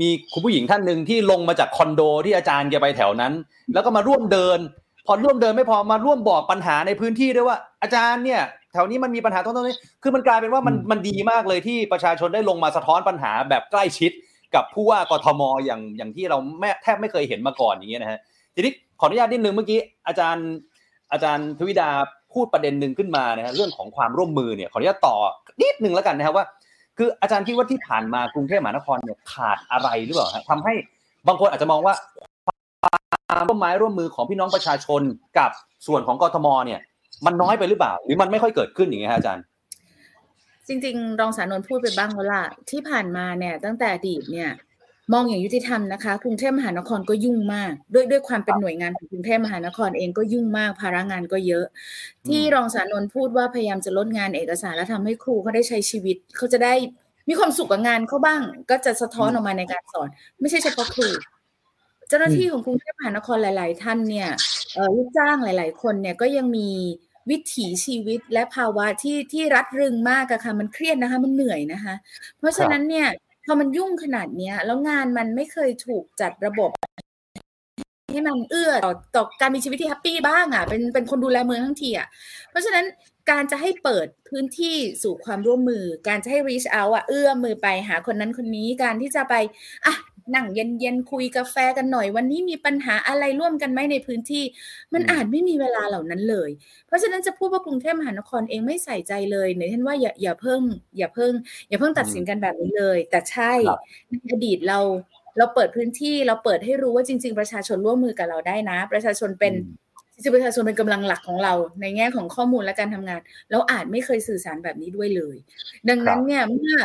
มีคุณผู้หญิงท่านหนึ่งที่ลงมาจากคอนโดที่อาจารย์แกไปแถวนั้น แล้วก็มาร่วมเดิน พอร่วมเดินไม่พอมาร่วมบอกปัญหาในพื้นที่ด้วยว่า อาจารย์เนี่ย แถวนี้มันมีปัญหาตรงนี้คือมันกลายเป็นว่ามันมันดีมากเลยที่ประชาชนได้ลงมาสะท้อนปัญหาแบบใกล้ชิด กับผู้ว่ากทมอย่างอย่างที่เราแม่แทบไม่เคยเห็นมาก่อนอย่างเงี้ยนะฮะทีนี้ขออนุญาตนิดนึงเมื่อกี้อาจารย์อาจารย์ทวิดาพูดประเด็นหนึ่งขึ้นมานะฮะเรื่องของความร่วมมือเนี่ยขออนุญาตต่อนิดนึงแล้วกันนะครับว่า คืออาจารย์คิดว่าที่ผ่านมากรุงเทพมหานครเนี่ยขาดอะไรหรือเปล่าฮะทำให้บางคนอาจจะมองว่าความร่วมไม้ร่วมมือของพี่น้องประชาชนกับส่วนของกทมเนี่ย มันน้อยไปหรือเปล่า หรือมันไม่ค่อยเกิดขึ้นอย่างเงี้ยฮะอาจารย์จริงๆ รองสารนนท์พูดไปบ้างแล้วล่ะที่ผ่านมาเนี่ยตั้งแต่อดีตเนี่ย มองอย่างยุติธรรมนะคะกรุงเทพมหานครก็ยุ่งมาก ด้วยด้วยความเป็นหน่วยงานของกรุงเทพมหานครเองก็ยุ่งมาก ภาระงานก็เยอะ ที่รองสารนนท์พูดว่าพยายามจะลดงานเอกสารและทำให้ครูเขาได้ใช้ชีวิตเขาจะได้มีความสุขกับงานเขาบ้าง ก็จะสะท้อนออกมาในการสอน ไม่ใช่เฉพาะครูเจ้าหน้าที่ของกรุงเทพมหานครหลาย ๆ ท่านเนี่ยเอ่อลูกจ้างหลาย ๆ คนเนี่ยก็ยังมี วิถีชีวิตและภาวะที่ที่รัดรึงมากอะค่ะมันเครียดนะคะ มันเหนื่อยนะคะ เพราะฉะนั้นเนี่ยพอมันยุ่งขนาดเนี้ย แล้วงานมันไม่เคยถูกจัดระบบให้มันเอื้อต่อต่อการมีชีวิตที่แฮปปี้บ้างอะเป็นเป็นคนดูแลเมืองทั้งทีอะเพราะฉะนั้นการจะให้เปิดพื้นที่สู่ความร่วมมือ การจะให้ reach out อะเอื้อมมือไปหาคนนั้นคนนี้การที่จะไปอะ นั่งเย็นๆคุยกาแฟกันหน่อย วันนี้มีปัญหาอะไรร่วมกันไหมในพื้นที่ มันอืมอาจไม่มีเวลาเหล่านั้นเลย เพราะฉะนั้นจะพูดว่ากรุงเทพมหานครเองไม่ใส่ใจเลยเนี่ยท่านว่าอย่าอย่าเพิ่ง อย่าเพิ่ง อย่าเพิ่งตัดสินกันแบบนี้เลย แต่ใช่ครับในอดีตเราเราเปิดพื้นที่เราเปิดให้รู้ว่าจริง ๆ ประชาชนร่วมมือกับเราได้นะ ประชาชนเป็นอืมจริงๆประชาชนเป็นกำลังหลักของเราในแง่ของข้อมูลและการทำงาน เราอาจไม่เคยสื่อสารแบบนี้ด้วยเลย ดังนั้นเนี่ยเมื่อ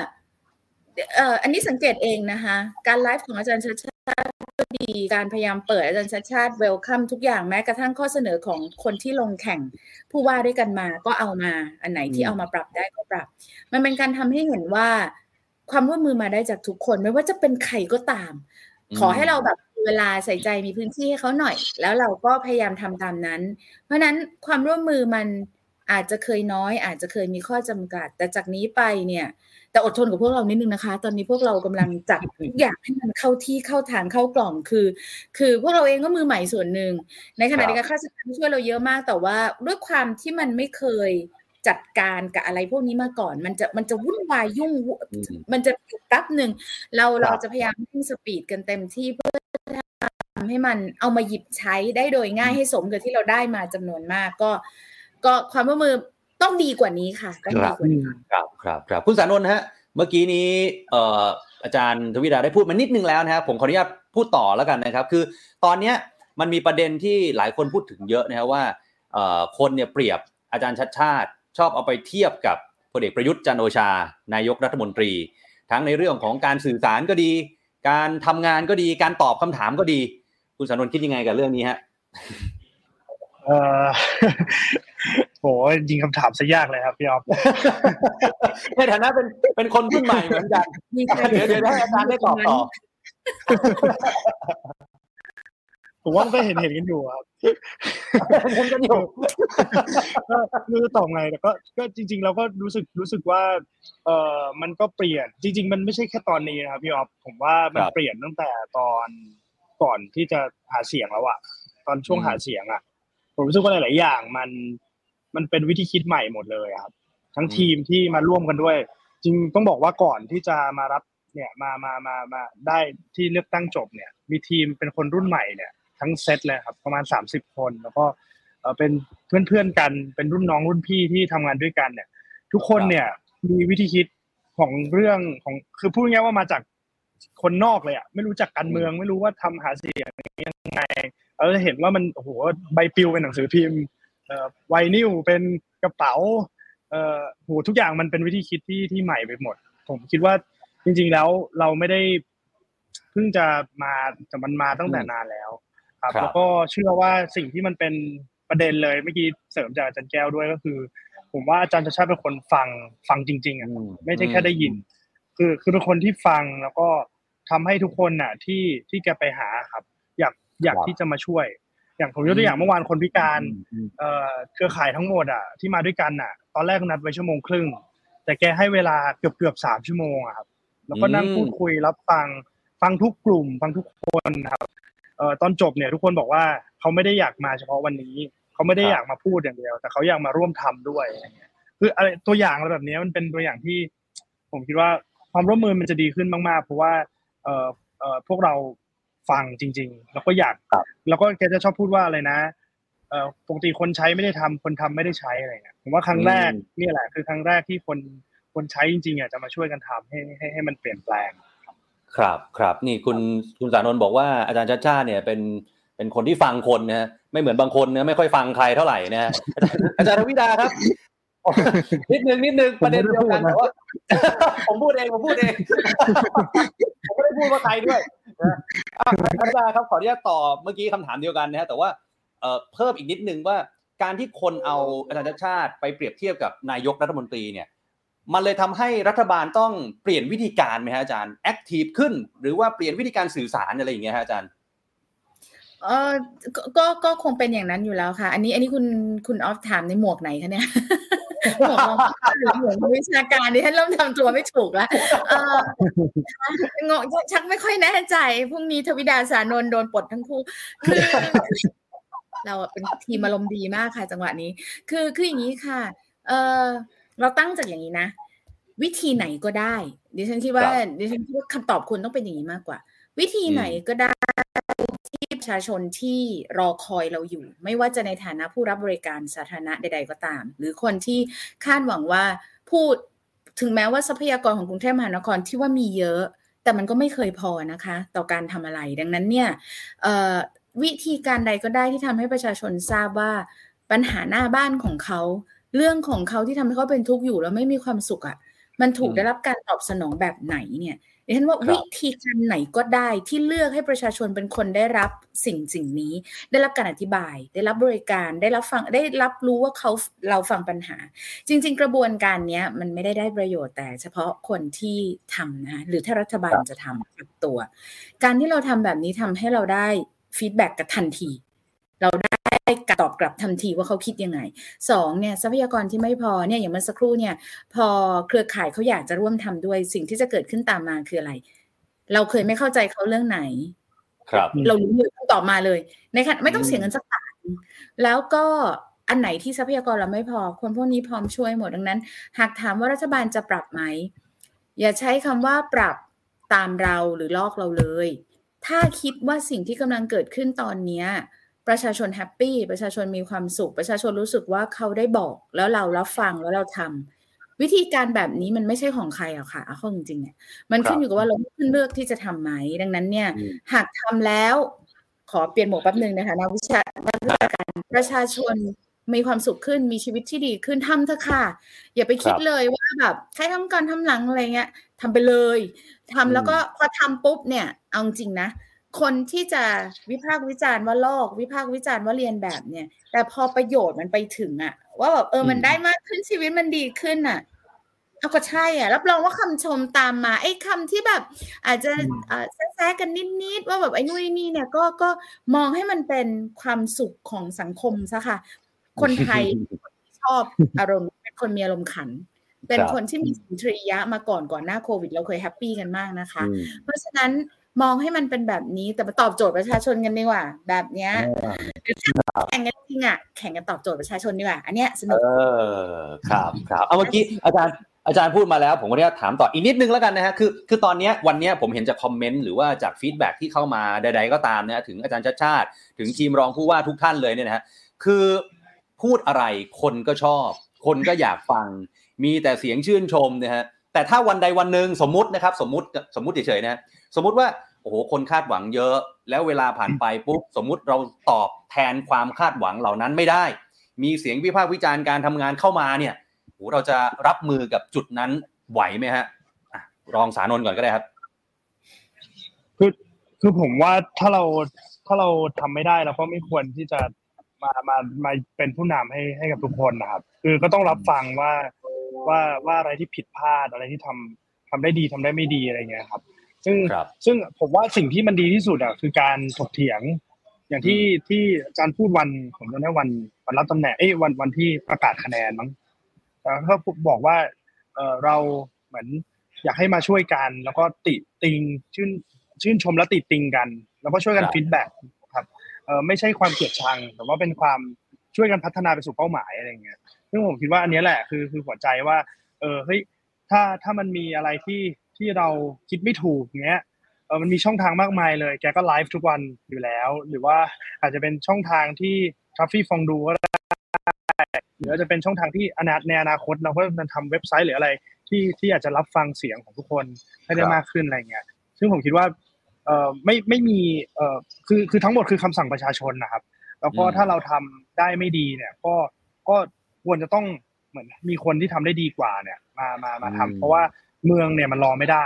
เอ่ออันนี้สังเกตเองนะคะ การไลฟ์ของอาจารย์ชัดชาติก็ดีการพยายามเปิดอาจารย์ชัดชาติเวลคัมทุกอย่างแม้กระทั่งข้อเสนอของคนที่ลงแข่งผู้ว่าด้วยกันมาก็เอามาอันไหนที่อืมเอามาปรับได้ก็ปรับ มันเป็นการทำให้เห็นว่าความร่วมมือมาได้จากทุกคนไม่ว่าจะเป็นใครก็ตาม ขอให้เราแบบมีเวลาใส่ใจมีพื้นที่ให้เขาหน่อย แล้วเราก็พยายามทำตามนั้น เพราะฉะนั้นความร่วมมือมันอาจจะเคยน้อย อาจจะเคยมีข้อจำกัด แต่จากนี้ไปเนี่ย แต่อดทนกับพวกเรานิดนึงนะคะ ตอนนี้พวกเรากำลังจัดทุกอย่างให้มันเข้าที่เข้าทางเข้ากล่องคือ คือพวกเราเองก็มือใหม่ส่วนหนึ่งในขณะเดียวกันข้าราชการที่ช่วยเราเยอะมาก แต่ว่าด้วยความที่มันไม่เคยจัดการกับอะไรพวกนี้มาก่อน มันจะมันจะวุ่นวายยุ่งอืมมันจะแป๊บหนึ่งเราครับเราจะพยายามวิ่งสปีดกันเต็มที่เพื่อทำให้มันเอามาหยิบใช้ได้โดยง่ายให้สมกับที่เราได้มาจำนวนมากก็ ก็ความร่วมมือ ต้องดีกว่านี้ค่ะต้องดีกว่านี้ครับครับครับคุณสานนท์ฮะ เมื่อกี้นี้เอ่ออาจารย์ทวิดาได้พูดมานิดนึงแล้วนะครับผมขออนุญาตพูดต่อแล้วกันนะครับ คือตอนเนี้ยมันมีประเด็นที่หลายคนพูดถึงเยอะนะครับว่าเอ่อคนเนี่ยเปรียบอาจารย์ชัดชาติชอบเอาไปเทียบกับพลเอกประยุทธ์จันทร์โอชา นายกรัฐมนตรี ทั้งในเรื่องของการสื่อสารก็ดี การทำงานก็ดี การตอบคำถามก็ดี คุณสานนท์คิดยังไงกับเรื่องนี้ฮะเออ โหจริงคำถามซะยากเลยครับพี่ออฟในฐานะเป็นเป็นคนรุ่นใหม่เหมือนกันมีใครเดี๋ยวเดี๋ยวให้อาจารย์ได้ตอบต่อผมว่ามันก็เห็นเห็นกันอยู่ครับผมกันอยู่ก็ไม่รู้ตอบไงแต่ก็ก็จริง ๆ เราก็รู้สึกรู้สึกว่า เออมันก็เปลี่ยน จริง ๆ มันไม่ใช่แค่ตอนนี้นะครับพี่ออฟผมว่ามันครับเปลี่ยนตั้งแต่ตอนก่อนที่จะหาเสียงแล้วอะตอนช่วงอืมหาเสียงอะผมรู้สึกว่าหลาย ๆ อย่างมัน มันเป็นวิธีคิดใหม่หมดเลยอะครับ ทั้งทีมที่มาร่วมกันด้วย จริงต้องบอกว่าก่อนที่จะมารับเนี่ยมามามามาได้ที่เลือกตั้งจบเนี่ย มีทีมเป็นคนรุ่นใหม่เนี่ย ทั้งเซตเลยครับ ประมาณสามสิบคน แล้วก็เอ่อเป็นเพื่อนเพื่อนๆกันเป็นรุ่นน้องรุ่นพี่ที่ทำงานด้วยกันเนี่ย ทุกคนเนี่ยมีวิธีคิดของเรื่องของคือพูดง่ายๆว่ามาจากคนนอกเลยอะไม่รู้จักการเมือง ไม่รู้ว่าทำหาเสียงยังไงเราจะเห็นว่ามันโอ้โหใบปลิวเป็นหนังสือพิมพ์เอ่อ ไวนิลเป็นกระเป๋าเอ่อโหทุกอย่างมันเป็นวิธีคิดที่ที่ใหม่ไปหมด ผมคิดว่าจริง ๆแล้วเราไม่ได้เพิ่งจะมาแต่มันมาตั้งแต่นานแล้ว ครับครับแล้วก็เชื่อว่าสิ่งที่มันเป็นประเด็นเลยเมื่อกี้เสริมจากอาจารย์แก้วด้วยก็คือ ผมว่าอาจารย์ชาชาติเป็นคนฟังฟังจริงๆอะไม่ใช่แค่ได้ยิน คือคือเป็นคนที่ฟังแล้วก็ทำให้ทุกคนน่ะที่ที่แกไปหาครับ อยากอยากครับที่จะมาช่วย อย่างผมยกตัวอย่างเมื่อวานคนพิการอืมอืมเอ่อเครือข่ายทั้งหมดอะที่มาด้วยกันอะ ตอนแรกนัดไว้ชั่วโมงครึ่ง แต่แกให้เวลาเกือบเกือบสามชั่วโมงอะครับ แล้วก็นั่งอืมพูดคุยรับฟังฟังทุกกลุ่ม ฟังทุกคนนะครับเอ่อตอนจบเนี่ยทุกคนบอกว่าเขาไม่ได้อยากมาเฉพาะวันนี้ เขาไม่ได้อยากมาพูดอย่างเดียว แต่เขาอยากมาร่วมทำด้วยอะไรเงี้ยคืออะไรตัวอย่างอะไรแบบนี้มันเป็นตัวอย่างที่ ผมคิดว่าความร่วมมือมันจะดีขึ้นมากๆ เพราะว่าเอ่อเอ่อพวกเรา ฟังจริง ๆ แล้วก็อยากครับแล้วก็แกจะชอบพูดว่าอะไรนะเอ่อปกติคนใช้ไม่ได้ทำคนทำไม่ได้ใช้อะไรเงี้ยผมว่าครั้งแรกอืมเนี่ยแหละ คือครั้งแรกที่คนคนใช้จริงๆอะจะมาช่วยกันทำให้ให้ให้มันเปลี่ยนแปลง ครับครับนี่คุณคุณสานนท์บอกว่าอาจารย์ชัดชาติเนี่ยเป็นเป็นคนที่ฟังคนนะฮะไม่เหมือนบางคนนะไม่ค่อยฟังใครเท่าไหร่นะฮะอาจารย์อาจารย์รวิดาครับนิดนึงนิดนึงประเด็นเดียวกันแต่ว่าผมพูดเองผมพูดเองผม ไม่ได้พูดว่าใครด้วยนะอะอาจารย์ครับขออนุญาตต่อเมื่อกี้คำถามเดียวกันนะฮะแต่ว่าเอ่อเพิ่มอีกนิดนึงว่าการที่คนเอาอาจารย์ชัดชาติไปเปรียบเทียบกับนายกรัฐมนตรีเนี่ย มันเลยทำให้รัฐบาลต้องเปลี่ยนวิธีการไหมฮะอาจารย์แอคทีฟขึ้น หรือว่าเปลี่ยนวิธีการสื่อสารอะไรอย่างเงี้ยฮะอาจารย์เออก็ก็คงเป็นอย่างนั้นอยู่แล้วค่ะ อันนี้อันนี้คุณคุณออฟถามในหมวกไหนคะเนี่ย หมวกรองหรือหมวกวิชาการดิฉันเริ่มทำตัวไม่ถูกแล้วเอองงชักไม่ค่อยแน่ใจพรุ่งนี้ทวิดาสานนท์โดนปลดทั้งคู่คือเราอะเป็นทีมอารมณ์ดีมากค่ะ จังหวะนี้ คือคืออย่างนี้ค่ะ เออเราตั้งจากอย่างนี้นะ วิธีไหนก็ได้ดิฉันคิดว่าครับดิฉันคิดว่าคำตอบคุณต้องเป็นอย่างนี้มากกว่า วิธีไหนก็ได้ที่ประ ชาชนที่รอคอยเราอยู่ ไม่ว่าจะในฐานะผู้รับบริการสาธารณะใด ๆ ก็ตาม หรือคนที่คาดหวังว่าพูดถึงแม้ว่าทรัพยากรของกรุงเทพมหานครที่ว่ามีเยอะ แต่มันก็ไม่เคยพอนะคะ ต่อการทำอะไร ดังนั้นเนี่ยเอ่อวิธีการใดก็ได้ที่ทำให้ประชาชนทราบว่าปัญหาหน้าบ้านของเขา เรื่องของเขาที่ทำให้เขาเป็นทุกข์อยู่แล้วไม่มีความสุขอะ่ะมันถูกอืมได้รับการตอบสนองแบบไหนเนี่ย ดิฉันว่าครับวิธีการไหนก็ได้ที่เลือกให้ประชาชนเป็นคนได้รับสิ่งสิ่งนี้ ได้รับการอธิบาย ได้รับบริการได้รับฟังได้รับรู้ว่าเขาเราฟังปัญหา จริง ๆ กระบวนการเนี้ยมันไม่ได้ได้ประโยชน์แต่เฉพาะคนที่ทำนะหรือถ้ารัฐบาลจะทำกับตัว การที่เราทำแบบนี้ทำให้เราได้ feedback กลับทันที เราได้การ ตอบกลับทันทีว่าเขาคิดยังไงสองเนี่ยทรัพยากรที่ไม่พอเนี่ยอย่างเมื่อสักครู่เนี่ยพอเครือข่ายเขาอยากจะร่วมทำด้วยสิ่งที่จะเกิดขึ้นตามมาคืออะไร เราเคยไม่เข้าใจเขาเรื่องไหน ครับ เรารู้เลยตอบมาเลยในขณะไม่ต้องอืมเสียเงินสักบาทแล้วก็อันไหนที่ทรัพยากรเราไม่พอ คนพวกนี้พร้อมช่วยหมดดังนั้น หากถามว่ารัฐบาลจะปรับไหม อย่าใช้คำว่าปรับตามเราหรือลอกเราเลย ถ้าคิดว่าสิ่งที่กำลังเกิดขึ้นตอนเนี้ย ประชาชนแฮปปี้ประชาชนมีความสุข ประชาชนรู้สึกว่าเขาได้บอก แล้วเรารับฟังแล้วเราทวิธีการแบบนี้มันไม่ใช่ของใครหรอกค่ะเอาเข้าจริงๆเนี่ยมันขึ้นอยู่กับว่าเราเลือกที่จะทำไหมดังนั้นเนี่ยอืมหากทำแล้วขอเปลี่ยนหมวกแป๊บหนึ่งนะคะนักวิชานักวิชาการประชาชนมีความสุขขึ้นมีชีวิตที่ดีขึ้นทำเถอะค่ะ อย่าไปคิดครับเลยว่าแบบใครทำก่อนทำหลังอะไรเงี้ยทำไปเลยทำแล้วก็พอทำปุ๊บเนี่ย เอาจริงๆนะ คนที่จะวิพากษ์วิจารณ์ว่าลอกวิพากษ์วิจารณ์ว่าเรียนแบบเนี่ย แต่พอประโยชน์มันไปถึงอะว่าแบบเออมันอืมได้มากขึ้นชีวิตมันดีขึ้นอะเอาก็ใช่อะรับรองว่าคำชมตามมาไอ้คำที่แบบ อาจจะเอ่อแซะๆกันนิดๆว่าแบบไอ้นู่นไอ้นี่เนี่ยก็ก็มองให้มันเป็นความสุขของสังคมซะค่ะ คนไทยชอบอารมณ์เป็นคนมีอารมณ์ขัน เป็นครับคนที่มีสุนทรียะมาก่อนก่อนหน้าโควิด เราเคย happy กันมากนะคะอืมเพราะฉะนั้น มองให้มันเป็นแบบนี้แต่มาตอบโจทย์ประชาชนกันดีกว่า แบบเนี้ยแข่งกันจริงอะแข่งกันตอบโจทย์ประชาชนดีกว่าอันเนี้ยสนุกเออครับครับเอาเมื่อกี้อาจารย์อาจารย์พูดมาแล้วผมก็ได้ถามต่ออีกนิดนึงแล้วกันนะฮะคือคือตอนเนี้ยวันเนี้ยผมเห็นจาก comment หรือว่าจาก feedback ที่เข้ามาใด ๆ ก็ตามนะฮะถึงอาจารย์ชัชชาติ ถึงทีมรองผู้ว่าทุกท่านเลยเนี่ยนะฮะคือพูดอะไรคนก็ชอบ คนก็อยากฟัง มีแต่เสียงชื่นชมนะฮะแต่ถ้าวันใดวันหนึ่งสมมตินะครับ สมมติสมมติเฉยๆนะฮะ สมมุติว่าโอ้โหคนคาดหวังเยอะ แล้วเวลาผ่านไปปุ๊บสมมุติเราตอบแทนความคาดหวังเหล่านั้นไม่ได้ มีเสียงวิพากษ์วิจารณ์การทำงานเข้ามาเนี่ยโหเราจะรับมือกับจุดนั้นไหวไหมฮะรองสานนท์ก่อนก็ได้ครับ คือคือผมว่าถ้าเราถ้าเราทำไม่ได้เราก็ไม่ควรที่จะมามามาเป็นผู้นำให้ให้กับทุกคนนะครับ คือก็ต้องรับฟังว่าว่าว่าอะไรที่ผิดพลาดอะไรที่ทำทำได้ดีทำได้ไม่ดีอะไรเงี้ยครับ ซึ่งครับซึ่งผมว่าสิ่งที่มันดีที่สุดอะคือการถกเถียง อย่างที่ที่อาจารย์พูดวันผมจำได้วันวันรับตำแหน่งเอ้ยวันวันที่ประกาศคะแนนมั้งแต่เขาบอกว่าเออเราเหมือนอยากให้มาช่วยกัน แล้วก็ติติงชื่นชื่นชมและติติงกัน แล้วก็ช่วยกันครับฟีดแบ็กครับเออไม่ใช่ความเกลียดชัง แต่ว่าเป็นความช่วยกันพัฒนาไปสู่เป้าหมายอะไรเงี้ยซึ่งผมคิดว่าอันเนี้ยแหละคือคือหัวใจว่า เออเฮ้ยถ้าถ้ามันมีอะไรที่ ที่เราคิดไม่ถูกเงี้ยเออมันมีช่องทางมากมายเลย แกก็ไลฟ์ทุกวันอยู่แล้ว หรือว่าอาจจะเป็นช่องทางที่ทัฟฟี่ฟองดูก็ได้หรืออาจจะเป็นช่องทางที่อนาในอนาคตเราก็จะทำเว็บไซต์หรืออะไร ที่ที่อาจจะรับฟังเสียงของทุกคนให้ได้ครับมากขึ้นอะไรเงี้ยซึ่งผมคิดว่าเออไม่ไม่มีเออคือคือทั้งหมดคือคำสั่งประชาชนนะครับ แล้วก็อืมถ้าเราทำได้ไม่ดีเนี่ย ก็ก็ควรจะต้องเหมือนมีคนที่ทำได้ดีกว่าเนี่ย มามามาทำเพราะว่า เมืองเนี่ยมันรอไม่ได้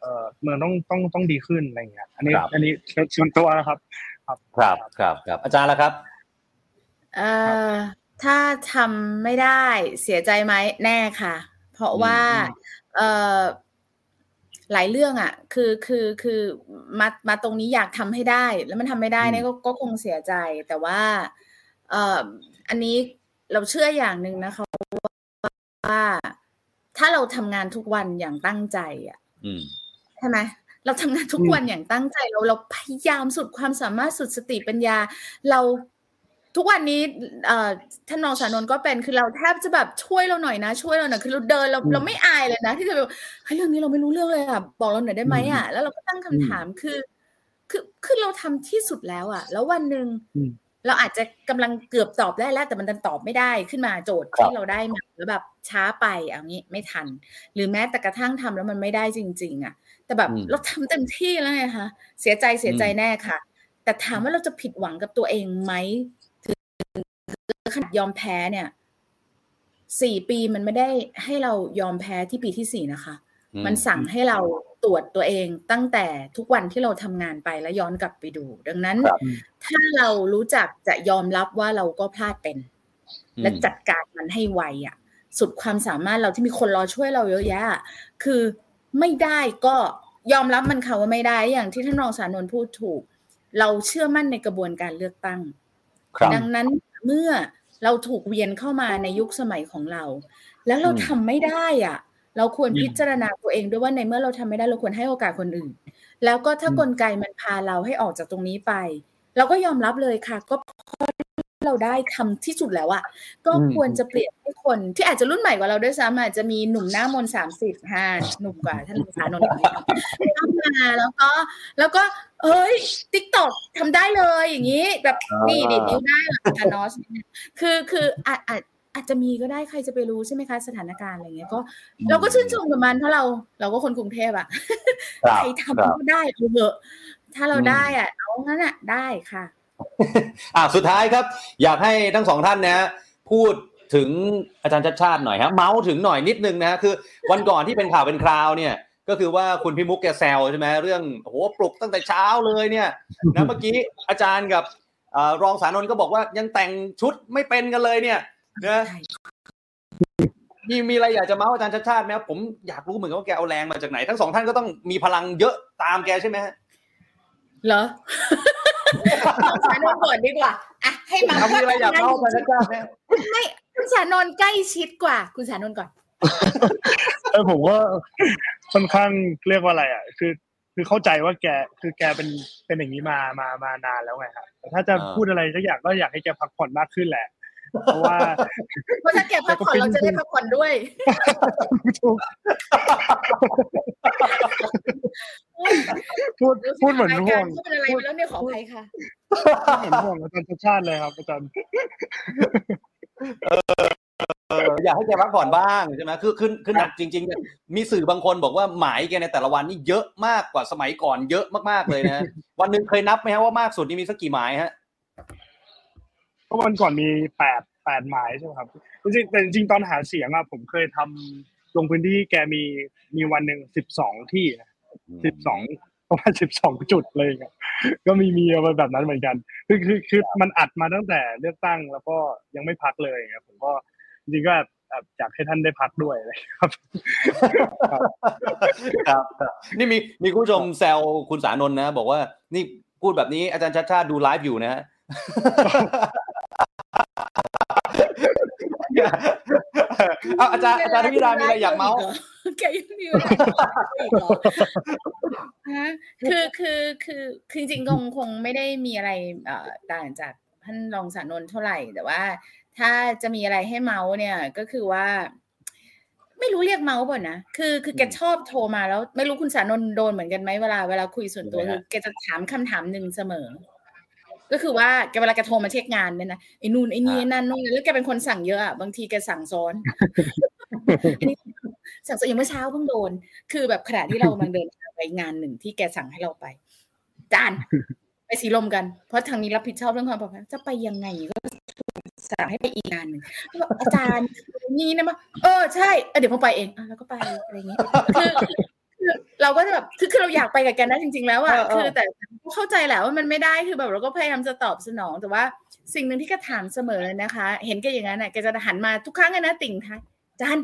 เออเมืองต้องต้องต้องดีขึ้นอะไรเงี้ยอันนี้ครับอันนี้ส่วนตัวนะครับครับครับครับอาจารย์ละครับเอ่อถ้าทำไม่ได้เสียใจไหมแน่ค่ะ เพราะว่าอืมเอ่อหลายเรื่องอะ คือคือคือมามาตรงนี้อยากทำให้ได้ แล้วมันทำไม่ได้เนี่ยก็ก็คงเสียใจแต่ว่าเอ่ออันนี้เราเชื่ออย่างหนึ่งนะคะว่า ถ้าเราทำงานทุกวันอย่างตั้งใจอะอืมใช่ไหมเราทำงานทุกวันอย่างตั้งใจเราเราพยายามสุดความสามารถสุดสติปัญญา เราทุกวันนี้เอ่อท่านรองสานนท์ก็เป็นคือเราแทบจะแบบช่วยเราหน่อยนะ ช่วยเราหน่อยคือเราเดินเราเราไม่อายเลยนะ ที่จะแบบเฮ้ยเรื่องนี้เราไม่รู้เรื่องเลยอะบอกเราหน่อยได้ไหมอะแล้วเราก็ตั้งคำถามคือ คือคือเราทำที่สุดแล้วอะ แล้ววันหนึ่งอืม เราอาจจะกำลังเกือบตอบได้แล้ว แต่มันดันตอบไม่ได้ขึ้นมาโจทย์ครับที่เราได้มาแล้วแบบช้าไปเอางี้ไม่ทัน หรือแม้แต่กระทั่งทำแล้วมันไม่ได้จริง ๆ อะ แต่แบบอืมเราทำเต็มที่แล้วไงคะเสียใจเสียใจแน่ค่ะ แต่ถามว่าเราจะผิดหวังกับตัวเองไหมถึงขนาดยอมแพ้เนี่ยสี่ปีมันไม่ได้ให้เรายอมแพ้ที่ปีที่สี่นะคะอื มันสั่งให้เราตรวจตัวเองตั้งแต่ทุกวันที่เราทำงานไปแล้วย้อนกลับไปดู ดังนั้นครับถ้าเรารู้จักจะยอมรับว่าเราก็พลาดเป็นอืมและจัดการมันให้ไวอะ สุดความสามารถเราที่มีคนรอช่วยเราเยอะแยะอะคือไม่ได้ก็ยอมรับมันค่ะว่าไม่ได้อย่างที่ท่านรองสารนนท์พูดถูก เราเชื่อมั่นในกระบวนการเลือกตั้งครับดังนั้นเมื่อเราถูกเวียนเข้ามาในยุคสมัยของเรา แล้วเราอืมทำไม่ได้อะ เราควรอืมพิจารณาตัวเองด้วยว่าในเมื่อเราทำไม่ได้เราควรให้โอกาสคนอื่น แล้วก็ถ้ากลไกมันพาเราให้ออกจากตรงนี้ไป เราก็ยอมรับเลยค่ะ ก็เพราะเราได้ทำที่สุดแล้วอะก็อืมควรจะเปลี่ยนให้คนที่อาจจะรุ่นใหม่กว่าเราด้วยซ้ำอาจจะมีหนุ่มหน้ามนสามสิบห้าหนุ่มกว่าท่านสานนท์อีกนิดนึงเข้ามาแล้วก็ แล้วก็เอ้ยติ๊กตอกทำได้เลยอย่างนี้ แบบอ่านี่นี่ดิดนิ้วได้หลังคานอสคือคืออาจ อาจอาจจะมีก็ได้ใครจะไปรู้ใช่ไหมคะสถานการณ์อะไรเงี้ยก็ เราก็ชื่นชมกับมันเพราะเรา เราก็คนกรุงเทพอะครับใครทำครับก็ได้เอาเถอะถ้าเราอืมได้อะเอางั้นอะได้ค่ะ อ่าสุดท้ายครับ อยากให้ทั้งสองท่านนะฮะพูดถึงอาจารย์ชัดชาติหน่อยฮะเมาส์ถึงหน่อยนิดนึงนะคือ วันก่อนที่เป็นข่าวเป็นคราวเนี่ย ก็คือว่าคุณพิมุกแกแซวใช่ไหมเรื่องโอ้โหปลุกตั้งแต่เช้าเลยเนี่ยนะเมื่อกี้อาจารย์กับเอ่อรองสารนนท์ก็บอกว่ายังแต่งชุดไม่เป็นกันเลยเนี่ย นะใช่มีมีอะไรอยากจะเมาส์อาจารย์ชัดชาติไหมครับผมอยากรู้เหมือนกันว่าแกเอาแรงมาจากไหน ทั้งสองท่านก็ต้องมีพลังเยอะตามแกใช่ไหมฮะเหรอเอาสานนท์ก่อนดีกว่าอะให้มาเอามีอะไรอยากเมาส์อาจารย์ชัดชาติไหมไม่คุณสานนท์ใกล้ชิดกว่า คุณสานนท์ก่อนเออผมว่าค่อนข้างเรียกว่าอะไรอะ คือ คือเข้าใจว่าแกคือแกเป็นเป็นอย่างนี้มา มามานานแล้วไงครับแต่ถ้าจะอ่าพูดอะไรสักอย่างก็อยากให้แกพักผ่อนมากขึ้นแหละ เพราะว่าเพราะถ้าแกพักผ่อนเราจะได้พักผ่อนด้วยทุกพูดพูดเหมือนห่วงเขาเป็นอะไรไปแล้วเนี่ยขออภัยค่ะเหมือนห่วงอาจารย์ชาติชาติเลยครับอาจารย์เอออยากให้แกพักผ่อนบ้างใช่ไหมคือคือคือหนักจริงๆเนี่ยมีสื่อบางคนบอกว่าหมายแกในแต่ละวันนี่เยอะมากกว่าสมัยก่อนเยอะมากๆเลยนะ วันหนึ่งเคยนับไหมฮะว่ามากสุดนี่มีสักกี่หมายฮะ เพราะวันก่อนมีแปดแปดหมายใช่ไหมครับจริงๆแต่จริงๆตอนหาเสียงอะผมเคยทำลงพื้นที่แกมีมีวันหนึ่งสิบสองที่สิบสองประมาณสิบสองจุดเลยครับก็มีมีเอาไปแบบนั้นเหมือนกัน คือคือคือมันอัดมาตั้งแต่เลือกตั้งแล้วก็ยังไม่พักเลยครับผมก็จริงๆก็แบบแบบอยากให้ท่านได้พักด้วยเลยครับครับครับนี่มีมีคุณผู้ชมแซวคุณสานนท์นะ บอกว่านี่พูดแบบนี้อาจารย์ชัดชาติดูไลฟ์อยู่นะฮะ เอาอาจารย์อาจารย์ทวิดามีอะไรอยากเมาส์แกยังมีเวลาอีกเหรอฮะคือคือคือคือจริงๆคงคงไม่ได้มีอะไรเอ่อต่างจากท่านรองสานนท์เท่าไหร่ แต่ว่า ถ้าจะมีอะไรให้เมาส์เนี่ยก็คือว่า ไม่รู้เรียกเมาส์ป่ะนะ คือคือแกชอบโทรมาแล้ว ไม่รู้คุณสานนท์โดนเหมือนกันไหมเวลาเวลาคุยส่วนตัวยังไงคืฮะอแกจะถามคำถามหนึ่งเสมอ ก็คือว่าแกเวลาแกโทรมาเช็คงานเนี่ยนะไอ้นู่นไอ้นี่ไอ้นั่นนู่นแล้วแกเป็นคนสั่งเยอะอะบางทีแกสั่งซ้อนสั่งซ้อนอย่างเมื่อเช้าเพิ่งโดน คือแบบขณะที่เรากำลังเดินไปงานหนึ่งที่แกสั่งให้เราไปจานไปสีลมกัน เพราะทางนี้รับผิดชอบเรื่องความปลอดภัยจะไปยังไงก็สั่งให้ไปอีกงานหนึ่งแล้วบอกอาจารย์นี่นะมาเออใช่เดี๋ยวผมไปเองแล้วก็ไปอะไรเงี้ยคือ คือเราก็จะแบบคือคือเราอยากไปกับแกนะจริง ๆ แล้วอะเออเออคือแต่เข้าใจแหละว่ามันไม่ได้คือแบบเราก็พยายามจะตอบสนอง แต่ว่าสิ่งหนึ่งที่แกถามเสมอเลยนะคะ เห็นแกอย่างนั้นอะแกจะหันมาทุกครั้งเลยนะติ่งท้ายจาน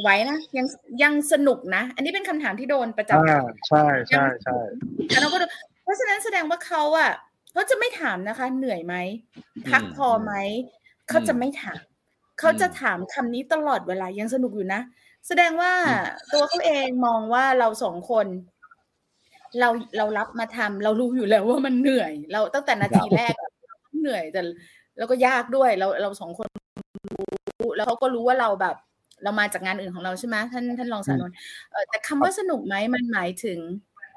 ไหวนะยังยังสนุกนะ อันนี้เป็นคำถามที่โดนประจำอ่าใช่ใช่ใช่แล้วเราก็ดูเพราะฉะนั้นแสดงว่าเขาอะเขาจะไม่ถามนะคะ เหนื่อยไหมพักพอไหมเขาจะไม่ถามเขาจะถามคำนี้ตลอดเวลายังสนุกอยู่นะ แสดงว่าตัวเขาเองมองว่าเราสองคน เราเรารับมาทำเรารู้อยู่แล้วว่ามันเหนื่อย เราตั้งแต่นาทีแรกอะเหนื่อยแต่แล้วก็ยากด้วยเราเราสองคนรู้แล้วเขาก็รู้ว่าเราแบบ เรามาจากงานอื่นของเราใช่ไหมท่านท่านรองสานนท์เอ่อแต่คำว่าสนุกไหมมันหมายถึง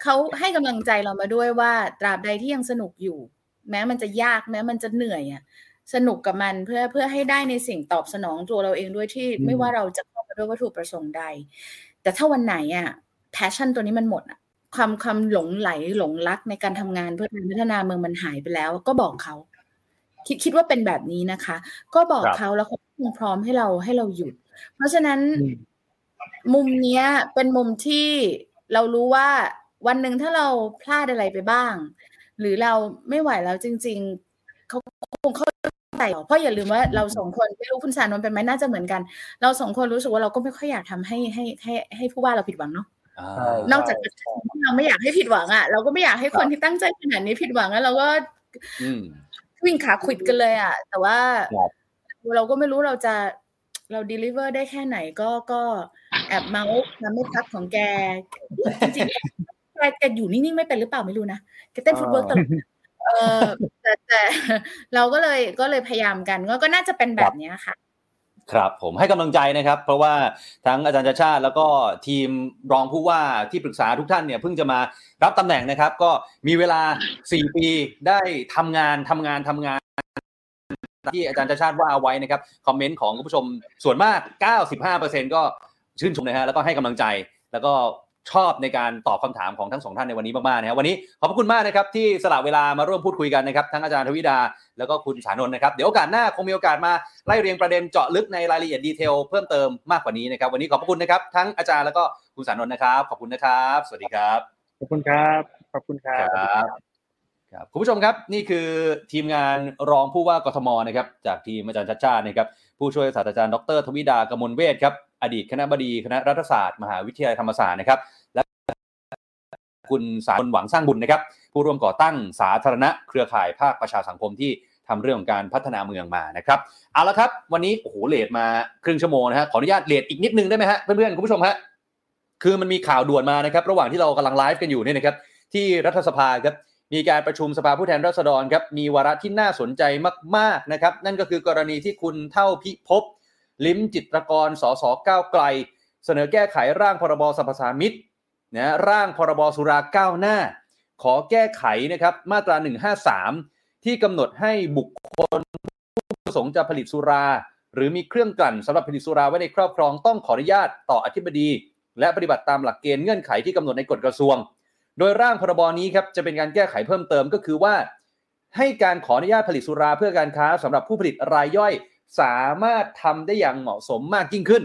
เขาให้กำลังใจเรามาด้วยว่าตราบใดที่ยังสนุกอยู่ แม้มันจะยากแม้มันจะเหนื่อยอะสนุกกับมันเพื่อเพื่อให้ได้ในสิ่งตอบสนองตัวเราเองด้วยที่ไม่ว่าเราจะเข้ามา ด้วยวัตถุประสงค์ใด แต่ถ้าวันไหนอะ passion ตัวนี้มันหมดอะความความหลงไหลหลงรักในการทำงานเพื่อการพัฒนาเมืองมันหายไปแล้ว ก็บอกเขา คิดคิดว่าเป็นแบบนี้นะคะ ก็บอกครับเขาแล้วเขาคงพร้อมให้เราให้เราหยุด เพราะฉะนั้นอืมมุมเนี้ยเป็นมุมที่เรารู้ว่าวันหนึ่งถ้าเราพลาดอะไรไปบ้าง หรือเราไม่ไหวแล้วจริง ๆเขาคงเข้า ใจหรอกเพราะอย่าลืมว่าเราสองคนไม่รู้คุณสานนท์เป็นไหมน่าจะเหมือนกัน เราสองคนรู้สึกว่าเราก็ไม่ค่อยอยากทำให้ให้ให้ให้ผู้ว่าเราผิดหวังเนาะอ่าใช่นอกจากประชาชนที่เราไม่อยากให้ผิดหวังอะเราก็ไม่อยากให้คนที่ตั้งใจขนาดนี้ผิดหวังแล้วเราก็อืมวิ่งขาขวิดกันเลยอะ แต่ว่าครับเราก็ไม่รู้เราจะเราด e ลิเวอร์ได้แค่ไหนก็ก็แอบเมาท์น้ำไม่พักของแกจริงๆแกแกอยู่นิ่งๆไม่เป็นหรือเปล่าไม่รู้นะแกเต้น footwork ตลอด เออแต่แต่เราก็เลยก็เลยพยายามกันก็ก็น่าจะเป็นแบบเนี้ยค่ะครับผมให้กำลังใจนะครับ เพราะว่าทั้งอาจารย์ชาชาติแล้วก็ทีมรองผู้ว่าที่ปรึกษาทุกท่านเนี่ยเพิ่งจะมารับตำแหน่งนะครับ ก็มีเวลา 4 ปีได้ทำงานทำงานทำงาน ที่อาจารย์ชาชาติว่าเอาไว้นะครับคอมเมนต์ของคุณผู้ชมส่วนมาก 95%ก็ชื่นชมนะฮะแล้วก็ให้กำลังใจ แล้วก็ ชอบในการตอบคำถามของทั้งสองท่านในวันนี้มากๆนะครับวันนี้ขอบพระคุณมากนะครับที่สละเวลามาร่วมพูดคุยกันนะครับทั้งอาจารย์ทวิดา แล้วก็คุณสานนท์นะครับเดี๋ยวโอกาสหน้าคงมีโอกาสมาไล่เรียงประเด็นเจาะลึกในรายละเอียดดีเทลเพิ่มเติมมากกว่านี้นะครับวันนี้ขอบพระคุณนะครับทั้งอาจารย์แล้วก็คุณสานนท์นะครับขอบคุณนะครับ สวัสดีครับ ขอบคุณครับขอบคุณครัคบรับครับคุณผู้ชมครับนี่คือทีมงานรองผู้ว่ากทมนะครับจากทีมอาจารย์ชัดชาตินะครับผู้ช่วยศาสตราจารย์ดร ทวิดากมลเวทครับอดีตคณะบดีคณะรัฐศาสตร์ มหาวิทยาลัยธรรมศาสตร์นะครับและ คุณสารหวังสร้างบุญนะครับผู้ร่วมก่อตั้งสาธารณะเครือข่ายภาคประชาสังคมที่ทำเรื่องของการพัฒนาเมืองมานะครับเอาละครับวันนี้โอ้โหเลทมาครึ่งชั่วโมงนะฮะขออนุญาตเลทอีกนิดนึงได้ไหมฮะเพื่อนๆคุณผู้ชมฮะคือมันมีข่าวด่วนมานะครับระหว่างที่เรากำลังไลฟ์กันอยู่เนี่ยนะครับที่รัฐสภาครับมีการประชุมสภาผู้แทนราษฎรครับมีวาระที่น่าสนใจมากๆนะครับนั่นก็คือกรณีที่คุณเท่าพิภพลิ้มจิตรกรสสก้าวไกล เสนอแก้ไขร่างพรบสรรพสามิต นะร่างพรบสุราก้าวหน้า ขอแก้ไขนะครับมาตรา 153 ที่กำหนดให้บุคคลผู้ประสงค์จะผลิตสุรา หรือมีเครื่องกลั่นสำหรับผลิตสุราไว้ในครอบครองต้องขออนุญาตต่ออธิบดี และปฏิบัติตามหลักเกณฑ์เงื่อนไขที่กำหนดในกฎกระทรวง โดยร่างพรบนี้ครับจะเป็นการแก้ไขเพิ่มเติมก็คือว่า ให้การขออนุญาตผลิตสุราเพื่อการค้าสำหรับผู้ผลิตรายย่อยสามารถทำได้อย่างเหมาะสมมากยิ่งขึ้น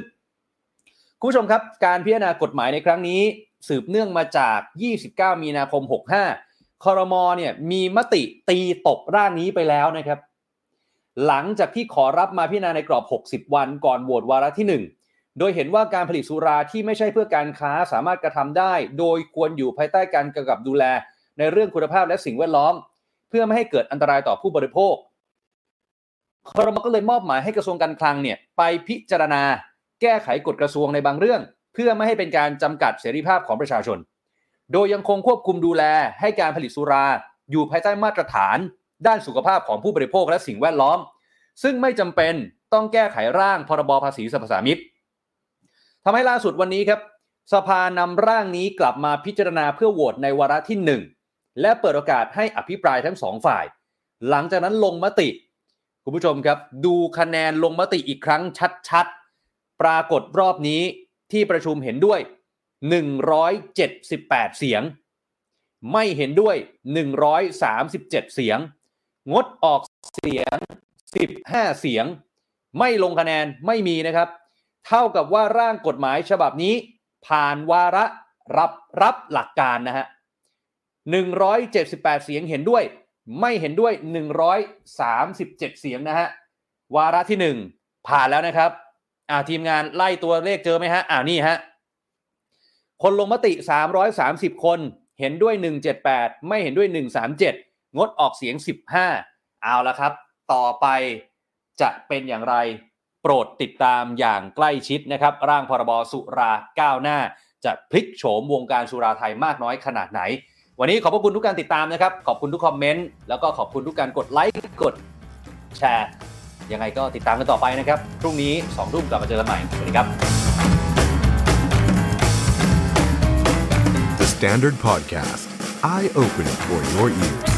คุณผู้ชมครับ การพิจารณากฎหมายในครั้งนี้ สืบเนื่องมาจาก 29 มีนาคม 65 คอรมอเนี่ยมีมติตีตกร่างนี้ไปแล้วนะครับ หลังจากที่ขอรับมาพิจารณาในกรอบ 60 วันก่อนโหวตวาระที่ 1 โดยเห็นว่าการผลิตสุราที่ไม่ใช่เพื่อการค้าสามารถกระทำได้ โดยควรอยู่ภายใต้การกำกับดูแล ในเรื่องคุณภาพและสิ่งแวดล้อม เพื่อไม่ให้เกิดอันตรายต่อผู้บริโภคคอรมก็เลยมอบหมายให้กระทรวงการคลังเนี่ยไปพิจารณา แก้ไขกฎกระทรวงในบางเรื่อง เพื่อไม่ให้เป็นการจำกัดเสรีภาพของประชาชน โดยยังคงควบคุมดูแลให้การผลิตสุราอยู่ภายใต้มาตรฐานด้านสุขภาพของผู้บริโภคและสิ่งแวดล้อม ซึ่งไม่จำเป็นต้องแก้ไขร่างพรบภาษีสรรพสามิตทำให้ล่าสุดวันนี้ครับ สภานำร่างนี้กลับมาพิจารณาเพื่อโหวตในวาระที่ 1 และเปิดโอกาสให้อภิปรายทั้งสองฝ่าย หลังจากนั้นลงมติ คุณผู้ชมครับ ดูคะแนนลงมติอีกครั้งชัดๆ ปรากฏรอบนี้ ที่ประชุมเห็นด้วย 178 เสียง ไม่เห็นด้วย 137 เสียง งดออกเสียง 15 เสียง ไม่ลงคะแนนไม่มีนะครับ เท่ากับว่าร่างกฎหมายฉบับนี้ ผ่านวาระรับรับหลักการนะฮะ 178 เสียงเห็นด้วย ไม่เห็นด้วย 137 เสียงนะฮะ วาระที่ 1 ผ่านแล้วนะครับ อ่าทีมงานไล่ตัวเลขเจอไหมฮะอ่านี่ฮะคนลงมติ 330 คน เห็นด้วย 178 ไม่เห็นด้วย 137 งดออกเสียง 15 เอาละครับ ต่อไปจะเป็นอย่างไรโปรดติดตามอย่างใกล้ชิดนะครับ ร่างพรบสุราก้าวหน้า จะพลิกโฉมวงการสุราไทยมากน้อยขนาดไหน วันนี้ขอบพระคุณทุกการติดตามนะครับ ขอบคุณทุกคอมเมนต์แล้วก็ขอบคุณทุกการกดไลค์กดแชร์ ยังไงก็ติดตามกันต่อไปนะครับ พรุ่งนี้2ทุ่มกลับมาเจอกันใหม่ สวัสดีครับ The Standard Podcast, eye Open for your ears.